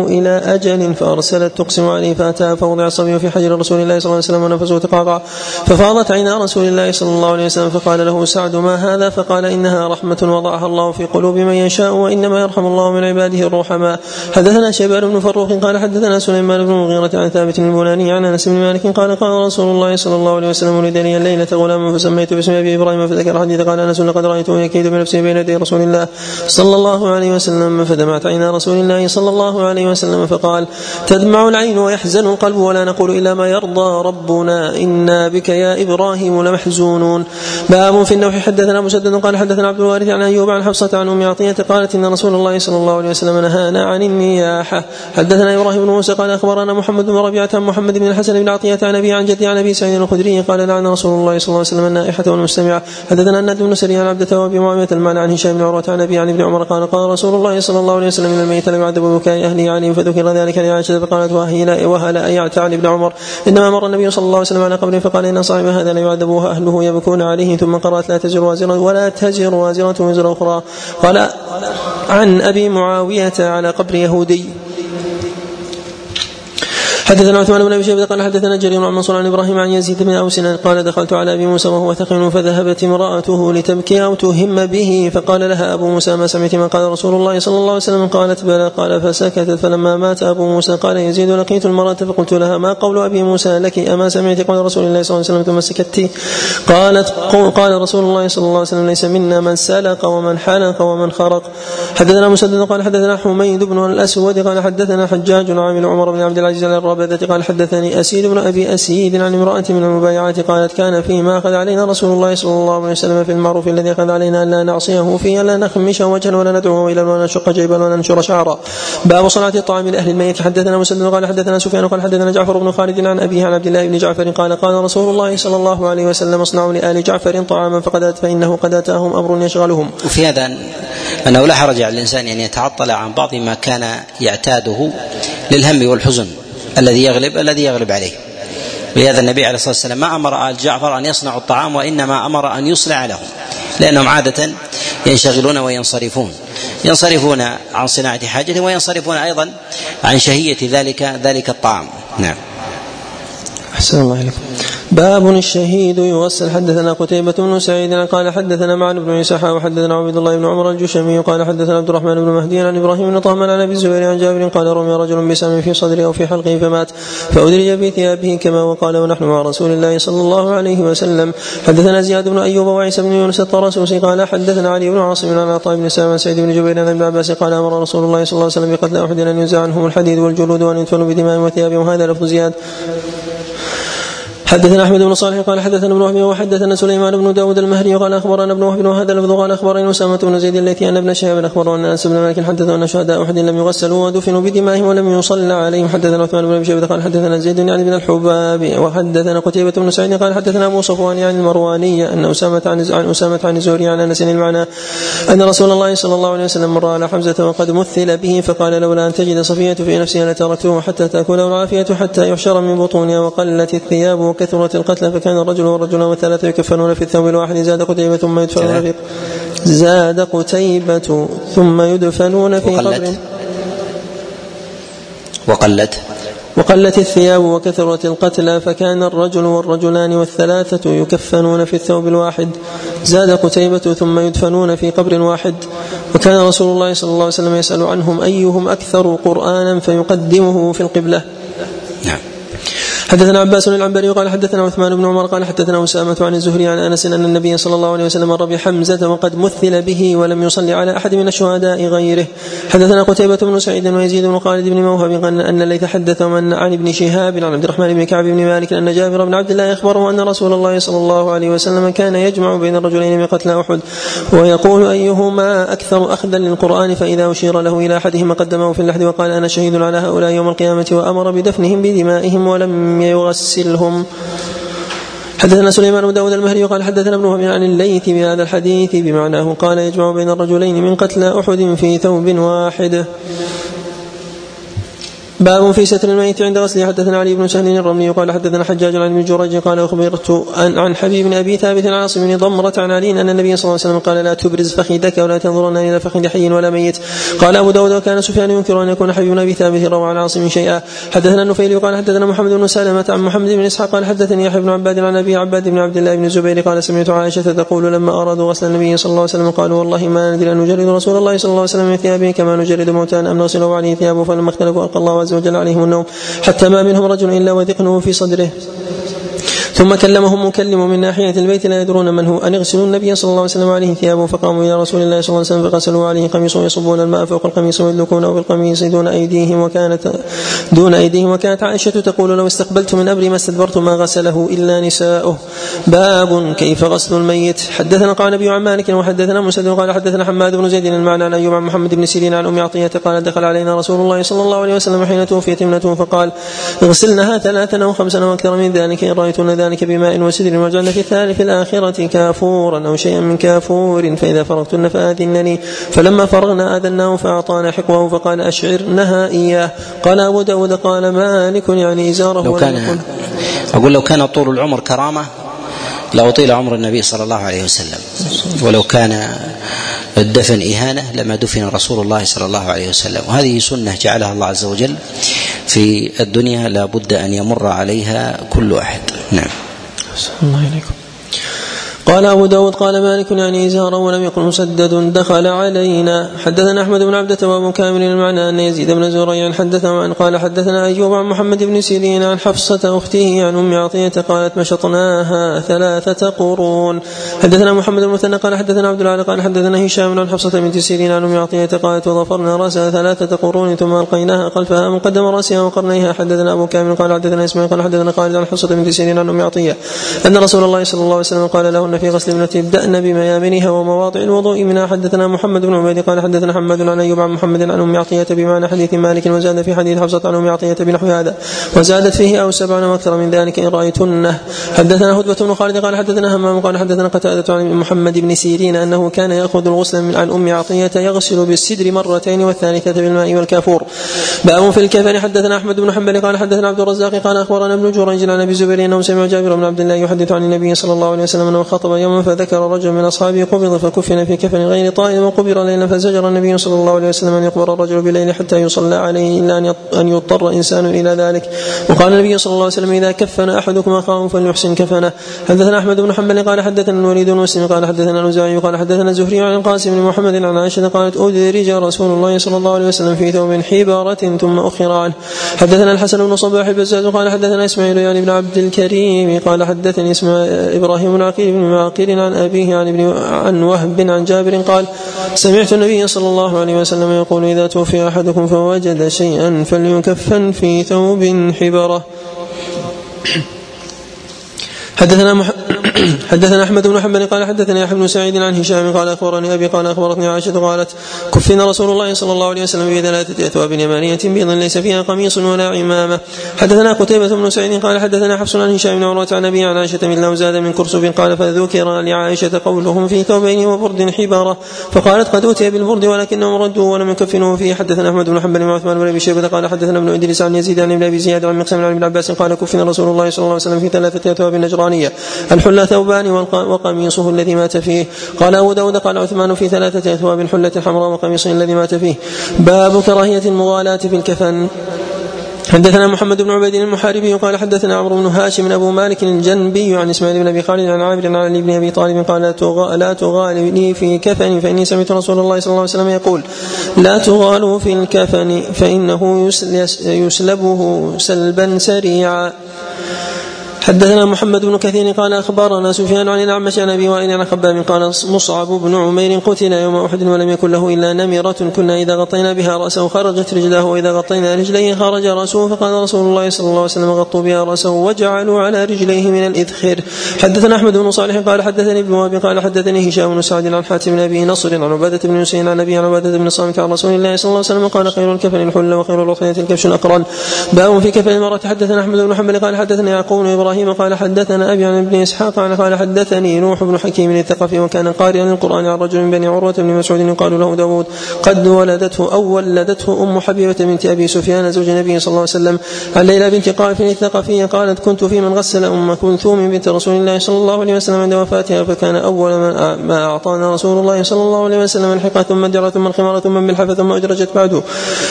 إلى أجل. فأرسلت تقسم عليه فأتى فوضع الصبي في حجر رسول الله صلى الله عليه وسلم ونفسه تقاطع ففاضت عينا رسول الله صلى الله عليه وسلم فقال له سعد ما هذا؟ فقال إنها رحمة وضعها الله في قلوب بمن يشاء وإنما يرحم الله من عباده الرحماء. حدثنا شيبان بن فروخ قال حدثنا سليمان بن المغيرة عن ثابت البناني عن أنس بن مالك قال قال رسول الله صلى الله عليه وسلم ولد لي الليلة غلاما فسميت باسم أبي إبراهيم فذكر حديث قال أنس لقد رايته يكيد بنفسه بين يدي رسول الله صلى الله عليه وسلم فدمعت عينا رسول الله صلى الله عليه وسلم فقال تدمع العين ويحزن القلب ولا نقول إلا ما يرضى ربنا إنا بك يا إبراهيم لمحزونون. باب في النوح. حدثنا مسدد قال حدثنا عبد الوارث عن أيوب عن حفصة عن أم عطيه قالت أن رسول الله صلى الله عليه وسلم نهانا عن النياحة. حدثنا إبراهيم بن موسى قال أخبرنا محمد بن ربيعة عن محمد بن الحسن بن عطية عن أبي عن جدي عن أبي سعيد الخدري قال لعن رسول الله صلى الله عليه وسلم النائحة والمستمعة. حدثنا الناد بن سري عن عبدة وأبي معاوية المعنى عن هشام بن عروة عن أبي عن ابن عمر قال قال رسول الله صلى الله عليه وسلم إن الميت لم يعذب ببكاء اهله عليه فذكر ذلك لعائشة فقالت وهي وهل ايعت عن ابن عمر؟ إنما مر النبي صلى الله عليه وسلم على قبره فقال إن صاحب هذا لا يعذب أهله يبكون عليه ثم قرأت لا تزر وازرة ولا تزر وازرة وزر أخرى. قال عن أبي معاوية على قبر يهودي. حدثنا عثمان بن أبي شيبة قال حدثنا جرير عن منصور عن إبراهيم عن يزيد بن أوس قال دخلت على أبي موسى وهو ثقيل فذهبت امرأته لتبكي أو تهم به فقال لها أبو موسى ما سمعت ما قال رسول الله صلى الله عليه وسلم قالت بلى قال فسكتت فلما مات أبو موسى قال يزيد لقيت المرأة فقلت لها ما قول أبي موسى لك أما سمعت قول رسول الله صلى الله عليه وسلم ثم سكت قالت قال رسول الله صلى الله عليه وسلم ليس منا من سلق ومن حلق ومن خرق. حدثنا مسدد قال حدثنا حميد بن الأسود قال حدثنا حجاج عامل عمر بن عبد العزيز الرابذة قال حدثني أسيد بن أبي أسيد عن امرأة من المبايعات قالت كان فيما أخذ علينا رسول الله صلى الله عليه وسلم في المعروف الذي أخذ علينا أن لا نعصيه فيه ألا نخمش وجها ولا ندعوه إلى ولا نشق جيبا ولا ننشر شعرا. باب صلاة الطعام لأهل الميت. حدثنا مسدد قال حدثنا سفيان قال حدثنا جعفر بن خالد عن أبيه عن عبد الله بن جعفر قال قال رسول الله صلى الله عليه وسلم اصنعوا لآل جعفر طعاما فقد فإنه قد أتاهم أمر يشغلهم.
وفي هذا أنه لا حرج على الإنسان أن يتعطل عن بعض ما كان يعتاده للهم والحزن. الذي يغلب الذي يغلب عليه. ولهذا النبي عليه الصلاة والسلام ما أمر آل جعفر أن يصنعوا الطعام وإنما أمر أن يصنع لهم لأنهم عادة ينشغلون وينصرفون ينصرفون عن صناعة حاجتهم وينصرفون أيضا عن شهية ذلك ذلك الطعام. نعم.
أحسن الله إليكم. باب الشهيد يغسل حدثنا قتيبة بن سعيد قال حدثنا معن بن عيسى وحدثنا عبد الله بن عمر الجشمي قال حدثنا عبد الرحمن بن مهدي عن إبراهيم بن طهمان عن أبي الزبير عن جابر قال رمي رجل بسام في صدره أو في حلقه فمات فأدرج في ثيابه كما وقال ونحن مع رسول الله صلى الله عليه وسلم. حدثنا زياد بن أيوب وعيسى بن يونس الطرسوسي قال حدثنا علي بن عاصم عن عطاء بن سلام سعيد بن جبير عن ابن عباس قال أمر رسول الله صلى الله عليه وسلم بقتل أحد أن ينزع عنهم الحديد والجلود وأن يدفنوا بدماء وثيابهم وهذا لفظ زياد. حدثنا أحمد بن صالح قال حدثنا ابن وهب وحدثنا سليمان بن داود المهري قال أخبرنا ابن وهب وهذا اللفظ قال أخبرني أسامة بن زيد التي أن ابن شهاب اخبره أن أنس بن مالك حدثه أن شهداء أحد لم يغسلوا ودفنوا بدمائهم ولم يصلى عليهم. حدثنا عثمان بن ابي شيبه قال حدثنا زيد يعني بن الحباب وحدثنا قتيبة بن سعيد قال حدثنا أبو صفوان يعني المرواني أن أسامة عن عن أسامة عن الزهري عن أنس المعنى أن رسول الله صلى الله عليه وسلم مر على حمزة وقد مثل به فقال لولا أن تجد صفية في نفسها لتركته حتى تاكله العافية حتى يحشر من بطونها وقلت الثياب وكثرت القتلى فكان الرجل والرجل والثلاثة يكفنون في الثوب الواحد زاد قتيبة ثم يدفنون في زاد قتيبة ثم يدفنون في قبر
وقلت.
وقلت الثياب وكثرت القتلى فكان الرجل والرجلان والثلاثة يكفنون في الثوب الواحد. زاد قتيبة ثم يدفنون في قبر واحد. وكان رسول الله صلى الله عليه وسلم يسأل عنهم أيهم أكثر قرآنا فيقدمه في القبلة.
نعم.
حدثنا عباس العنبري قال حدثنا عثمان بن عمر قال حدثنا أسامة عن الزهري عن أنس أن النبي صلى الله عليه وسلم مر بحمزه وقد مثل به ولم يصلي على أحد من الشهداء غيره. حدثنا قتيبة بن سعيد ويزيد بن خالد بن موهب أن الليث حدثهم عن ابن شهاب عن عبد الرحمن بن كعب بن مالك أن جابر بن عبد الله أخبره أن رسول الله صلى الله عليه وسلم كان يجمع بين الرجلين من قتلى أحد. ويقول أيهما أكثر أخذا للقرآن فإذا أشير له إلى أحدهما قدمه في اللحد وقال أنا شهيد على هؤلاء يوم القيامة وأمر بدفنهم بدمائهم ولم يغسلهم. حدثنا سليمان بن داود المهري قال حدثنا ابن عن الليث بهذا الحديث بمعناه قال يجمع بين الرجلين من قتلى أحد في ثوب واحد. باب في ستر الميت عند غسله. حدثنا علي بن سهل الرملي قال حدثنا حجاج عن ابن جريج قال أخبرت عن حبيب بن أبي ثابت عاصم بن ضمرة عن علي أن النبي صلى الله عليه وسلم قال لا تبرز فخذك ولا تنظرن إلى فخذ حي ولا ميت. قال أبو داود وكان سفيان ينكر أن يكون حبيب بن أبي ثابت روى عن عاصم شيئا. حدثنا النفيل قال حدثنا محمد بن سلمة عن محمد بن إسحاق قال حدثني يحيى بن عباد عن أبي عباد بن عبد الله بن الزبير قال سمعت عائشة تقول لما أرادوا غسل النبي صلى الله عليه وسلم قالوا والله ما ندري أن نجرد رسول الله صلى الله عليه وسلم من ثيابه كما نجرد موتان أم نغسله عليه ثيابه فلما اختلفوا ألقى الله عز وجل عليهم النوم. حتى ما منهم رجل إلا وذقنه في صدره. ثم كلمهم مكلم من ناحية البيت لا يدرون من هو. أن يغسلوا النبي صلى الله عليه وسلم عليه ثيابه فقاموا إلى رسول الله صلى الله عليه وسلم فغسلوا عليه قميصه يصبون الماء فوق القميص ويدلكونه بالقميص دون أيديهم. وكانت دون أيديهم. وكانت عائشة تقول لو استقبلت من أمري ما استدبرت ما غسله إلا نساؤه. باب كيف غسل الميت. حدثنا قال نبي عن مالك وحدثنا مسد قال حدثنا حماد بن زيد المعنى عن أيوب عن محمد بن سيرين عن أم عطية قال دخل علينا رسول الله صلى الله عليه وسلم حين توفيت ابنته فقال اغسلنها ثلاثا أو خمسا أو أكثر من ذلك إن رأيتن ذلك بماء وسد سدر وجعلنا في الثالث الآخرة كافورا أو شيئا من كافور فإذا فرغتن فآذنني. فلما فرغنا آذناه فأعطانا حقوه فقال أشعرنها إياه. قال أبو داود قال مالك يعني إزاره
لو كان أقول لو كان طول العمر كرامة لأطيل عمر النبي صلى الله عليه وسلم. ولو كان الدفن إهانة لما دفن رسول الله صلى الله عليه وسلم. وهذه سنة جعلها الله عز وجل في الدنيا لا بد أن يمر عليها كل أحد. نعم.
الله إليكم قال أبو داود قال مالك يعني إزارا ولم يقل مسدد دخل علينا. حدثنا أحمد بن عبدة وأبو كامل المعنى أن يزيد بن زريع حدث عن قال حدثنا أيوب عن محمد بن سيرين عن حفصة أخته عن أم عطية قالت مشطناها ثلاثة قرون. حدثنا محمد المثنى قال حدثنا عبد العال قال حدثنا هشام عن حفصة بنت سيرين عن أم عطية قالت وظفرنا رأسها ثلاثة قرون ثم ألقيناها خلفها من قدم رأسها وقرنيها. حدثنا أبو كامل قال حدثنا إسماعيل قال حدثنا خالد عن حفصة بنت سيرين عن أم عطية أن رسول الله صلى الله عليه وسلم قال لهن في غسل ابنته ابدأن بميامنها ومواضع الوضوء منها. حدثنا محمد بن عبيد قال حدثنا حماد عن أيوب عن محمد عن أم عطية بمعنى حديث مالك وزاد في حديث حفصة عن أم عطية بنحو هذا. وزادت فيه أو سبعا وأكثر من ذلك إن رأيتنه حدثنا هدبة بن خالد قال حدثنا همام قال حدثنا قتادة عن محمد بن سيرين أنه كان يأخذ الغسل من عن أم عطية يغسل بالسدر مرتين والثالثة بالماء والكافور. باب في الكفن. حدثنا أحمد بن حنبل قال حدثنا عبد الرزاق قال أخبرنا ابن جريج عن أبي زبير أنه سمع جابر بن عبد الله يحدث عن النبي صلى الله عليه وسلم أنه يوما فذكر رجل من أصحابه قبض فكفن في كفن غير طائر وقبر ليلا فزجر النبي صلى الله عليه وسلم أن يقبر الرجل بليل حتى يصلى عليه إلا أن يضطر إنسان إلى ذلك. وقال النبي صلى الله عليه وسلم إذا كفن أحدكم أخاه فليحسن كفنه. حدثنا أحمد بن حنبل قال حدثنا الوليد بن مسلم قال حدثنا الأوزاعي قال حدثنا زهري عن القاسم بن محمد عن عائشة قالت أدرج رسول الله صلى الله عليه وسلم في ثوب حبارة ثم أخر عنه. حدثنا الحسن بن صباح البزاز قال حدثنا إسماعيل يعني بن عبد الكريم قال حدثني إبراهيم بن عقيل بن معقيل عن أبيه عن ابن عن وهب عن جابر قال سمعت النبي صلى الله عليه وسلم يقول إذا توفي أحدكم فوجد شيئا فليكفن في ثوب حبرة. حدثنا مح... [clears throat] حدثنا أحمد بن حنبل قال حدثنا يحيى بن سعيد عن هشام قال أخبرني أبي قال أخبرتني عائشة قالت كفنا رسول الله صلى الله عليه وسلم في ثلاثة أثواب يمانية بيض ليس فيها قميص ولا عمامة. حدثنا قتيبة بن سعيد قال حدثنا حفص عن هشام بن عروة عن أبي عن عائشة من زاد من كرسف قال فذكر لعائشة قولهم في ثوبين وبرد حبارة فقالت قد أوتي بالبرد ولكنهم ردوا ولم يكفنوه فيه. حدثنا أحمد بن حنبل وعثمان بن أبي شيبة قال حدثنا ابن إدريس عن يزيد عن ابن أبي زياد عن مقسم عن ابن عباس قال كفنا رسول الله صلى الله عليه وسلم في ثلاثة أثواب نجرانية الحلة ثوبان وقميصه الذي مات فيه. قال أبو داود قال عثمان في ثلاثة أثواب حلة حمراء وقميصه الذي مات فيه. باب كراهية المغالاة في الكفن. حدثنا محمد بن عبيد المحاربي قال حدثنا عمرو بن هاشم أبو مالك الجنبي عن إسماعيل بن أبي خالد عن عامر عن علي بن أبي طالب قال لا تغالني في كفني فإني سمعت رسول الله صلى الله عليه وسلم يقول لا تغالوا في الكفن فإنه يسلبه سلبا سريعا. حدثنا محمد بن كثير قال أخبرنا سفيان عن الأعمش عن أبي وائل عن خباب قال مصعب بن عمير قتل يوم أحد ولم يكن له إلا نمرة كنا إذا غطينا بها رأسه خرجت رجلاه وإذا غطينا رجليه خرج رأسه فقال رسول الله صلى الله عليه وسلم غطوا بها رأسه وجعلوا على رجليه من الاذخر حدثنا أحمد بن صالح قال حدثني ابن وهب قال حدثني هشام بن سعد عن حاتم بن أبي نصر عن عبادة بن حسين عن أبي عن عبادة بن صامت عن رسول الله صلى الله عليه وسلم قال خير الكفن الحل وخير الوقيه الكبش الاقرن باب في كفن المرأة. حدثنا أحمد بن حنبل قال حدثنا يعقوب إبراهيم قال حدثنا أبي عن ابن إسحاق قال حدثني نوح بن حكيم الثقفي وكان قارئا للقرآن عن رجل من بني عروة بن مسعود يقال له داود قد ولدته أو ولدته أم حبيبة بنت أبي سفيان زوج النبي صلى الله عليه وسلم. عن ليلى بنت قائف الثقفيه قالت كنت في من غسل أم كلثوم بنت رسول الله صلى الله عليه وسلم عند وفاتها فكان أول ما أعطانا رسول الله صلى الله عليه وسلم الحقة ثم الدرع ثم الخمار ثم بالحفه ثم أدرجت بعد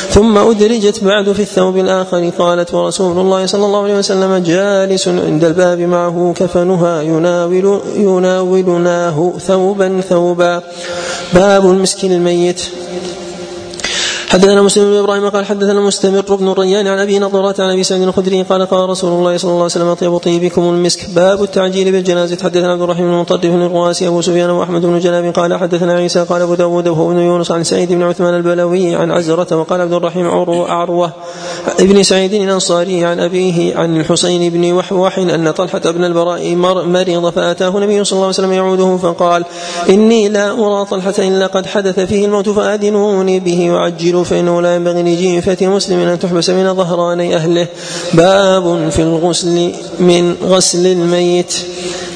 ثم أدرجت بعد في الثوب الآخر. قالت ورسول الله صلى الله عليه وسلم جالس عند الباب معه كفنها يناول يناولناه ثوبا ثوبا. باب المسكين الميت حدثنا مسلم بن إبراهيم قال حدثنا مستمر بن الريان عن أبي نضرات عن أبي سعيد الخدري قال قال رسول الله صلى الله عليه وسلم اطيب طيبكم المسك. باب التعجيل بالجنازة. حدثنا عبد الرحيم بن مطرف بن الرواسي أبو سفيان وأحمد بن جلاب قال حدثنا عيسى قال أبو داود وهو ابن يونس عن سعيد بن عثمان البلوي عن عزرة وقال عبد الرحيم عروة أعروة ابن سعيد الأنصاري عن أبيه عن الحسين بن وحوح أن طلحة بن البراء مرض فأتاه النبي صلى الله عليه وسلم يعوده فقال إني لا أرى طلحة إلا قد حدث فيه الموت فآذنوني به وعجلوا فإنه لا ينبغي لجيفة مسلم أن تحبس من ظهراني أهله. باب في الغسل من غسل الميت.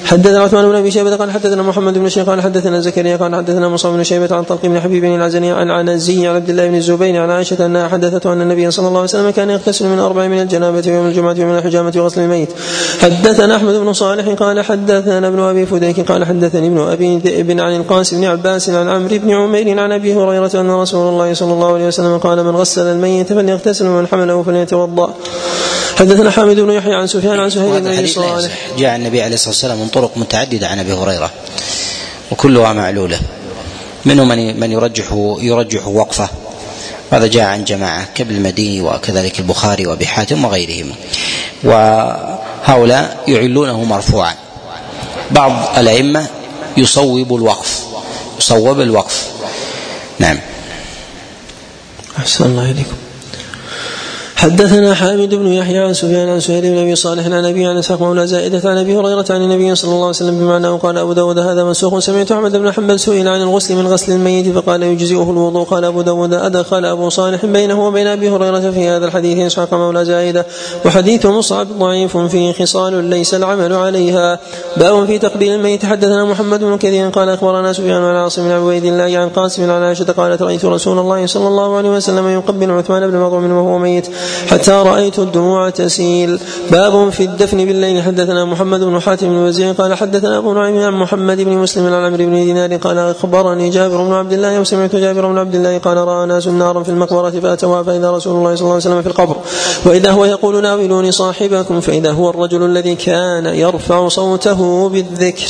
حدثنا عثمان بن أبي شيبة قال حدثنا محمد بن شيخ قال حدثنا زكريا قال حدثنا مصعب بن شيبة عن طلق بن حبيب العزني عن عنزي عن عبد الله بن الزبير عن عائشة أنها حدثته أن النبي صلى الله عليه وسلم كان يغتسل من أربع من الجنابة يوم الجمعة ومن الحجامة وغسل الميت. حدثنا أحمد بن صالح قال حدثنا ابن أبي فديك قال حدثني ابن أبي ذئب عن القاسم بن عباس عن عمرو بن عمير عن أبي هريرة أن رسول الله صلى الله عليه وسلم قال من غسل الميت فليغتسل ومن حمله فليتوضأ. حدثنا حامد بن يحيى عن سفيان عن سهيل بن صالح
جاء النبي عليه الصلاة والسلام من طرق متعددة عن أبي هريرة وكلها معلولة. منهم من من يرجح يرجح وقفه. هذا جاء عن جماعة كابن المديني وكذلك البخاري وأبي حاتم وغيرهم. وهؤلاء يعلونه مرفوعا. بعض الأئمة يصوب الوقف يصوب الوقف. نعم.
أحسن الله إليكم. حدثنا حامد بن يحيى عن سفيان عن سهيل بن أبي صالح عن أبي عن إسحاق مولى زائدة عن أبي هريرة عن النبي صلى الله عليه وسلم بمعنى قال أبو داود هذا منسوخ. سمعت أحمد بن حنبل سئل عن الغسل من غسل الميت فقال يجزئه الوضوء. قال أبو داود ادخل أبو صالح بينه وبين أبي هريرة في هذا الحديث إسحاق مولى زائدة. وحديث مصعب ضعيف فيه خصال ليس العمل عليها. باب في تقبيل الميت. حدثنا محمد بن كثير قال أخبرنا سفيان عن عاصم بن عبيد الله عن قاسم عن عائشة قالت رأيت رسول الله صلى الله عليه وسلم يقبل عثمان بن مظلوم وهو ميت. حتى رأيت الدموع تسيل. باب في الدفن بالليل. حدثنا محمد بن حاتم بن وزير قال حدثنا أبو نعيم عن محمد بن مسلم عن عمرو بن دينار قال أخبرني جابر بن عبد الله. وسمعت جابر بن عبد الله قال رأى ناس نارا في المقبرة فأتوا فإذا رسول الله صلى الله عليه وسلم في القبر. وإذا هو يقول ناولوني صاحبكم. فإذا هو الرجل الذي كان يرفع صوته بالذكر.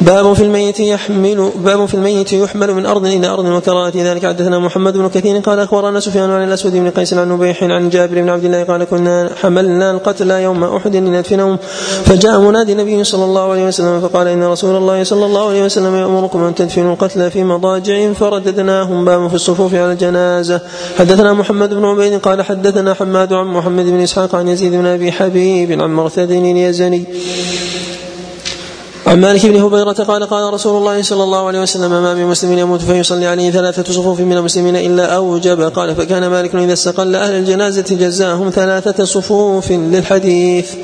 باب في الميت يحمل باب في الميت يحمل من أرض إلى أرض وكراهة ذلك. حدثنا محمد بن كثير قال أخبرنا سفيان عن الأسود بن قيس عن نبيح عن جابر بن عبد الله قال كنا حملنا القتلى يوم أحد لندفنهم. فجاء منادي النبي صلى الله عليه وسلم فقال إن رسول الله صلى الله عليه وسلم يأمركم أن تدفنوا القتلى في مضاجعهم فرددناهم باب في الصفوف على الجنازة. حدثنا محمد بن عبيد قال حدثنا حماد عن محمد بن إسحاق عن يزيد بن أبي حبيب عن مرثد اليزني. عن مالك بن هبيرة قال قال رسول الله صلى الله عليه وسلم ما من مسلم يموت فيصلي عليه ثلاثة صفوف من المسلمين إلا أوجب. قال فكان مالك إذا استقل أهل الجنازة جزاهم ثلاثة صفوف للحديث.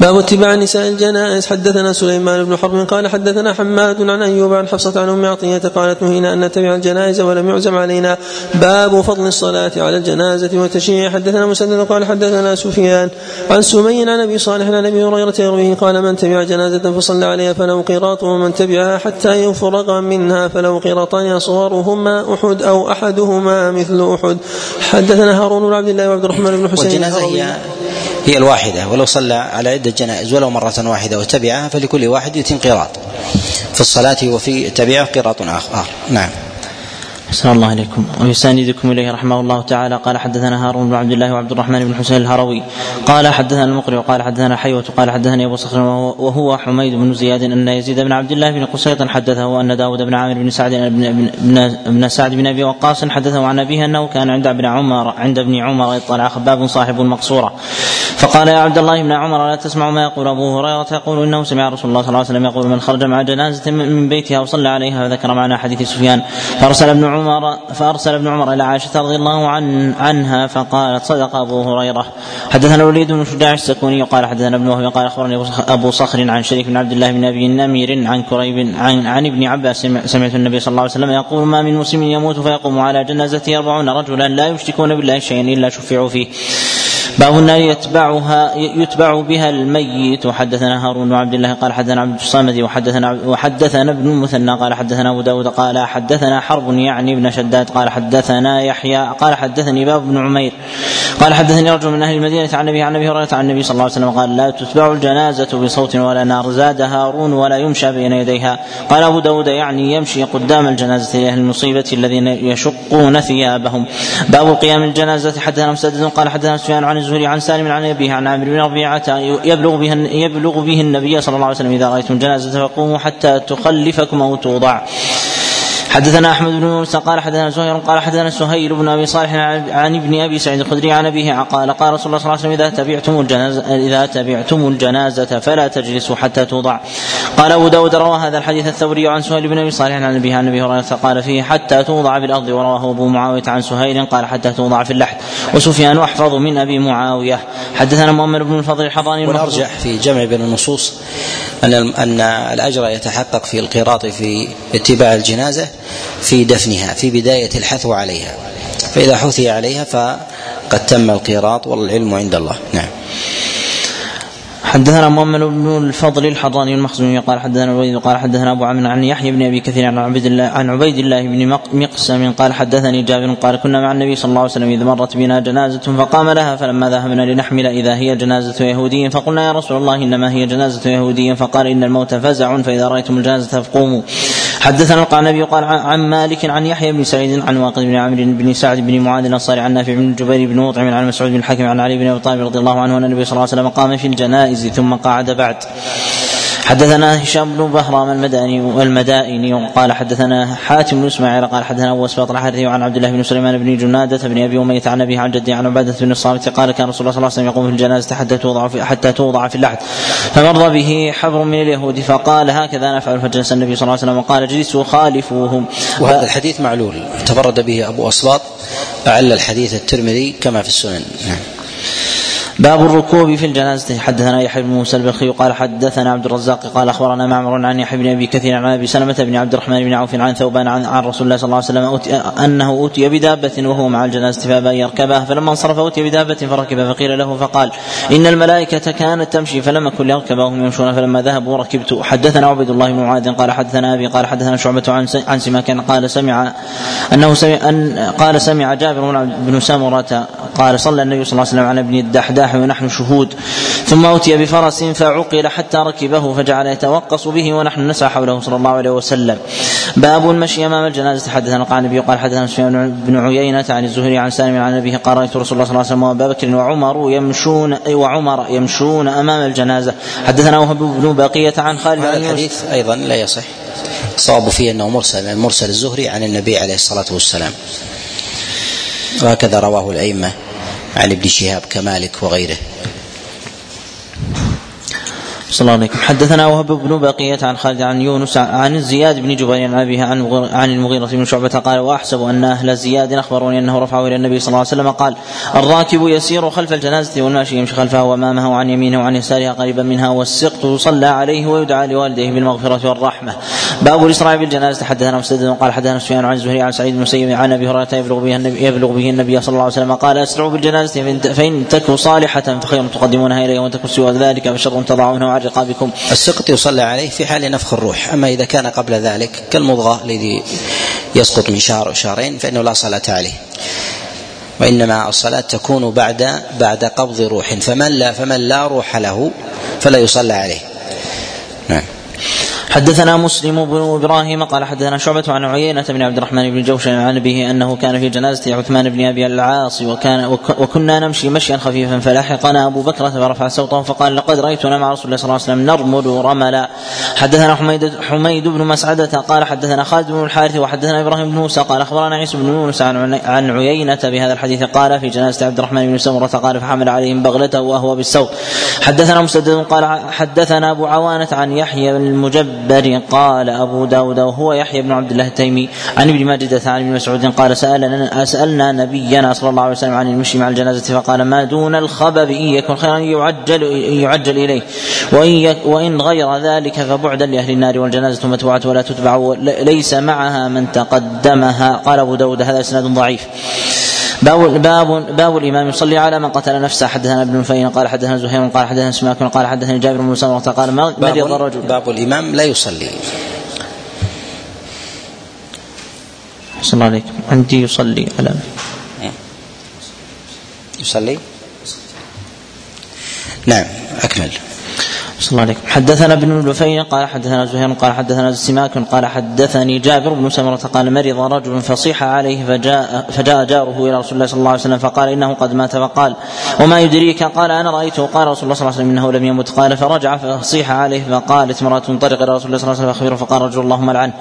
باب اتباع نساء الجنائز. حدثنا سليمان بن حرب قال حدثنا حماد عن أيوب عن حفصة عن أم عطية قالت نهينا أن نتبع الجنائز ولم يعزم علينا. باب فضل الصلاة على الجنازة وتشييع حدثنا مسدد قال حدثنا سفيان عن سمي عن أبي صالح عن أبي هريرة يرويه قال من تبع جنازة فصلى عليها فله قيراط ومن تبعها حتى يفرغ منها فله قيراطان أصغرهما أحد أو أحدهما مثل أحد. حدثنا هارون بن عبد الله وعبد الرحمن بن حسين.
والجنازة هي هي الواحدة. ولو صلى على عدة جنائز ولو مرة واحدة وتبعها فلكل واحد يتم قيراط في الصلاة وفي تبعه قيراط آخر. نعم.
أحسن الله إليكم. ويساندكم إليه رحمه الله تعالى. قال حدثنا هارون بن عبد الله وعبد الرحمن بن حسين الهروي. قال حدثنا المقري وقال حدثنا حيوة قال حدثني أبو صخر وهو حميد بن زياد أن يزيد بن عبد الله بن قسيط حدثه أن داود بن عامر بن سعد بن, بن, بن سعد بن أبي وقاص حدثه عن أبيه أنه كان عند ابن عمر عند ابن عمر اطلع خباب صاحب المقصورة فقال يا عبد الله بن عمر لا تسمع ما يقول أبو هريرة؟ يقول إنه سمع رسول الله صلى الله عليه وسلم يقول من خرج مع جنازة من بيتها وصلى عليها فذكر معنا حديث سفيان. فأرسل ابن عمر فأرسل ابن عمر إلى عائشة رضي الله عن عنها فقالت صدق أبو هريرة. حدثنا الوليد بن شجاع السكوني قال حدثنا ابن وهب قال أخبرني أبو صخر عن شريك بن عبد الله بن أبي نمير عن كريب عن, عن ابن عباس سمعت النبي صلى الله عليه وسلم يقول ما من مسلم يموت فيقوم على جنازته أربعون رجلا لا يشركون بالله شيئا إلا شفعوا فيه. النار يتبعها يتبع بها الميت. وحدثنا هارون بن عبد الله قال حدثنا عبد الصمد وحدثنا وحدثنا ابن المثنى قال حدثنا أبو داود قال حدثنا حرب يعني ابن شداد قال حدثنا يحيى قال حدثني باب بن عمير قال حدثني رجل من أهل المدينة عن النبي عن أبي هريرة عن النبي صلى الله عليه وسلم قال لا تتبع الجنازة بصوت ولا نار. زاد هارون ولا يمشى بين يديها. قال أبو داود يعني يمشي قدام الجنازة لأهل المصيبة الذين يشقون ثيابهم. باب قيام الجنازة. حدثنا مسدد قال حدثنا سفيان عن الزهري عن سالم عن أبيه عن عامر بن ربيعة يبلغ به يبلغ به النبي صلى الله عليه وسلم إذا رأيتم جنازة فقوموا حتى تخلفكم أو توضع. حدثنا أحمد بن موسى قال حدثنا زهير قال حدثنا سهيل بن أبي صالح عن ابن أبي سعيد الخدري عن أبيه قال قال رسول الله صلى الله عليه وسلم إذا تبعتم الجنازه إذا تبعتم الجنازة فلا تجلسوا حتى توضع. قال أبو داود روى هذا الحديث الثوري عن سهيل بن أبي صالح عن أبيه عن أبي هريرة قال فيه حتى توضع بالارض ورواه أبو معاوية عن سهيل قال حتى توضع في اللحد. وسفيان أحفظ من أبي معاوية. حدثنا مؤمن بن الفضل الحضاني
والأرجح في جمع بين النصوص أن أن الأجر يتحقق في القراط في اتباع الجنازة في دفنها في بداية الحثو عليها. فإذا حثي عليها فقد تم القيراط والعلم عند الله. نعم.
حدثنا مؤمن بن الفضل الحضاني المخزومي قال حدثنا الوليد قال حدثنا أبو عمرو عن يحيى بن أبي كثير عن عبيد الله عن عبيد الله بن مقسم قال حدثني جابر قال كنا مع النبي صلى الله عليه وسلم إذ مرت بنا جنازة فقام لها فلما ذهبنا لنحمل إذا هي جنازة يهودي فقلنا يا رسول الله إنما هي جنازة يهودي فقال إن الموت فزع فإذا رأيتم الجنازة فقوموا. حدثنا القعنبي قال عن مالك عن يحيى بن سعيد عن واقد بن عمرو بن سعد بن معاذ الأنصاري عن نافع بن جبير بن مطعم عن مسعود بن الحكم عن علي بن أبي طالب رضي الله عنه أن النبي صلى الله عليه وسلم قام في الجنائز ثم قعد بعد. حدثنا هشام بن بهرام المداني والمدائني وقال حدثنا حاتم بن إسماعيل قال حدثنا أبو اسباط الحارثي عن عبد الله بن سليمان بن جنادة بن أبي أمية عن أبي عن جدي عن عبادة بن الصامت قال كان رسول الله صلى الله عليه وسلم يقوم في الجنازة حتى توضع في حتى توضع في اللحد فمر به حبر من اليهود فقال هكذا نفعل فجلس النبي صلى الله عليه وسلم وقال اجلسوا خالفوهم.
وهذا الحديث معلول تفرد به أبو أسباط أعل الحديث الترمذي كما في السنن. نعم.
باب الركوب في الجنازة. حدثنا يحيى بن موسى البلخي قال حدثنا عبد الرزاق قال أخبرنا معمر عن يحيى بن أبي كثير عن أبي سلمة بن عبد الرحمن بن عوف عن ثوبان عن, عن رسول الله صلى الله عليه وسلم أوتي أنه أوتي بدابة وهو مع الجنازة فأبى أن يركبها فلما انصرف أوتي بدابة فركب فقيل له فقال إن الملائكة كانت تمشي فلم أكن ليركب وهم يمشون. فلما ذهبوا ركبت. حدثنا عبيد الله بن معاذ قال حدثنا أبي قال حدثنا شعبة عن عن سماك قال سمع أنه سمع ان قال سمع جابر بن سمرة قال صلى النبي صلى الله عليه وسلم على ابن الدحداح ونحن شهود. ثم أتي بفرس فعقل حتى ركبه فجعل يتوقص به ونحن نسعى حوله صلى الله عليه وسلم. باب المشي أمام الجنازة. حدثنا قال النبي قال حدثنا سفيان بن عيينة عن الزهري عن سالم عن أبيه قال رأيت رسول الله صلى الله عليه وسلم وأبا بكر وعمر يمشون وعمر يمشون أمام الجنازة. حدثنا وهب بن بقية عن خالد
هذا الحديث. أيضا لا يصح. الصواب فيه أنه مرسل مرسل الزهري عن النبي عليه الصلاة والسلام. وهكذا رواه الأئمة. عن ابن شهاب كمالك وغيره.
صلى الله عليكم حدثنا وهب بن بقية عن خالد عن يونس عن زياد بن جبير عن أبيه عن عن المغيرة بن شعبة قال وأحسب أن أهل زياد أخبروني أنه رفعه إلى النبي صلى الله عليه وسلم قال الراكب يسير خلف الجنازة والماشي يمشي خلفها وأمامها وعن يمينه وعن يسارها قريبا منها والسقط يصلى عليه ويدعى لوالديه بالمغفرة والرحمة. باب الإسراء بالجنازة. حدثنا مسدد قال حدثنا سفيان عن الزهري عن سعيد بن مسيب عن أبي هريرة يبلغ به النبي يبلغ به النبي صلى الله عليه وسلم قال أسرعوا بالجنازة فإن تكن صالحة فخير تقدمونها إليه وإن تكن سوى ذلك فشر تضعونه عن رقابكم
السقط يصلى عليه في حال نفخ الروح. أما إذا كان قبل ذلك كالمضغة الذي يسقط من شهر أو شهرين فإنه لا صلاة عليه. وإنما الصلاة تكون بعد بعد قبض روح. فمن لا فمن لا روح له فلا يصلى عليه. نعم.
حدثنا مسلم بن إبراهيم قال حدثنا شعبة عن عيينة بن عبد الرحمن بن جوشن عن به أنه كان في جنازة عثمان بن أبي العاص وكان وكنا نمشي مشيا خفيفا فلاحقنا أبو بكرة فرفع صوته فقال لقد رأيتنا مع رسول الله صلى الله عليه وسلم نرمل رملا. حدثنا حميد حميد بن مسعدة قال حدثنا خالد بن الحارث وحدثنا إبراهيم بن موسى قال أخبرنا عيسى بن يونس عن عيينة بهذا الحديث قال في جنازة عبد الرحمن بن سمرة قال فحمل عليهم بغلته وهو بالسوق حدثنا مسدد قال حدثنا أبو عوانة عن يحيى بن المجبر قال أبو داود وهو يحيى بن عبد الله التيمي عن ابن ماجدة عن ابن مسعود قال سألنا سألنا نبينا صلى الله عليه وسلم عن المشي مع الجنازة فقال ما دون الخبب إن يكن خيرا يعجل يعجل إليه. وإن وإن غير ذلك فبعدا لأهل النار والجنازة متبوعة ولا تتبع ليس معها من تقدمها. قال أبو داود هذا إسناد ضعيف. باب باب باب الإمام يصلي على من قتل نفسه. حدثنا ابن نفيل قال حدثنا زهير قال حدثنا سماك قال حدثني جابر بن سمره قال مرض الرجل
باب الإمام لا يصلي.
صلى الله عليكم عندي يصلي. على
يصلي؟ نعم أكمل.
صلى الله عليكم حدثنا ابن نفيل قال حدثنا زهير قال حدثنا سماك قال حدثني جابر بن سمرة قال مرض رجل فصيح عليه فجاء فجاء جاره إلى رسول الله صلى الله عليه وسلم فقال إنه قد مات فقال وما يدريك؟ قال أنا رايته قال رسول الله صلى الله عليه وسلم إنه لم يمت قال فرجع فصيح عليه فقالت امرأة انطلق إلى رسول الله صلى الله عليه وسلم فاخبره فقال رجل اللهم لعنه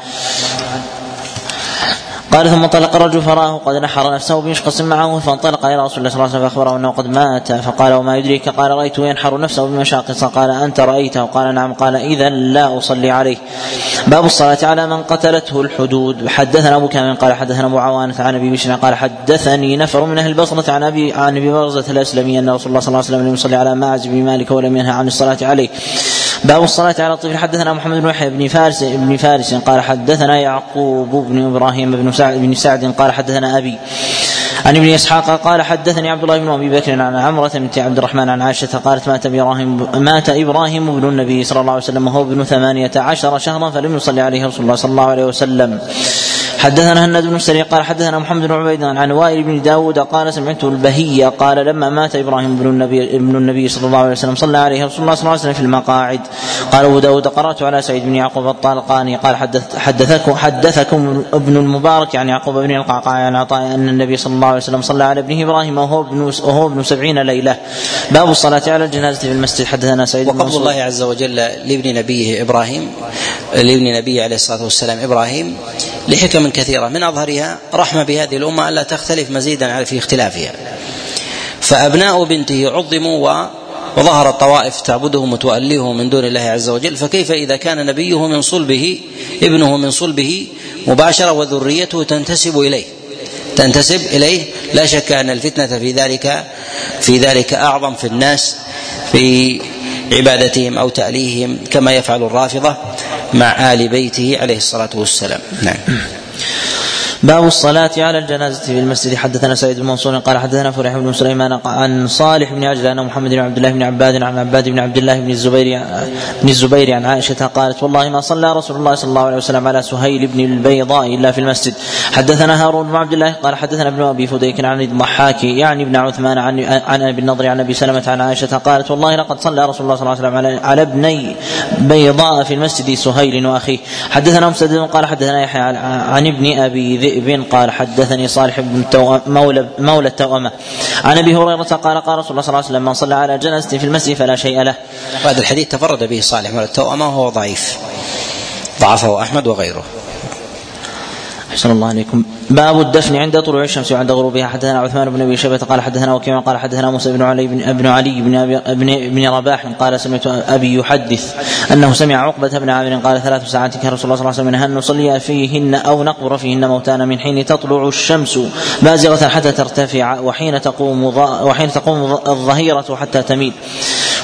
قال ثم انطلق الرجل فراه قد نحر نفسه بمشقص معه فانطلق إلى رسول الله صلى الله عليه وسلم فأخبره أنه قد مات فقال وما يدريك؟ قال رايته ينحر نفسه بمشاقص. قال أنت رأيته؟ قال نعم. قال اذا لا أصلي عليه. باب الصلاة على من قتلته الحدود. حدثنا أبو كامل قال حدثنا أبو عوانة عن أبي بشر قال حدثني نفر من أهل البصرة عن أبي عن أبي برزه الأسلمي أن رسول الله صلى الله عليه وسلم لم يصلي على ماعز بن مالك ولم ينهى عن الصلاة عليه. باب الصلاة على الطفل حدثنا محمد بن يحيى بن فارس بن فارس قال حدثنا يعقوب بن إبراهيم بن سعد بن سعد قال حدثنا أبي عن ابن إسحاق قال حدثني عبد الله بن أبي بكر عن عمرة بنت عبد الرحمن عن عائشة قالت مات إبراهيم مات إبراهيم بن النبي صلى الله عليه وسلم وهو ابن ثمانية عشر شهرا فلم يصلي عليه رسول الله صلى الله عليه وسلم. حدثنا هند بن السري قال حدثنا محمد بن عبيد عن وائل بن داود قال سمعت البهية قال لما مات إبراهيم بن النبي ابن النبي صلى الله عليه وسلم صلى عليه رسول الله صلى الله عليه وسلم في المقاعد. قال أبو داود قرأت على سعيد بن يعقوب الطالقاني قال حدث حدثكم حدثكم ابن المبارك عن يعقوب بن القعقاع عن عطاء أن النبي صلى الله عليه وسلم صلى على ابنه إبراهيم وهو ابن وهو ابن سبعين ليلة. باب الصلاة على الجنازة في المسجد. حدثنا سعيد
بن وقبض الله عز وجل لابن نبيه إبراهيم لابن نبيه عليه الصلاة والسلام إبراهيم. لحكم كثيرة. من أظهرها رحمة بهذه الأمة ألا تختلف مزيدا في اختلافها. فأبناء بنته عظموا وظهر الطوائف تعبدهم وتؤلههم من دون الله عز وجل. فكيف إذا كان نبيه من صلبه ابنه من صلبه مباشرة وذريته تنتسب إليه؟ تنتسب إليه. لا شك أن الفتنة في ذلك في ذلك أعظم في الناس في عبادتهم أو تأليههم كما يفعل الرافضة. مع آل بيته عليه الصلاة والسلام. نعم.
باب الصلاة على الجنازة في المسجد. حدثنا سعيد بن منصور قال حدثنا فرح بن سليمان عن صالح بن عجلان محمد بن عبد الله بن عباد عن عباد بن عبد الله بن الزبير بن الزبير عن عائشة قالت والله ما صلى رسول الله صلى الله عليه وسلم على سهيل بن البيضاء إلا في المسجد. حدثنا هارون بن عبد الله قال حدثنا ابن أبي فديك عن الضحاك يعني ابن عثمان عن عن أبي النضر عن أبي سلمة عن عائشة قالت والله لقد صلى رسول الله صلى الله عليه وسلم على, على ابني بيضاء في المسجد سهيل وأخيه. حدثنا مسدد قال حدثنا يحيى عن ابن أبي ذئب قال حدثني صالح بن مولى مولى التوأمة عن أبي هريرة قال قال رسول الله صلى الله عليه وسلم من صلى على جنازه في المسجد فلا شيء له.
هذا الحديث تفرد به صالح مولى التوأمة وهو ضعيف. ضعفه أحمد وغيره.
أحسن الله عليكم. باب الدفن عند طلوع الشمس وعند غروبها. حدثنا عثمان بن أبي شيبة قال حدثنا وكيما قال حدثنا موسى بن علي بن ابن علي بن ابن بن رباح قال سمعت أبي يحدث أنه سمع عقبة بن عامر قال ثلاث ساعات كان رسول الله صلى الله عليه وسلم أن نصلي فيهن أو نقبر فيهن موتانا من حين تطلع الشمس بازغة حتى ترتفع وحين تقوم وحين تقوم الظهيرة حتى تميل.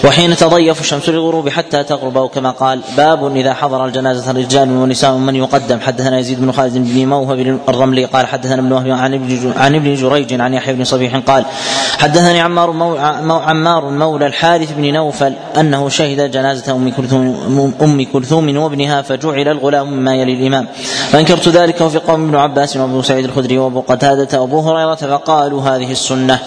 وحين تضيف الشمس للغروب حتى تغرب أو كما قال باب إذا حضر الجنازة رجال ونساء من يقدم. حدثنا يزيد بن خالد بن موهب الرملي قال حدثنا ابن وهب عن ابن عن ابن جريج عن يحيى بن صبيح قال حدثني عمار مو عمار مولى الحارث بن نوفل أنه شهد جنازة أم كلثوم أم كلثوم وابنها فجعل الغلام مما يلي الإمام. فأنكرت ذلك وفي قوم ابن عباس وأبو سعيد الخدري وأبو قتادة وأبو هريرة فقالوا هذه السنة.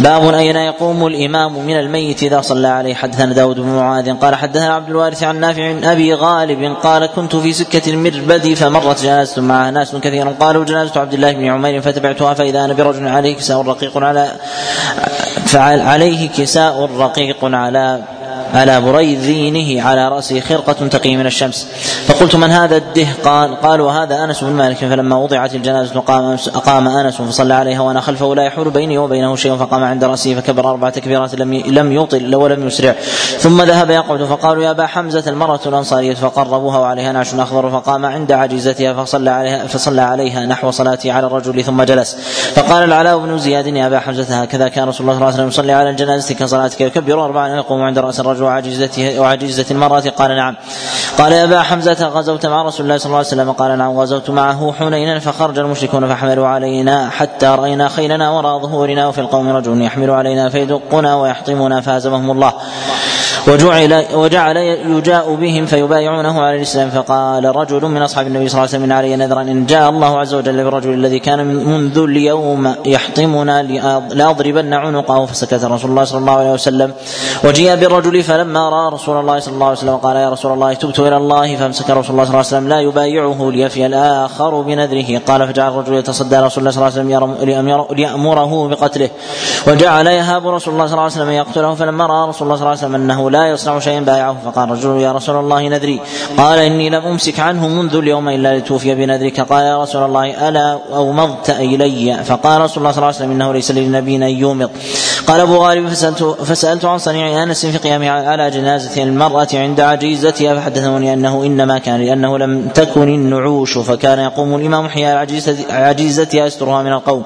باب أين يقوم الإمام من الميت إذا صلى عليه؟ حدثنا داود بن معاذ قال حدثنا عبد الوارث عن نافع عن أبي غالب قال كنت في سكة المربد فمرت جنازة معها. ناس كثير قالوا جنازة عبد الله بن عمير فتبعتها فإذا أنا برجل عليه كساء رقيق على فعليه كساء رقيق على على بريذينه على رأسه خرقة تقي من الشمس. فقلت من هذا الده قال قالوا هذا أنس بن مالك. فلما وضعت الجنازة قام أقام أنس فصلى عليها وأنا خلفه لا يحول بيني وبينه شيء فقام عند رأسه فكبر أربع تكبيرات لم لم يطل ولم يسرع. ثم ذهب يقعد فقالوا يا أبا حمزة المرأة الأنصارية فقربوها وعليها نعش أخضر فقام عند عجيزتها فصلى عليها فصلى عليها نحو صلاته على الرجل ثم جلس. فقال العلاء بن زياد يا أبا حمزة هكذا كان رسول الله صلى الله عليه وسلم يصلي على الجنازة كصلاتك يكبر أربعا ويقوم عند رأس الرجل وعجزته وعجيزة المرأة؟ قال نعم. قال يا أبا حمزة غزوت مع رسول الله صلى الله عليه وسلم. قال نعم غزوت معه حنينا فخرج المشركون فحملوا علينا حتى رأينا خيلنا وراء ظهورنا وفي القوم رجل يحمل علينا فيدقنا ويحطمنا فهزمهم الله. وجعل وجعل يجاء بهم فيبايعونه على الإسلام. فقال رجل من أصحاب النبي صلى الله عليه وسلم علي نذرا إن جاء الله عز وجل بالرجل الذي كان منذ اليوم يحطمنا لأضربن عنقه فسكت رسول الله صلى الله عليه وسلم. وجيء بالرجل فلما رأى رسول الله صلى الله عليه وسلم قال يا رسول الله تبت إلى الله. فامسك رسول الله صلى الله عليه وسلم لا يبايعه ليفي الآخر بنذره. قال فجعل الرجل يتصدى رسول الله صلى الله عليه وسلم ليأمره بقتله. وجعل يهاب رسول الله صلى الله عليه وسلم يقتله. فلما رأى رسول الله صلى الله عليه وسلم أنه لا يصنع شيئا بايعه فقال رجل يا رسول الله نذري قال إني لم أمسك عنه منذ اليوم إلا لتوفي بنذرك. قال يا رسول الله ألا أومضت إلي؟ فقال رسول الله صلى الله عليه وسلم إنه ليس للنبي أن يومض. قال أبو غالب فسالت فسألت عن صنيع أنس في قيامه على جنازة المرأة عند عجيزتها فحدثوني أنه إنما كان لأنه لم تكن النعوش فكان يقوم الإمام حيال عجيزتها يسترها من القوم.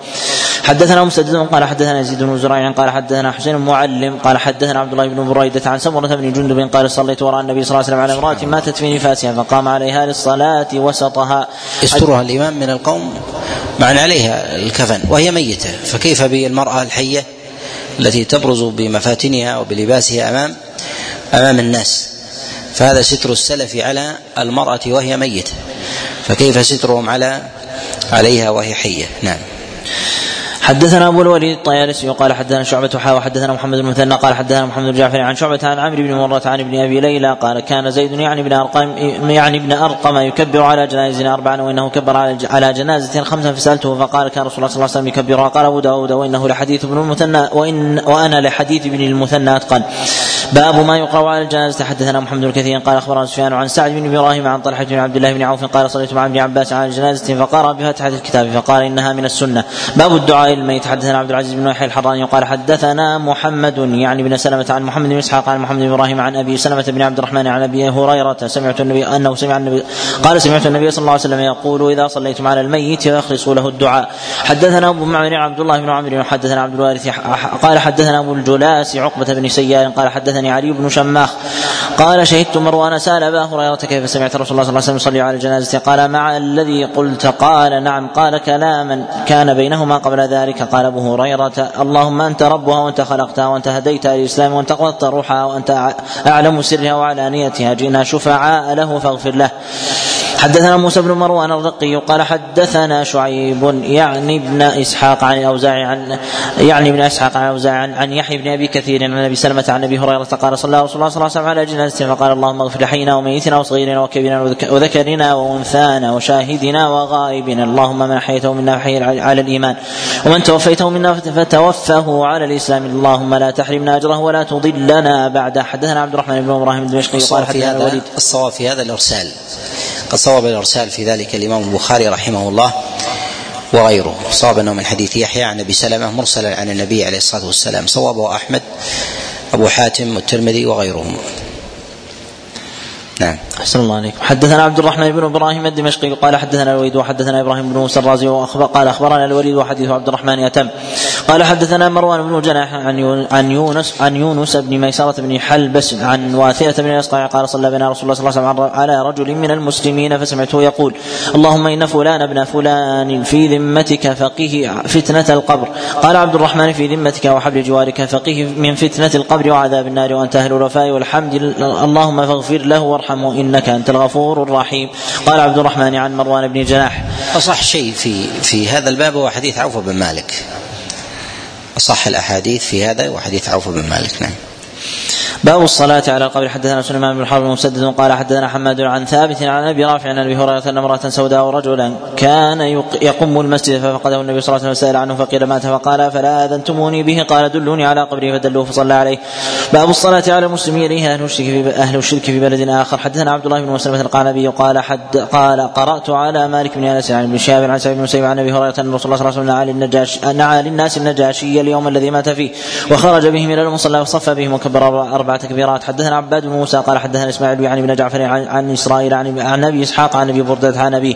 حدثنا مسدد قال حدثنا يزيد بن زريع قال حدثنا حسين معلم قال حدثنا عبد الله بن بريدة عن سمرة بن جندب قال صليت وراء النبي صلى الله عليه وسلم على امرأة ماتت في نفاسها فقام عليها للصلاة وسطها.
يسترها الإمام من القوم معنى عليها الكفن وهي ميتة فكيف بالمرأة الحية التي تبرز بمفاتنها وبلباسها أمام أمام الناس؟ فهذا ستر السلف على المرأة وهي ميتة فكيف سترهم على عليها وهي حية؟ نعم.
حدثنا أبو الوليد الطيالسي قال حدثنا شعبة حا وحدثنا محمد بن مثنى قال حدثنا محمد بن عن شعبة عن عمرو بن مرة عن ابن أبي ليلى قال كان زيد يعني ابن أرقم يعني ابن أرقم يكبر على جنائزنا اربعا وإنه كبر على جنازة خمسا فسألته فقال كان رسول الله صلى الله عليه وسلم يكبرها قال أبو داود وإنه لحديث ابن المثنى وان وأنا لحديث ابن المثنى أتقن. باب ما يقرأ على الجنازة. حدثنا محمد بن قال أخبرنا سفيان عن سعد بن إبراهيم عن طلحة بن عبد الله بن عوف قال صليت مع ابن عباس على الجنازة فقرأ بفتحة الكتاب فقال إنها من السنة. باب الدعاء للميت حدثنا عبد العزيز بن يحيى الحراني قال حدثنا محمد يعني بن سلمة عن محمد بن إسحاق عن محمد بن إبراهيم عن أبي سلمة بن عبد الرحمن عن أبي هريرة سمعت النبي أنه سمع النبي قال سمعت النبي صلى الله عليه وسلم يقول إذا صليتم على الميت فاخلصوا له الدعاء. حدثنا أبو معمر عبد الله بن عمرو حدثنا عبد الوارث قال حدثنا أبو الجلاس عقبة بن سيار قال حدثني علي بن شماخ قال شهدت مروان سأل أبا هريرة كيف سمعت رسول الله صلى الله عليه وسلم يصلي على الجنازة؟ قال مع الذي قلت قال نعم قال كلاما كان بينهما قبل ذلك. قال أبو هريرة اللهم أنت ربها وأنت خلقتها وأنت هديتها للاسلام وأنت قبضت روحها وأنت أعلم سرها وعلانيتها. جئنا شفعاء له فاغفر له. حدثنا موسى بن مروان الرقي قال حدثنا شعيب يعني ابن إسحاق عن الأوزاعي عن يعني ابن إسحاق عن الأوزاعي عن, عن يحيى بن أبي كثير عن أبي سلمة عن أبي هريرة قال صلى رسول الله صلى الله عليه وسلم على جنازة فقال اللهم اغفر لحينا وميتنا وصغيرنا وكبيرنا وذكرنا وأنثانا وشاهدنا وغائبنا. اللهم من احييته منا فحي على الإيمان. ومن توفيته منا فتوفه على الإسلام. اللهم لا تحرمنا أجره ولا تضلنا بعده حدثنا عبد الرحمن بن إبراهيم الدمشقي
قال حدثنا الوليد. الصواب في هذا الإرسال. قد صوب الإرسال في ذلك الإمام البخاري رحمه الله وغيره. صواب أنه من حديث يحيى عن أبي سلمة مرسلا عن النبي عليه الصلاة والسلام. صوابه أحمد أبو حاتم والترمذي وغيرهم.
نعم. أحسن الله عليكم. حدثنا عبد الرحمن بن إبراهيم الدمشقي قال حدثنا الوليد وحدثنا إبراهيم بن موسى الرازي وأخبر قال أخبرنا الوليد وحديث عبد الرحمن أتم قال حدثنا مروان بن جناح عن يونس عن يونس بن ميسرة بن حلبس عن واثلة بن الأسقع قال صلى بنا رسول الله صلى الله عليه وسلم على رجل من المسلمين فسمعته يقول اللهم إن فلان ابن فلان في ذمتك فقه فتنة القبر. قال عبد الرحمن في ذمتك وحبل جوارك فقه من فتنة القبر وعذاب النار وأنت أهل الوفاء والحمد اللهم فاغفر له وارحمه إنك أنت الغفور الرحيم. قال عبد الرحمن عن مروان بن جناح.
أصح شيء في في هذا الباب هو حديث عوف بن مالك. أصح الأحاديث في هذا وحديث عوف بن مالك نعم.
باب الصلاة على القبر حدثنا سليمان بن حرب مسدد قال حدثنا حماد عن ثابت عن أبي رافع عن أبي هريرة أن امرأة سوداء رجلا كان يقم المسجد ففقده النبي صلى الله عليه وسلم عنه فقيل مات فقال فلا أذنتموني به؟ قال دلوني على قبره فدلوه فصلى عليه. باب الصلاة على المسلم يليه أهل الشرك في أهل الشرك في بلد آخر؟ حدثنا عبد الله بن مسلمة القعنبي قال حد قال قرأت على مالك بن أنس عن ابن شهاب عن سعيد بن مسيب عن أبي هريرة أن رسول الله صلى الله عليه وسلم نعى للناس النجاشي اليوم الذي مات فيه وخرج بهم إلى المصلى وصف بهم وكبر تكبيرات. حدثنا عباد بن موسى قال حدثنا إسماعيل يعني بن جعفر عن, إسرائيل عن, أبي إسحاق عن أبي بردة عن ابيه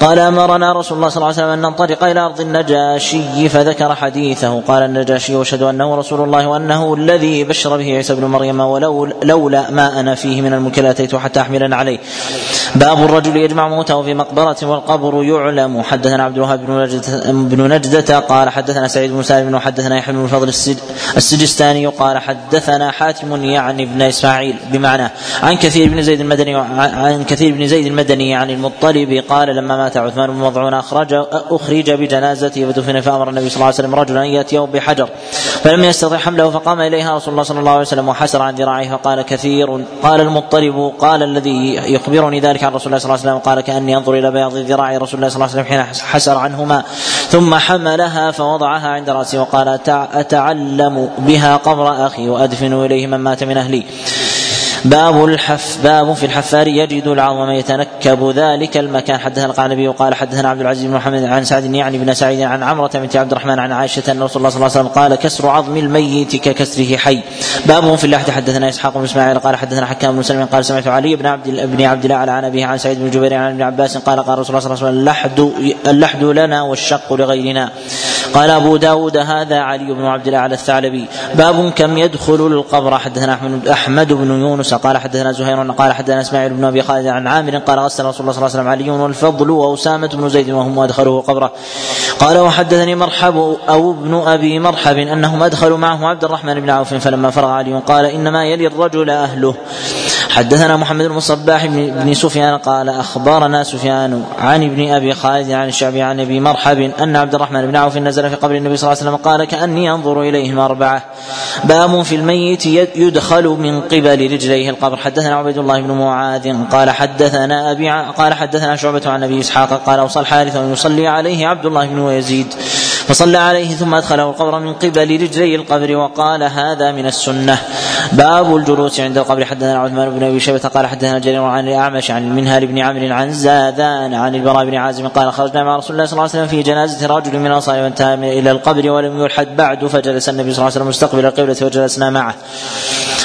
قال أمرنا رسول الله صلى الله عليه وسلم أن ننطلق إلى أرض النجاشي فذكر حديثه. قال النجاشي واشهد أنه رسول الله وأنه الذي بشر به عيسى بن مريم ولو لولا ما أنا فيه من الملك لاتيت حتى أحملن عليه. باب الرجل يجمع موته في مقبرة والقبر يعلم. حدثنا عبد الوهاب بن نجدة, بن نجدة قال حدثنا سعيد بن سالم وحدثنا يحيى بن الفضل السجستاني قال حدثنا حاتم يعني ابن إسماعيل بمعنى عن كثير بن زيد المدني عن كثير بن زيد المدني عن المطلب قال لما مات عثمان بن مضعون اخرج أخرج بجنازته فدفن فأمر النبي صلى الله عليه وسلم رجلا أن يأتيه بحجر فلم يستطع حمله فقام إليها رسول الله صلى الله عليه وسلم وحسر عن ذراعه فقال كثير قال المطلب قال الذي يخبرني ذلك عن رسول الله صلى الله عليه وسلم قال كأني أنظر إلى بياض ذراع رسول الله صلى الله عليه وسلم حين حسر عنهما ثم حملها فوضعها عند رأسه وقال أتعلم بها قبر أخي وأدفن إليه من مات من أهلي. باب الحف باب في الحفار يجد العظم يتنكب ذلك المكان. حدثنا القعنبي وقال حدثنا عبد العزيز بن محمد عن سعد يعني بن سعيد عن عمرة بنت عبد الرحمن عن عائشة أن رسول الله صلى الله عليه وسلم قال كسر عظم الميت ككسره حي. باب في اللحد. حدثنا إسحاق بن إسماعيل قال حدثنا حكام بن سلم قال سمعت علي بن عبد بن عبد الله عن أبيه عن سعيد بن جبير عن ابن عباس قال قال رسول الله صلى الله عليه وسلم اللحد اللحد لنا والشق لغيرنا. قال أبو داود هذا علي بن عبد الله على الثعلبي. باب كم يدخل القبر. حدثنا أحمد بن يونس قال حدثنا زهير قال حدثنا إسماعيل بن أبي خالد عن عامر قال غسل رسول الله صلى الله عليه وسلم علي والفضل وأسامة بن زيد وهم ادخلوه قبره. قال وحدثني مرحب أو ابن أبي مرحب أنهم أدخلوا معه عبد الرحمن بن عوف فلما فرغ علي قال إنما يلي الرجل أهله. حدثنا محمد بن الصباح بن سفيان قال أخبرنا سفيان عن ابن أبي خالد عن الشعبي عن أبي مرحب أن عبد الرحمن بن عوف نزل في قبر النبي صلى الله عليه وسلم قال كأني أنظر إليهم أربعة. باب في الميت يدخل من قبل رجليه. القبر. حدثنا عبيد الله بن معاذ قال حدثنا أبي قال حدثنا شعبة عن أبي إسحاق قال أوصى الحارث أن يصلي عليه عبد الله بن يزيد. فصلى عليه ثم أدخله القبر من قبل رجلي القبر وقال هذا من السنة. باب الجلوس عند القبر. حدثنا عثمان بن أبي شيبة قال حدثنا جرير عن الأعمش عن المنهال بن عمرو عن زادان عن البراء بن عازم قال خرجنا مع رسول الله صلى الله عليه وسلم في جنازة رجل من الأنصار وانتهى إلى القبر ولم يلحد بعد فجلس النبي صلى الله عليه وسلم مستقبل القبلة وجلسنا معه.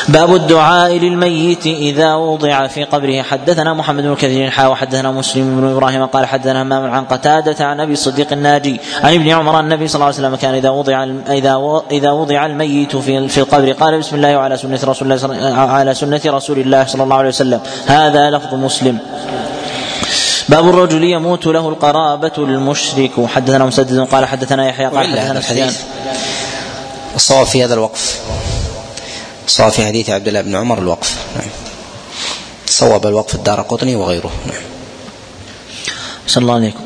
باب الدعاء للميت إذا وضع في قبره. حدثنا محمد بن كثير حا وحدثنا مسلم بن إبراهيم قال حدثنا همام عن قتادة عن أبي الصديق الناجي عن ابن عمر النبي صلى الله عليه وسلم كان إذا وضع إذا إذا وضع الميت في في القبر قال بسم الله وعلى سنة رسول الله على سنة رسول الله صلى الله عليه وسلم. هذا لفظ مسلم. باب الرجل يموت له القرابة المشرك. حدثنا مسدد قال حدثنا يحيى قال حدثنا
الحديث. الصواب في هذا الوقف. الصواب في حديث عبد الله بن عمر الوقف. نعم. صوب الوقف الدار قطني وغيره. نعم.
صلى الله عليكم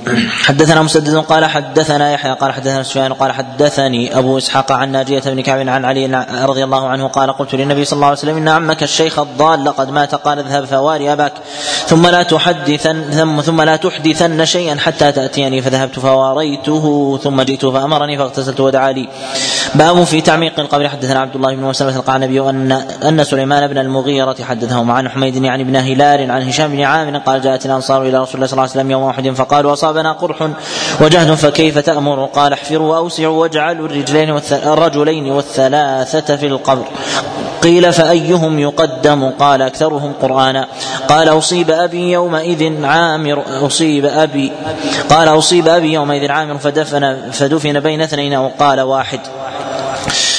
حدثنا مسدد قال حدثنا يحيى قال حدثنا سفيان قال حدثني أبو إسحاق عن ناجية بن كعب عن علي رضي الله عنه قال قلت للنبي صلى الله عليه وسلم إن عمك الشيخ الضال قد مات قال اذهب فواري أباك ثم لا تحدثن ثم ثم لا تحدثن شيئا حتى تأتيني فذهبت فواريته ثم جئت فأمرني فاغتسلت ودعا لي. باب في تعميق القبر. حدثنا عبد الله بن مسلمة القعنبي أن أن سليمان بن المغيرة حدثهم عن حميد يعني بن هلال عن هشام بن عامر قال جاءت الأنصار إلى رسول الله صلى الله عليه وسلم يوم واحد فقالوا أصابنا قرح وجهد فكيف تأمر؟ قال احفروا وأوسعوا واجعلوا الرجلين الرجلين والثلاثة في القبر. قيل فأيهم يقدم؟ قال أكثرهم قرآنا. قال أصيب أبي يومئذ عامر أصيب أبي قال أصيب أبي يومئذ عامر فدفن فدفن بين اثنين أو قال واحد.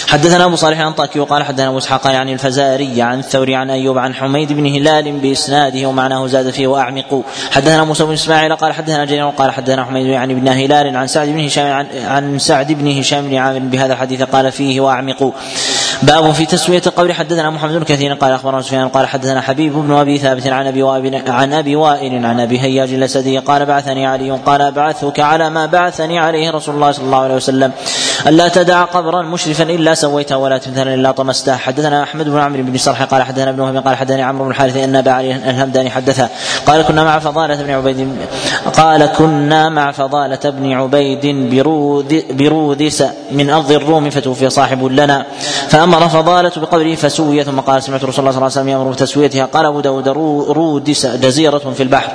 حدثنا أبو صالح الانطاكي وقال حدثنا أبو إسحاق يعني الفزاري عن الثوري عن أيوب عن حميد بن هلال بإسناده ومعناه زاد فيه واعمقوا حدثنا موسى بن إسماعيل قال حدثنا جرير وقال حدثنا حميد يعني بن هلال عن سعد بن هشام عن, عن سعد بن هشام بن عامر. بهذا الحديث قال فيه واعمقوا باب في تسوية القبر حدثنا محمد بن كثير قال أخبرنا سفيان قال حدثنا حبيب بن أبي ثابت عن أبي وائل عن أبي وائل عن أبي هياج الأسدي قال بعثني علي قال ابعثك على ما بعثني عليه رسول الله صلى الله عليه وسلم. ألا تدع قبرا مشرفا إلا سويته ولا تمثلا إلا طمسته. حدثنا أحمد بن عمرو بن صرح قال حدثنا ابن وهب قال حدثني عمرو بن الحارث إن أبا علي الهمداني حدثه. قال كنا مع فضالة بن عبيد قال كنا مع فضالة بن عبيد برود برودس من أرض الروم فتوفي صاحب لنا. فامر فضالة بقبره فسوي ثم قال سمعت رسول الله صلى الله عليه وسلم يأمر بتسويتها. قال أبو داود رودس جزيرة في البحر.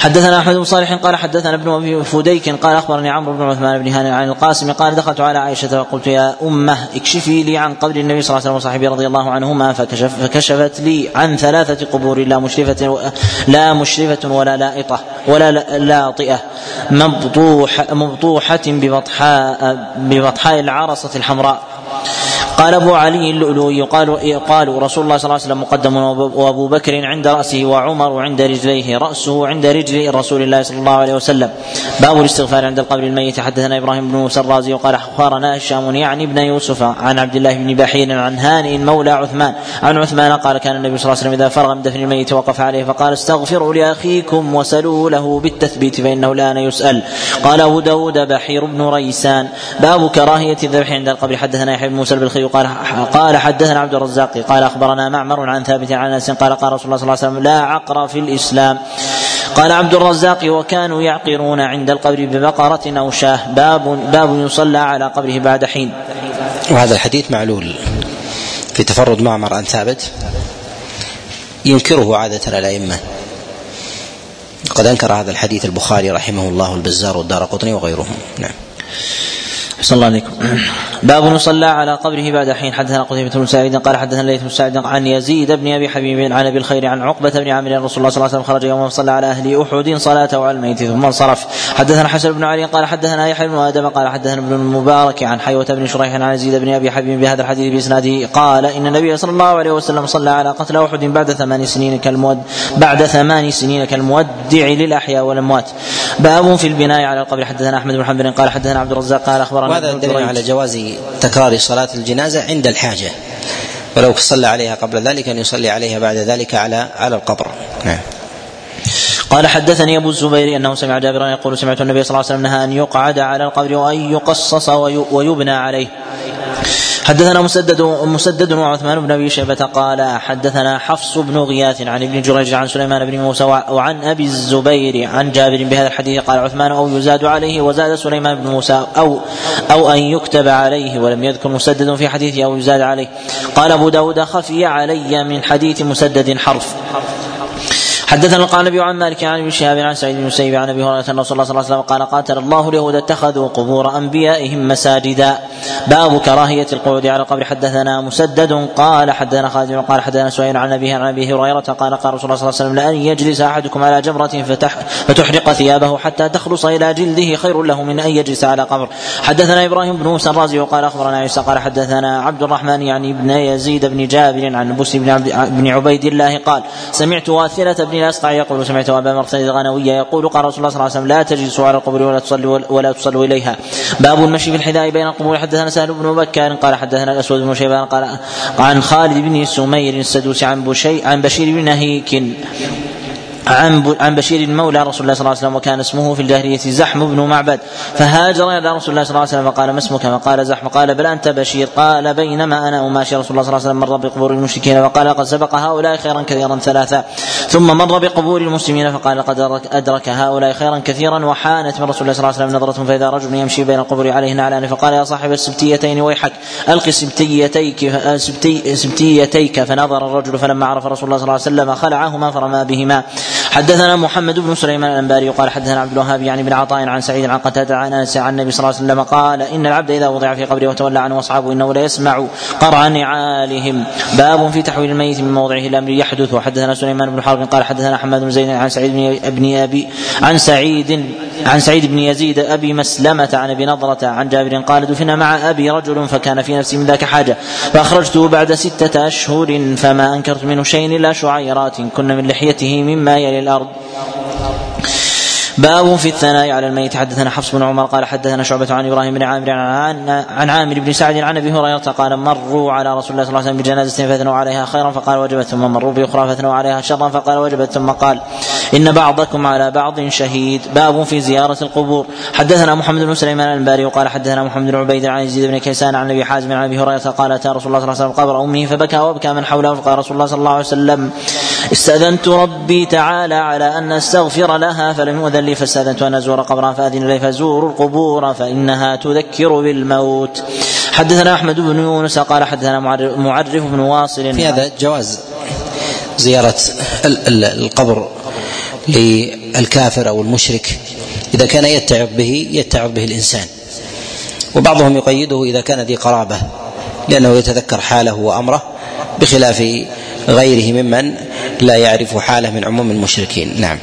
حدثنا أحمد بن صالح قال حدثنا ابن أبي فديك قال أخبرني عمرو بن عثمان بن هانئ عن القاسم قال دخلت على عائشة وقلت يا أمة اكشفي لي عن قبر النبي صلى الله عليه وسلم وصحبه رضي الله عنهما فكشف فكشفت لي عن ثلاثة قبور لا مشرفة لا مشرفة ولا لائطة ولا لاطئة مبطوح مبطوحة ببطحاء ببطحاء العرصة الحمراء. قال أبو علي اللؤلؤي يقال قال رسول الله صلى الله عليه وسلم مقدم وأبو بكر عند رأسه وعمر عند رجليه رأسه عند رجل رسول الله صلى الله عليه وسلم. باب الاستغفار عند القبر الميت. حدثنا إبراهيم بن موسى الرازي وقال أخبرنا هشام يعني ابن يوسف عن عبد الله بن بحير عن هانئ مولى عثمان عن عثمان قال كان النبي صلى الله عليه وسلم إذا فرغ من دفن الميت وقف عليه فقال استغفروا لأخيكم وسلوا له بالتثبيت فإنه الان يسأل. قال أبو داود بحير بن ريسان. باب كراهية الذبح عند القبر. حدثنا يحيى بن موسى البلخي قال قال حدثنا عبد الرزاق قال أخبرنا معمر عن ثابت عن أنس قال قال رسول الله صلى الله عليه وسلم لا عقر في الإسلام. قال عبد الرزاق وكانوا يعقرون عند القبر ببقرة أو شاة. باب باب يصلى على قبره بعد حين.
وهذا الحديث معلول في تفرد معمر عن ثابت. ينكره عادة الأئمة. قد أنكر هذا الحديث البخاري رحمه الله البزار والدار قطني وغيرهم. نعم.
صلى الله عليكم باب صلى على قبره بعد حين حدثنا قتيبة بن سعيد قال حدثنا ليث بن سعيد عن يزيد بن أبي حبيب عن أبي الخير عن عقبة بن عامر رسول الله صلى الله عليه وسلم خرج يوما صلى على أهل أحد صلاته على الميت ثم انصرف. حدثنا حسن بن علي قال حدثنا يحيى بن آدم قال حدثنا ابن المبارك عن حيوة بن شريح عن يزيد بن أبي حبيب بهذا الحديث بإسناده. قال إن النبي صلى الله عليه وسلم صلى على قتل أحد بعد ثمان سنين كالمود بعد ثمان سنين كالمودع للأحياء والأموات. باب في البناء على القبر. حدثنا أحمد بن حنبل قال حدثنا عبد الرزاق قال أخبرنا
وهذا دليل على جواز تكرار صلاة الجنازة عند الحاجة. ولو صلى عليها قبل ذلك أن يصلي عليها بعد ذلك على على القبر. نعم.
قال حدثني أبو الزبير أنه سمع جابرا يقول سمعت النبي صلى الله عليه وسلم نهى أن يقعد على القبر وأن يقصص ويبنى عليه. حدثنا مسدد مسدد وعثمان بن أبي شيبة قال حدثنا حفص بن غياث عن ابن جريج عن سليمان بن موسى وعن أبي الزبير عن جابر بهذا الحديث قال عثمان أو يزاد عليه وزاد سليمان بن موسى أو أو أن يكتب عليه ولم يذكر مسدد في حديثه أو يزاد عليه. قال أبو داود خفي علي من حديث مسدد حرف. حدثنا قال النبي عن مالك عن ابن شهاب عن سعيد بن مسيب عن أبي هريرة أن رسول الله صلى الله عليه وسلم قال قاتل الله اليهود اتخذوا قبور أنبيائهم مساجدا. باب كراهية القعود على القبر. حدثنا مسدد قال حدثنا خالد قال حدثنا سهيل عن عن أبي هريرة قال قال رسول الله صلى الله عليه وسلم لأن يجلس أحدكم على جمره فتح فتحرق ثيابه حتى تخلص إلى جلده خير له من أن يجلس على قبر. حدثنا إبراهيم بن موسى الرازي وقال أخبرنا عيسى قال حدثنا عبد الرحمن يعني ابن يزيد بن جابر عن بوس بن عبيد الله قال سمعت واثلة بن الاسقع يقول سمعت أبا مرثد الغنوية يقول قال رسول الله صلى الله عليه وسلم لا تجلسوا على القبور ولا تصلوا ولا تصلوا إليها. باب المشي في الحذاء بين القبور. حدثنا سهل بن بكار قال حدثنا الأسود بن شيبان قال عن خالد بن سمير السدوسي عن بشي عن بشير بن نهيك. عن عن بشير مولى رسول الله صلى الله عليه وسلم وكان اسمه في الجاهلية زحم بن معبد. فهاجر إلى رسول الله صلى الله عليه وسلم فقال ما اسمك؟ فقال زحم. قال بل أنت بشير. قال بينما أنا أماشي رسول الله صلى الله عليه وسلم مر بقبور المشركين. فقال قد سبق هؤلاء خيرا كثيرا ثلاثا ثم مر بقبور المسلمين فقال قد أدرك هؤلاء خيرا كثيرا. وحانت من رسول الله صلى الله عليه وسلم نظرة فإذا رجل يمشي بين القبور عليه نعلان فقال يا صاحب السبتيتين ويحك. ألق سبتيتيك سبتي سبتيتيك. فنظر الرجل فلما عرف رسول الله صلى الله عليه وسلم خلعهما فرمى بهما. حدثنا محمد بن سليمان الأنباري قال حدثنا عبد الوهاب يعني بن عطاء عن سعيد عن قتادة عن أنس عن النبي صلى الله عليه وسلم قال إن العبد إذا وضع في قبره وتولى عنه اصحابه إنه لا يسمع قرع نعالهم. باب في تحويل الميت من موضعه الامر يحدث. وحدثنا سليمان بن حرب قال حدثنا حماد بن زيد عن سعيد بن ابي عن سعيد عن سعيد بن يزيد أبي مسلمة عن أبي نضرة عن جابر قال دفن مع أبي رجل فكان في نفسي من ذاك حاجة. فاخرجته بعد ستة أشهر فما أنكرت منه شيء إلا شعيرات كن من لحيته مما يلي الأرض. باب في الثناء على الميت. حدثنا حفص بن عمر قال حدثنا شعبة عن إبراهيم بن عامر عن عن عامر بن سعد عن أبي هريرة قال مروا على رسول الله صلى الله عليه وسلم بجنازة فأثنوا عليها خيرا فقال وجبت ثم مروا بأخرى فأثنوا عليها شرا فقال وجبت ثم قال إن بعضكم على بعض شهيد. باب في زيارة القبور. حدثنا محمد بن سليمان الباري وقال حدثنا محمد بن عبيد عن يزيد بن كيسان عن أبي حازم عن أبي هريرة قال أتى رسول الله صلى الله عليه وسلم قبر امه فبكى وأبكى من حوله فقال رسول الله صلى الله عليه وسلم استأذنت ربي تعالى على أن أستغفر لها فلم يؤذن لي فاستأذنت أن أزور قبرها فأذن لي فزوروا القبور فإنها تذكر بالموت. حدثنا أحمد بن يونس قال حدثنا معرف بن واصل.
في هذا جواز زيارة القبر للكافر أو المشرك. إذا كان يتعظ به يتعظ به الإنسان. وبعضهم يقيده إذا كان ذي قرابة لأنه يتذكر حاله وأمره بخلاف غيره ممن لا يعرف حاله من عموم المشركين. نعم.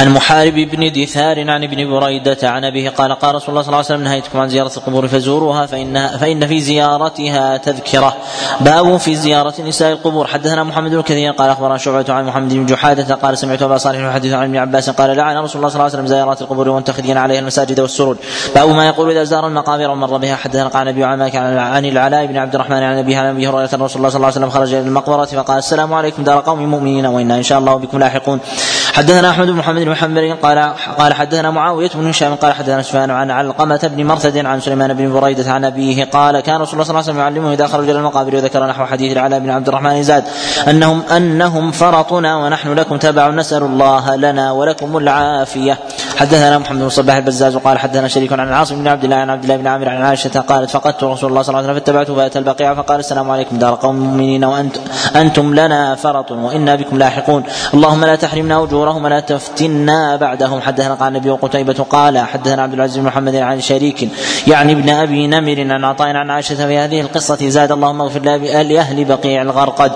عن محارب بن دثار عن ابن بريدة عن أبيه قال قال رسول الله صلى الله عليه وسلم نهيتكم عن زيارة القبور فزوروها فإن فإن في زيارتها تذكرة. باب في زيارة نساء القبور. حدثنا محمد بن كثير قال أخبرنا شعبة عن محمد بن جحادة قال سمعت أبا صالح يحدث عن ابن عباس قال لعن رسول الله صلى الله عليه وسلم زيارات القبور وانتخذين عليها المساجد والسرج. باب ما يقول إذا زار المقابر ومر بها. حدثنا قال نبي عماك عن العلاء بن عبد الرحمن عن أبيه عن أبي هريرة رسول الله صلى الله عليه وسلم خرج إلى المقبرة فقال السلام عليكم دار قوم مؤمنين وإنا إن شاء الله بكم لاحقون. حدثنا أحمد بن محمد بن حنبل قال قال حدثنا معاوية بن هشام قال حدثنا سفيان عن علقمة بن مرثد عن سليمان بن بريدة عن أبيه قال كان رسول الله صلى الله عليه وسلم يعلمه إذا خرج إلى المقابر وذكر نحو حديث العلاء بن عبد الرحمن زاد أنهم أنهم فرطنا ونحن لكم تبع نسأل الله لنا ولكم العافية. حدثنا محمد بن صباح البزاز وقال حدثنا شريك عن العاصم بن عبد الله عن عبد الله بن عامر عن عائشة قالت فقدت رسول الله صلى الله عليه وسلم فاتبعته فأتى البقيع فقال السلام عليكم دار قوم مؤمنين أنتم لنا فرط وإنا بكم لاحقون. اللهم لا تحرمنا أجورهم ولا تفتنا بعدهم. حدثنا قال النبي وقتيبة قال حدثنا عبد العزيز بن محمد عن شريك يعني ابن أبي نمر عن عطاء عن عائشة في هذه القصة زاد اللهم اغفر لأهل بقيع الغرقد.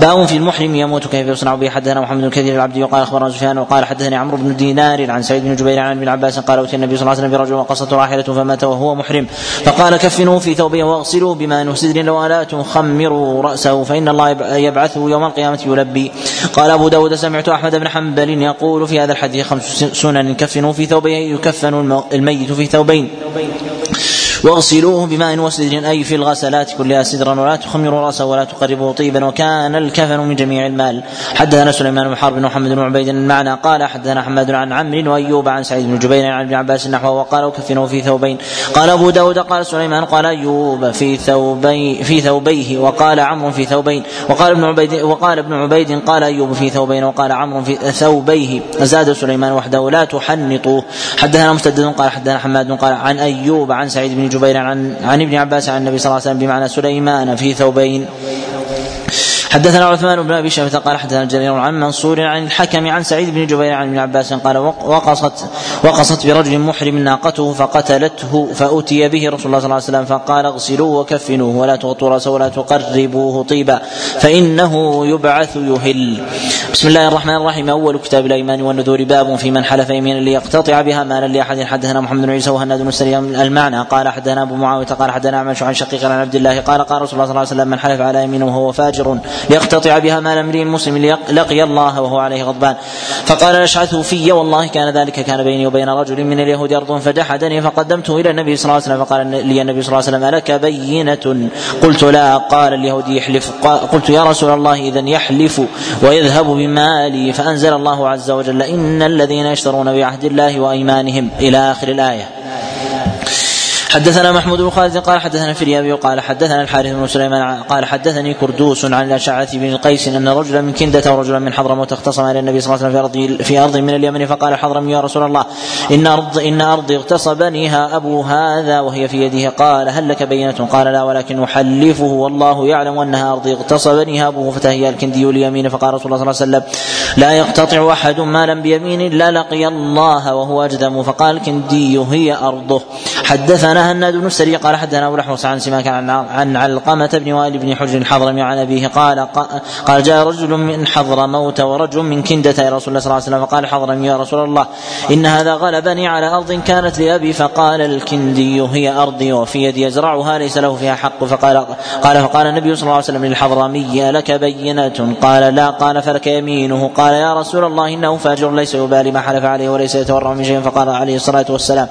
باب في المحرم يموت كيف يصنع به. حدثنا محمد بن كثير العبد وقال أخبرنا سفيان وقال حدثني عمرو بن دينار عن سعيد بن جبير عن ابن عباس قال أتي النبي صلى الله عليه وسلم برجل وقصت راحلته فمات وهو محرم. فقال كفنوه في ثوبه واغسلوه بماء وسدر ولا تخمروا رأسه فإن الله يبعثه يوم القيامة يلبي. قال أبو داود سمعت أحمد بن حنبل يقول في هذا الحديث خمس سنن كفنوا في ثوبين يكفن الميت في ثوبين. واغسلوه بماء وسدر أي في الغسلات كلها سدرا ولا تخمروا رأسه ولا تقربوا طيبا. وكان الكفن من جميع المال. حدثنا سليمان بن حرب ومحمد بن عبيد المعنى قال حدثنا حماد عن عمرو وأيوب عن سعيد بن جبير عن ابن عباس نحوه وقال وكفنوا في ثوبين. قال أبو داود قال سليمان قال أيوب في ثوبي في ثوبيه وقال عمرو في ثوبين. وقال ابن عبيد وقال ابن عبيد قال أيوب في ثوبين وقال عمرو في ثوبيه. زاد سليمان وحده لا تحنطوه. حدثنا مسدد قال حدثنا حماد قال عن أيوب عن سعيد بن جبير عن عن ابن عباس عن النبي صلى الله عليه وسلم بمعنى سليمان في ثوبين. حدثنا عثمان بن أبي شيبة قال حدثنا جرير عن منصور عن الحكم عن سعيد بن جبير عن ابن عباس قال وقصت وقصت برجل محرم ناقته فقتلته فأتي به رسول الله صلى الله عليه وسلم فقال اغسلوه وكفنوه ولا تغطوا رأسه ولا تقربوه طيبا فإنه يبعث يهل. بسم الله الرحمن الرحيم. أول كتاب الأيمان والنذور باب في من حلف يمينا ليقتطع بها مالا لأحد. حدثنا محمد بن عيسى وهناد بن المعنى. قال حدثنا أبو معاوية قال حدثنا عن شقيق عن عبد الله قال قال رسول الله صلى الله عليه وسلم من حلف على يمين وهو فاجر. ليقتطع بها مال امرئ مسلم لقي الله وهو عليه غضبان. فقال الاشعث في والله كان ذلك كان بيني وبين رجل من اليهود ارض فجحدني فقدمته إلى النبي صلى الله عليه وسلم فقال لي النبي صلى الله عليه وسلم الك بينة. قلت لا قال اليهودي يحلف قلت يا رسول الله اذا يحلف ويذهب بمالي فأنزل الله عز وجل إن الذين يشترون بعهد الله وأيمانهم إلى آخر الآية. حدثنا محمود بن خالد قال حدثنا فريابي وقال حدثنا الحارث بن سليمان قال حدثني كردوس عن الاشعث بن القيس أن رجلا من كندة ورجلا من حضرموت اختصم إلى النبي صلى الله عليه وسلم في ارض في أرض من اليمن فقال الحضرمي يا رسول الله إن ارض إن ارضي اغتصبنيها أبو هذا وهي في يده. قال هل لك بينة؟ قال لا ولكن أحلفه والله يعلم أنها ارضي اغتصبنيها ابوه فتهيا الكندي اليمين. فقال رسول الله صلى الله عليه وسلم لا يقتطع أحد مالا بيمين لا لقي الله وهو أجدم. فقال الكندي هي أرضه. حدثنا هناد بن السري قال حدثنا أبو الاحوص عن سماك عن عن علقمة بن وائل بن حجر الحضرمي عن أبيه قال قال جاء رجل من حضرموت ورجل من كندة إلى رسول الله صلى الله عليه وسلم فقال حضرمي يا رسول الله إن هذا غلبني على أرض كانت لأبي فقال الكندي هي أرضي وفي يدي يزرعها ليس له فيها حق فقال قال فقال النبي صلى الله عليه وسلم للحضرمي لك بينة؟ قال لا قال فلك يمينه قال يا رسول الله إنه فاجر ليس يبالي ما حلف عليه وليس يتورع من شيء فقال عليه الصلاة والسلام.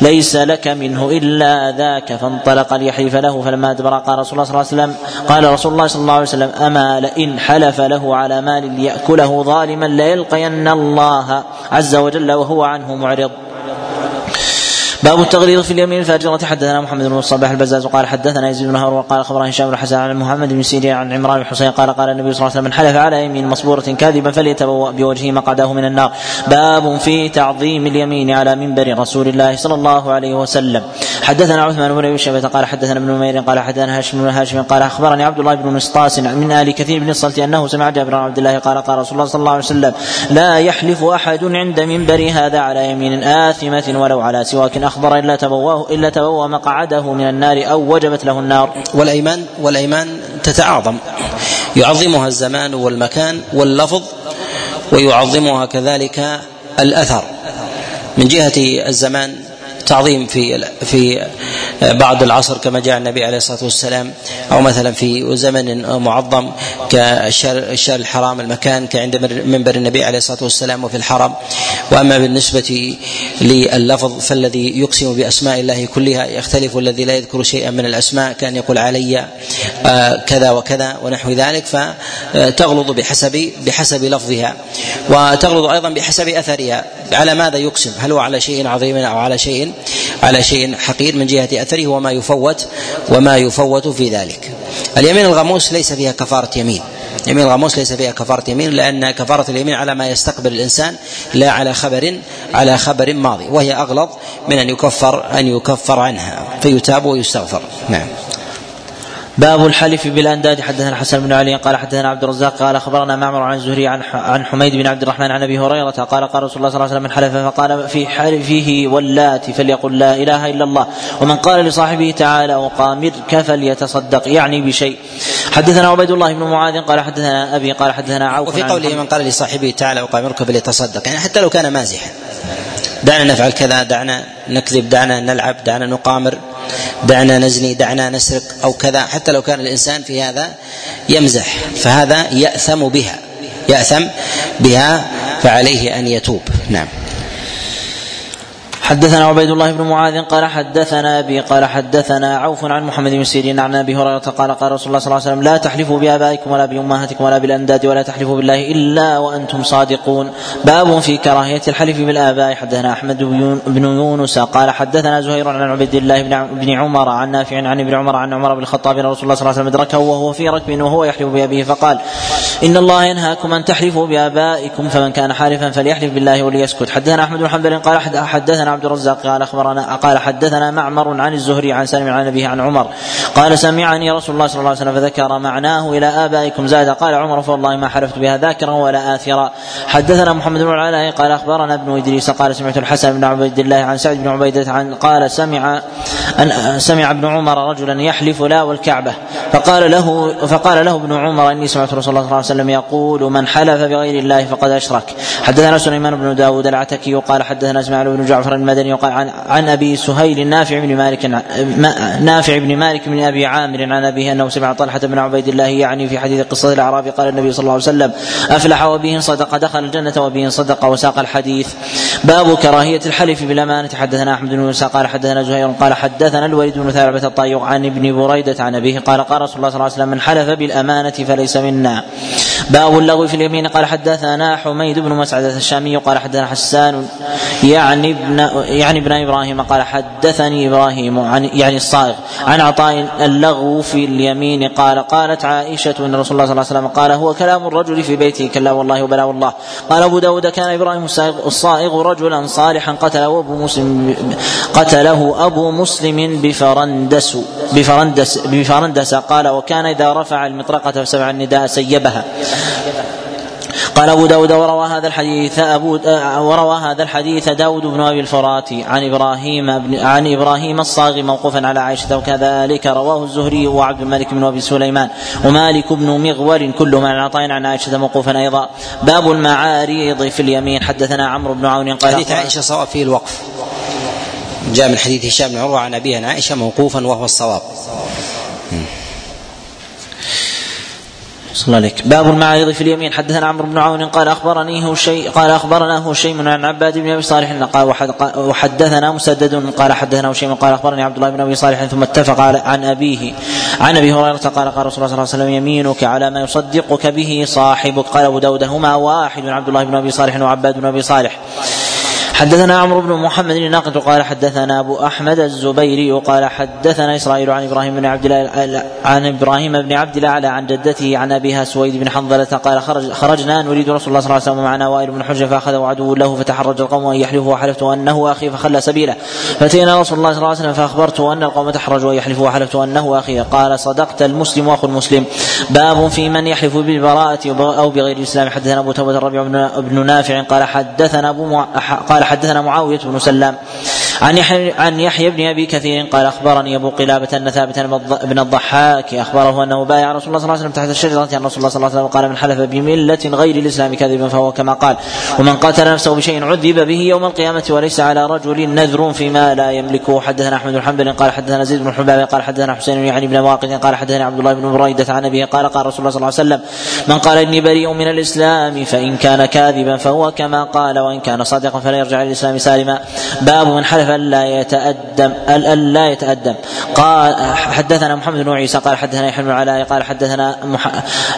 ليس لك منه إلا ذاك فانطلق ليحلف له فلما أدبر قال رسول الله صلى الله عليه وسلم قال رسول الله صلى الله عليه وسلم أما لئن حلف له على مال ليأكله ظالما ليلقين الله عز وجل وهو عنه معرض. باب التغليظ في اليمين الفاجرة حدثنا محمد بن الصباح البزاز قال حدثنا يزيد بن هارون قال خبرنا هشام بن حسن عن محمد بن سيرين عن عمران بن حسين قال قال النبي صلى الله عليه وسلم من حلف على يمين مصبورة كاذبا فليتبوأ بوجهه مقعده من النار. باب في تعظيم اليمين على منبر رسول الله صلى الله عليه وسلم. حدثنا عثمان بن أبي شيبة قال حدثنا ابن نمير قال حدثنا هاشم بن هاشم قال أخبرني عبد الله بن مسطاس من آل كثير بن الصلت أنه سمع جابر بن عبد الله قال قال رسول الله صلى الله عليه وسلم لا يحلف أحد عند منبر هذا على يمين آثمة ولو على سواك اخضر إلا تبواه إلا تبوى مقعده من النار أو وجبت له النار.
والايمان والأيمان تتعاظم يعظمها الزمان والمكان واللفظ ويعظمها كذلك الأثر من جهة الزمان تعظيم في في بعد العصر كما جاء النبي عليه الصلاة والسلام أو مثلا في زمن معظم كالشهر الحرام المكان كعند منبر النبي عليه الصلاة والسلام وفي الحرم. وأما بالنسبة لللفظ فالذي يقسم بأسماء الله كلها يختلف الذي لا يذكر شيئا من الأسماء كان يقول علي كذا وكذا ونحو ذلك فتغلظ بحسب بحسب لفظها. وتغلظ أيضا بحسب أثرها. على ماذا يقسم؟ هل هو على شيء عظيم أو على شيء على شيء حقير من جهة أثره وما يفوت وما يفوت في ذلك. اليمين الغموس ليس فيها كفارة يمين. يمين الغموس ليس فيها كفارة يمين لأن كفارة اليمين على ما يستقبل الإنسان لا على خبر على خبر ماضي وهي أغلظ من أن يكفر أن يكفر عنها فيتاب ويستغفر. نعم.
باب الحلف بالأنداد. حدثنا الحسن بن علي قال حدثنا عبد الرزاق قال أخبرنا معمر عن الزهري عن عن حميد بن عبد الرحمن عن أبي هريرة قال قال رسول الله صلى الله عليه وسلم من حلف فقال في حلفه واللات فليقل لا إله إلا الله. ومن قال لصاحبه تعالى وقامرك فليتصدق يعني بشيء. حدثنا عبيد الله بن معاذ قال حدثنا أبي قال حدثنا عوف
وفي قوله من قال لصاحبه تعالى وقامرك فليتصدق يعني حتى لو كان مازحا. دعنا نفعل كذا دعنا نكذب دعنا نلعب دعنا نقامر. دعنا نزني دعنا نسرق أو كذا حتى لو كان الإنسان في هذا يمزح فهذا يأثم بها يأثم بها فعليه أن يتوب. نعم.
حدثنا عبيد الله بن معاذ قال حدثنا أبي قال حدثنا عوف عن محمد بن سيرين عن أبي هريرة قال قال رسول الله صلى الله عليه وسلم لا تحلفوا بآبائكم ولا بأمهاتكم ولا بالأنداد ولا تحلفوا بالله إلا وأنتم صادقون. باب في كراهية الحلف بالآباء. حدثنا أحمد بن يونس قال حدثنا زهير عن عبد الله بن عمر عن نافع عن ابن عمر عن عمر بن الخطاب رسول الله صلى الله عليه وسلم ادركه وهو في ركب وهو يحلف بأبيه فقال إن الله ينهاكم أن تحلفوا بآبائكم فمن كان حالفا فليحلف بالله وليسكت. حدثنا أحمد بن حنبل قال حدثنا عبد الرزاق قال أخبرنا قال حدثنا معمر عن الزهري عن سالم عن أبيه عن عمر. قال سمعني رسول الله صلى الله عليه وسلم فذكر معناه إلى آبائكم زاد. قال عمر فوالله ما حلفت بها ذاكرا ولا آثرا. حدثنا محمد بن العلاء قال أخبرنا ابن إدريس قال سمعت الحسن بن عبيد الله عن سعد بن عبيدة عن قال سمع أن سمع ابن عمر رجلا يحلف لا والكعبة. فقال له فقال له ابن عمر إني سمعت رسول الله صلى الله عليه وسلم يقول من حلف بغير الله فقد أشرك. حدثنا سليمان بن داود العتكي قال حدثنا إسماعيل بن جعفر المدني وقال عن عن أبي سهيل نافع بن مالك نافع بن مالك بن أبي عامر عن أبيه أنه سمع طلحة بن عبيد الله يعني في حديث قصة الاعراب قال النبي صلى الله عليه وسلم أفلح وبه صدق دخل الجنة وبه صدق وساق الحديث. باب كراهية الحلف بالأمانة. حدثنا أحمد بن موسى قال حدثنا زهير قال حدثنا الوليد بن ثعلبه الطائي عن ابن بريدة عن أبيه قال قال رسول الله صلى الله عليه وسلم من حلف بالأمانة فليس منا. باب اللغو في اليمين. قال حدثنا حميد بن مسعدة الشامي قال حدثنا حسان يعني ابن يعني ابن إبراهيم قال حدثني إبراهيم عن يعني الصائغ عن عطاء اللغو في اليمين. قال قالت عائشة إن رسول الله صلى الله عليه وسلم قال هو كلام الرجل في بيته. كلا والله وبلا والله. قال أبو داود كان إبراهيم الصائغ رجلا صالحا قتله أبو مسلم قتله أبو مسلم بفرندس بفرندس بفرندس. قال وكان إذا رفع المطرقة فسمع النداء سيبها. قال أبو داود وروى هذا الحديث أبو وروى هذا الحديث داود بن أبي الفرات عن إبراهيم بن عن إبراهيم الصاغي موقوفا على عائشة وكذلك رواه الزهري وعبد الملك بن أبي سليمان ومالك بن مغول كل من عطاء عن عائشة موقوفا أيضا. باب المعاريض في اليمين. حدثنا عمرو بن عون
قال حديث عائشة صواب فيه الوقف. جاء من حديث هشام بن عروة عن أبيه عن عائشة موقوفا وهو الصواب.
صلى الله عليك باب المعارض في اليمين. حدثنا عمرو بن عون قال أخبرني هو شيء قال أخبرنا هو شيء عن عباد بن أبي صالح قال وحدثنا مسدد قال حدثنا شيء قال أخبرني عبد الله بن أبي صالح ثم اتفق عن ابيه عن أبي هريرة قال قال رسول الله صلى الله عليه وسلم يمينك على ما يصدقك به صاحبك. قال أبو داود هما واحد عبد الله بن أبي صالح وعباد بن أبي صالح. حدثنا عمرو بن محمد الناقد قال حدثنا أبو أحمد الزبيري قال حدثنا إسرائيل عن إبراهيم بن عبد الله عن إبراهيم بن عبد الأعلى عن جدته عن أبيها سويد بن حنظلة قال خرج خرجنا نريد رسول الله صلى الله عليه وسلم معنا وائل بن حجر فأخذه عدو له فتحرج القوم أن يحلفوا وحلفت أنه أخي فخلى سبيله. فأتينا رسول الله صلى الله عليه وسلم فاخبرته أن القوم تحرجوا ان يحلفوا وحلفت أنه أخي. قال صدقت المسلم وأخو المسلم. باب في من يحلف بالبراءة أو بغير الإسلام. حدثنا أبو توبة الربيع بن نافع قال حدثنا أبو قال حدثنا معاوية بن سلام عن يحيى عن يحيى بن أبي كثير قال أخبرني أبو قلابة أن ثابت بن الضحاك أخبره أنه بايع رسول الله صلى الله عليه وسلم تحت الشجرة عن رسول الله صلى الله عليه وسلم قال من حلف بملة غير الإسلام كذبا فهو كما قال. ومن قتل نفسه بشيء عذب به يوم القيامة وليس على رجل نذر فيما لا يملكه. حدثنا أحمد بن حنبل قال حدثنا زيد بن حباب قال حدثنا حسين يعني بن واقد قال حدثنا عبد الله بن بريدة عن أبيه قال قال رسول الله صلى الله عليه وسلم من قال إني بريء من الإسلام فإن كان كاذبا فهو كما قال وإن كان صادقا فلا يرجع الإسلام سالما. باب من حلف ان لا يتأدم أن لا يتأدم. قال حدثنا محمد بن عيسى قال حدثنا يحيى بن العلاء قال حدثنا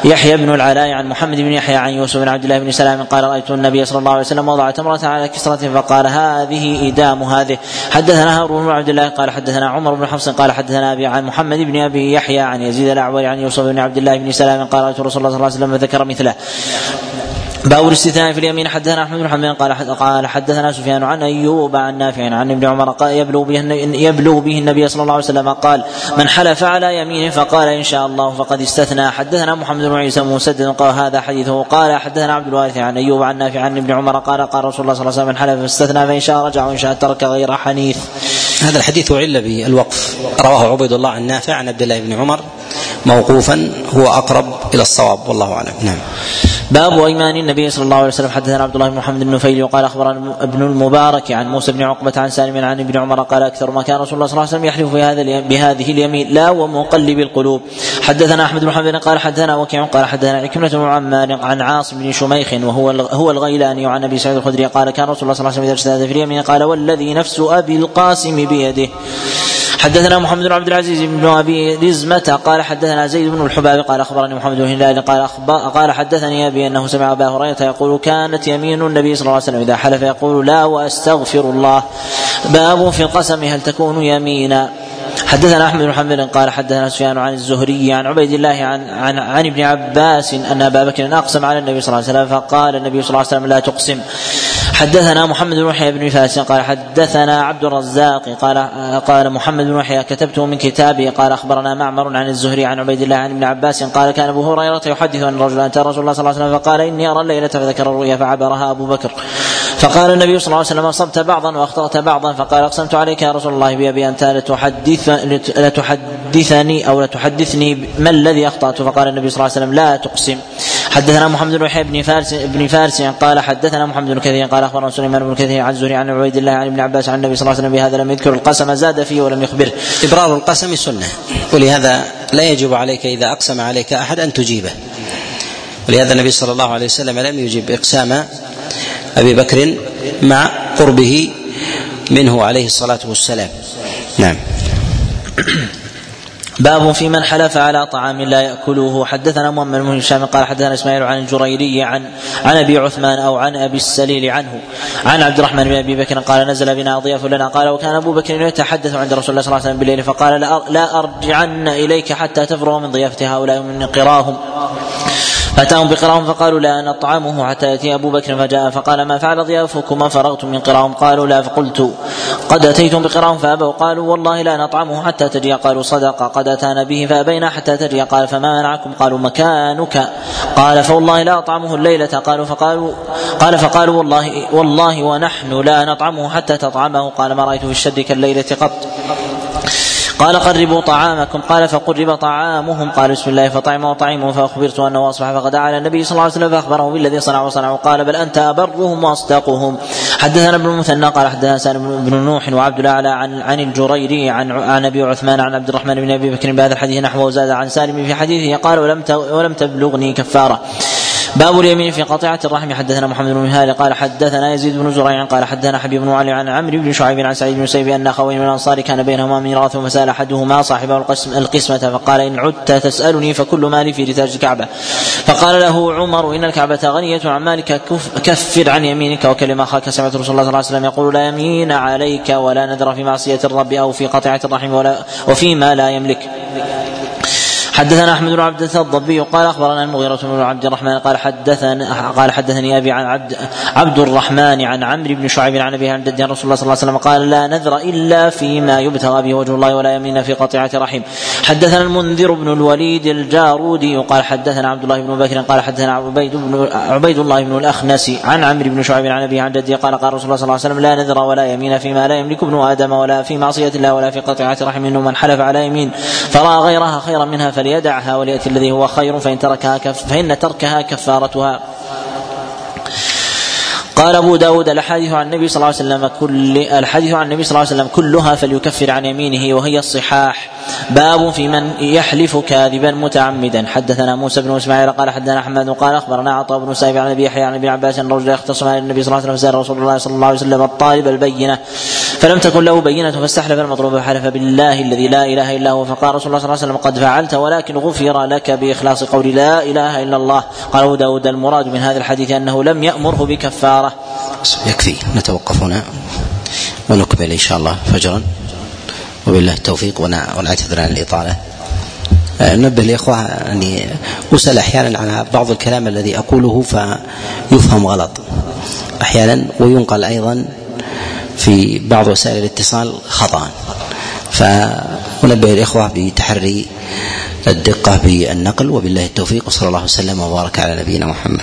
يحيى بن العلاء عن محمد بن يحيى عن يوسف بن عبد الله بن سلام قال رأيت النبي صلى الله عليه وسلم وضع تمرة على كسرة فقال هذه إدام هذه. حدثنا هارون بن عبد الله قال حدثنا عمر بن حفص قال حدثنا أبي عن محمد بن أبي يحيى عن يزيد الأعور عن يوسف بن عبد الله بن سلام قال رأيت رسول الله صلى الله عليه وسلم ذكر مثله. باب الاستثناء في اليمين حدثنا أحمد بن حنبل قال قال حدثنا سفيان عن أيوب عن نافع عن ابن عمر قال يبلغ به يبلغ به النبي صلى الله عليه وسلم قال من حلف على يمينه فقال إن شاء الله فقد استثنى. حدثنا محمد بن عيسى مسدد قال هذا حديثه قال حدثنا عبد الوارث عن أيوب عن نافع عن ابن عمر قال قال رسول الله صلى الله عليه وسلم من حلف فاستثنى فإن شاء رجع وإن شاء ترك غير حنيف.
هذا الحديث عل بالوقف. رواه عبيد الله عن نافع عن عبد الله بن عمر موقوفا هو أقرب إلى الصواب والله أعلم. نعم.
باب ايمان النبي صلى الله عليه وسلم. حدثنا عبد الله بن محمد بن نفيل وقال أخبرنا ابن المبارك عن موسى بن عقبة عن سالم عن ابن عمر قال أكثر ما كان رسول الله صلى الله عليه وسلم يحلف في هذا بهذه اليمين لا ومقلب القلوب. حدثنا أحمد بن محمد قال حدثنا وكيع قال حدثنا عكرمة بن عمار عن عاصم بن شميخ وهو هو الغيلاني وعن أبي سعيد الخدري قال كان رسول الله صلى الله عليه وسلم إذا اجتهد في اليمين قال والذي نفس أبي القاسم بيده. حدثنا محمد بن عبد العزيز بن أبي رزمة قال حدثنا زيد بن الحباب قال أخبرني محمد بن هلال قال قال حدثني أبي أنه سمع أبا هريرة يقول كانت يمين النبي صلى الله عليه وسلم إذا حلف يقول لا وأستغفر الله. باب في القسم هل تكون يمينا؟ حدثنا أحمد بن محمد قال حدثنا سفيان عن الزهري عن عبيد الله عن عن, عن ابن عباس أن أبا بكر أقسم على النبي صلى الله عليه وسلم فقال النبي صلى الله عليه وسلم لا تقسم. حدثنا محمد بن يحيى بن فارس قال حدثنا عبد الرزاق قال قال محمد بن يحيى كتبته من كتابي قال أخبرنا معمر عن الزهري عن عبيد الله عن ابن عباس قال كان أبو هريرة يحدث أن رجلا أتى رسول الله صلى الله عليه وسلم فقال إني أرى الليلة فذكر الرؤيا فعبرها أبو بكر. فقال النبي صلى الله عليه وسلم أصبت بعضا وأخطأت بعضا فقال أقسمت عليك يا رسول الله بأبي انت لتحدث لتحدثني أو لتحدثني ما الذي أخطأت فقال النبي صلى الله عليه وسلم لا تقسم حدثنا محمد بن يحيى بن فارس بن فارس قال حدثنا محمد بن كثير قال أخبرنا سليمان بن كثير عن زهري عن عبيد الله عن ابن عباس عن النبي صلى الله عليه وسلم بهذا لم يذكر القسم زاد فيه ولم يخبره.
ابرار القسم سنة ولهذا لا يجب عليك إذا أقسم عليك أحد أن تجيبه. ولهذا النبي صلى الله عليه وسلم لم يجب إقسام أبي بكر مع قربه منه عليه الصلاة والسلام. نعم. [coughs]
باب في من حلف على طعام لا يأكله حدثنا محمد بن هشام قال حدثنا إسماعيل عن الجريري عن عن أبي عثمان أو عن أبي السليل عنه عن عبد الرحمن بن أبي بكر قال نزل بنا ضياف لنا قال وكان أبو بكر يتحدث عند رسول الله صلى الله عليه وسلم بالليل فقال لا أرجعن إليك حتى تفرغ من ضيافه هؤلاء من قراهم فأتاهم بقرأهم فقالوا لا نطعمه حتى يأتي أبو بكر فجاء فقال ما فعل ضيافكم فرغتم من قراهم قالوا لا فقلت قد أتيتم بقراهم فأبوا قالوا والله لا نطعمه حتى تجي قالوا صدق قد أتانا به فأبينا حتى تجي قال فما منعكم قالوا مكانك قال فوالله لا أطعمه الليلة قالوا فقالوا قال فقالوا والله والله ونحن لا نطعمه حتى تطعمه قال ما رأيت في الشد كالليلة قط قال قربوا طعامكم. قال فقرب طعامهم. قال بسم الله فطعم وطعموا فأخبرت انه اصبح فغدا على النبي صلى الله عليه وسلم فاخبره بالذي صنع وصنعوا قال بل أنت أبرهم وأصدقهم. حدثنا ابن المثنى. قال حدثنا سالم بن نوح وعبد الاعلى عن عن الجريري عن عن أبي عثمان عن عبد الرحمن بن أبي بكر بهذا الحديث نحوه. وزاد عن سالم في حديثه قال ولم ولم تبلغني كفارة. باب اليمين في قطيعة الرحم. حدثنا محمد بن مهال قال حدثنا يزيد بن زريع قال حدثنا حبيب بن علي عن عمرو بن شعيب عن سعيد بن سيب أن أخوين من الأنصار كان بينهما ميراث فسأل أحدهما صاحبه القسم القسمة فقال إن عدت تسألني فكل مالي في رتاج الكعبة. فقال له عمر إن الكعبة غنية عن مالك كفر عن يمينك. وكلم أخاك سمعت رسول الله صلى الله عليه وسلم يقول لا يمين عليك ولا نذر في معصية الرب أو في قطيعة الرحم ولا وفيما لا يملك. حدثنا أحمد بن عبد الضبي قال أخبرنا المغيرة بن عبد الرحمن قال حدثنا قال حدثني أبي عن عبد عبد الرحمن عن عمرو بن شعيب عن ابي عن جده رسول الله صلى الله عليه وسلم قال لا نذر إلا فيما يبتغى به وجه الله ولا يمين في قطيعة رحم. حدثنا المنذر بن الوليد الجارودي قال حدثنا عبد الله بن بكر قال حدثنا عبيد بن عبيد الله بن الأخنس عن عمرو بن شعيب عن ابي عن جده قال قال رسول الله صلى الله عليه وسلم لا نذر ولا يمين فيما لا يملك ابن آدم ولا في معصية الله ولا في قطيعة رحم من حلف على يمين فراى غيرها خيرا منها فليدعها وليأتي الذي هو خير فإن تركها كف فإن تركها كفارتها. قال أبو داود الحديث عن النبي صلى الله عليه وسلم كل الحديث عن النبي صلى الله عليه وسلم كلها فليكفر عن يمينه وهي الصحاح. باب في من يحلف كاذبا متعمدا. حدثنا موسى بن إسماعيل قال حدثنا أحمد قال أخبرنا عطاء بن سائب عن أبي يحيى عن ابن عباس أن رجلا اختصم على النبي صلى الله عليه وسلم رسول الله صلى الله عليه وسلم الطالب البينة. فلم تكن له بينة فاستحلف المطلوب فحلف بالله الذي لا إله إلا هو. فقال رسول الله صلى الله عليه وسلم قد فعلت ولكن غفر لك بإخلاص قول لا إله إلا الله. قال أبو داود المراد من هذا الحديث أنه لم يأمره بكفاره
يكفي. نتوقف هنا. ونكمل إن شاء الله فجرا. وبالله التوفيق ونعتذر عن الإطالة. آه، نبه الإخوة أني أسأل أحيانا على بعض الكلام الذي أقوله فيفهم غلط. أحيانا وينقل أيضا في بعض وسائل الاتصال خطأ. فنبه الإخوة بتحري الدقة بالنقل. وبالله التوفيق. وصلى الله وسلم وبارك على نبينا محمد.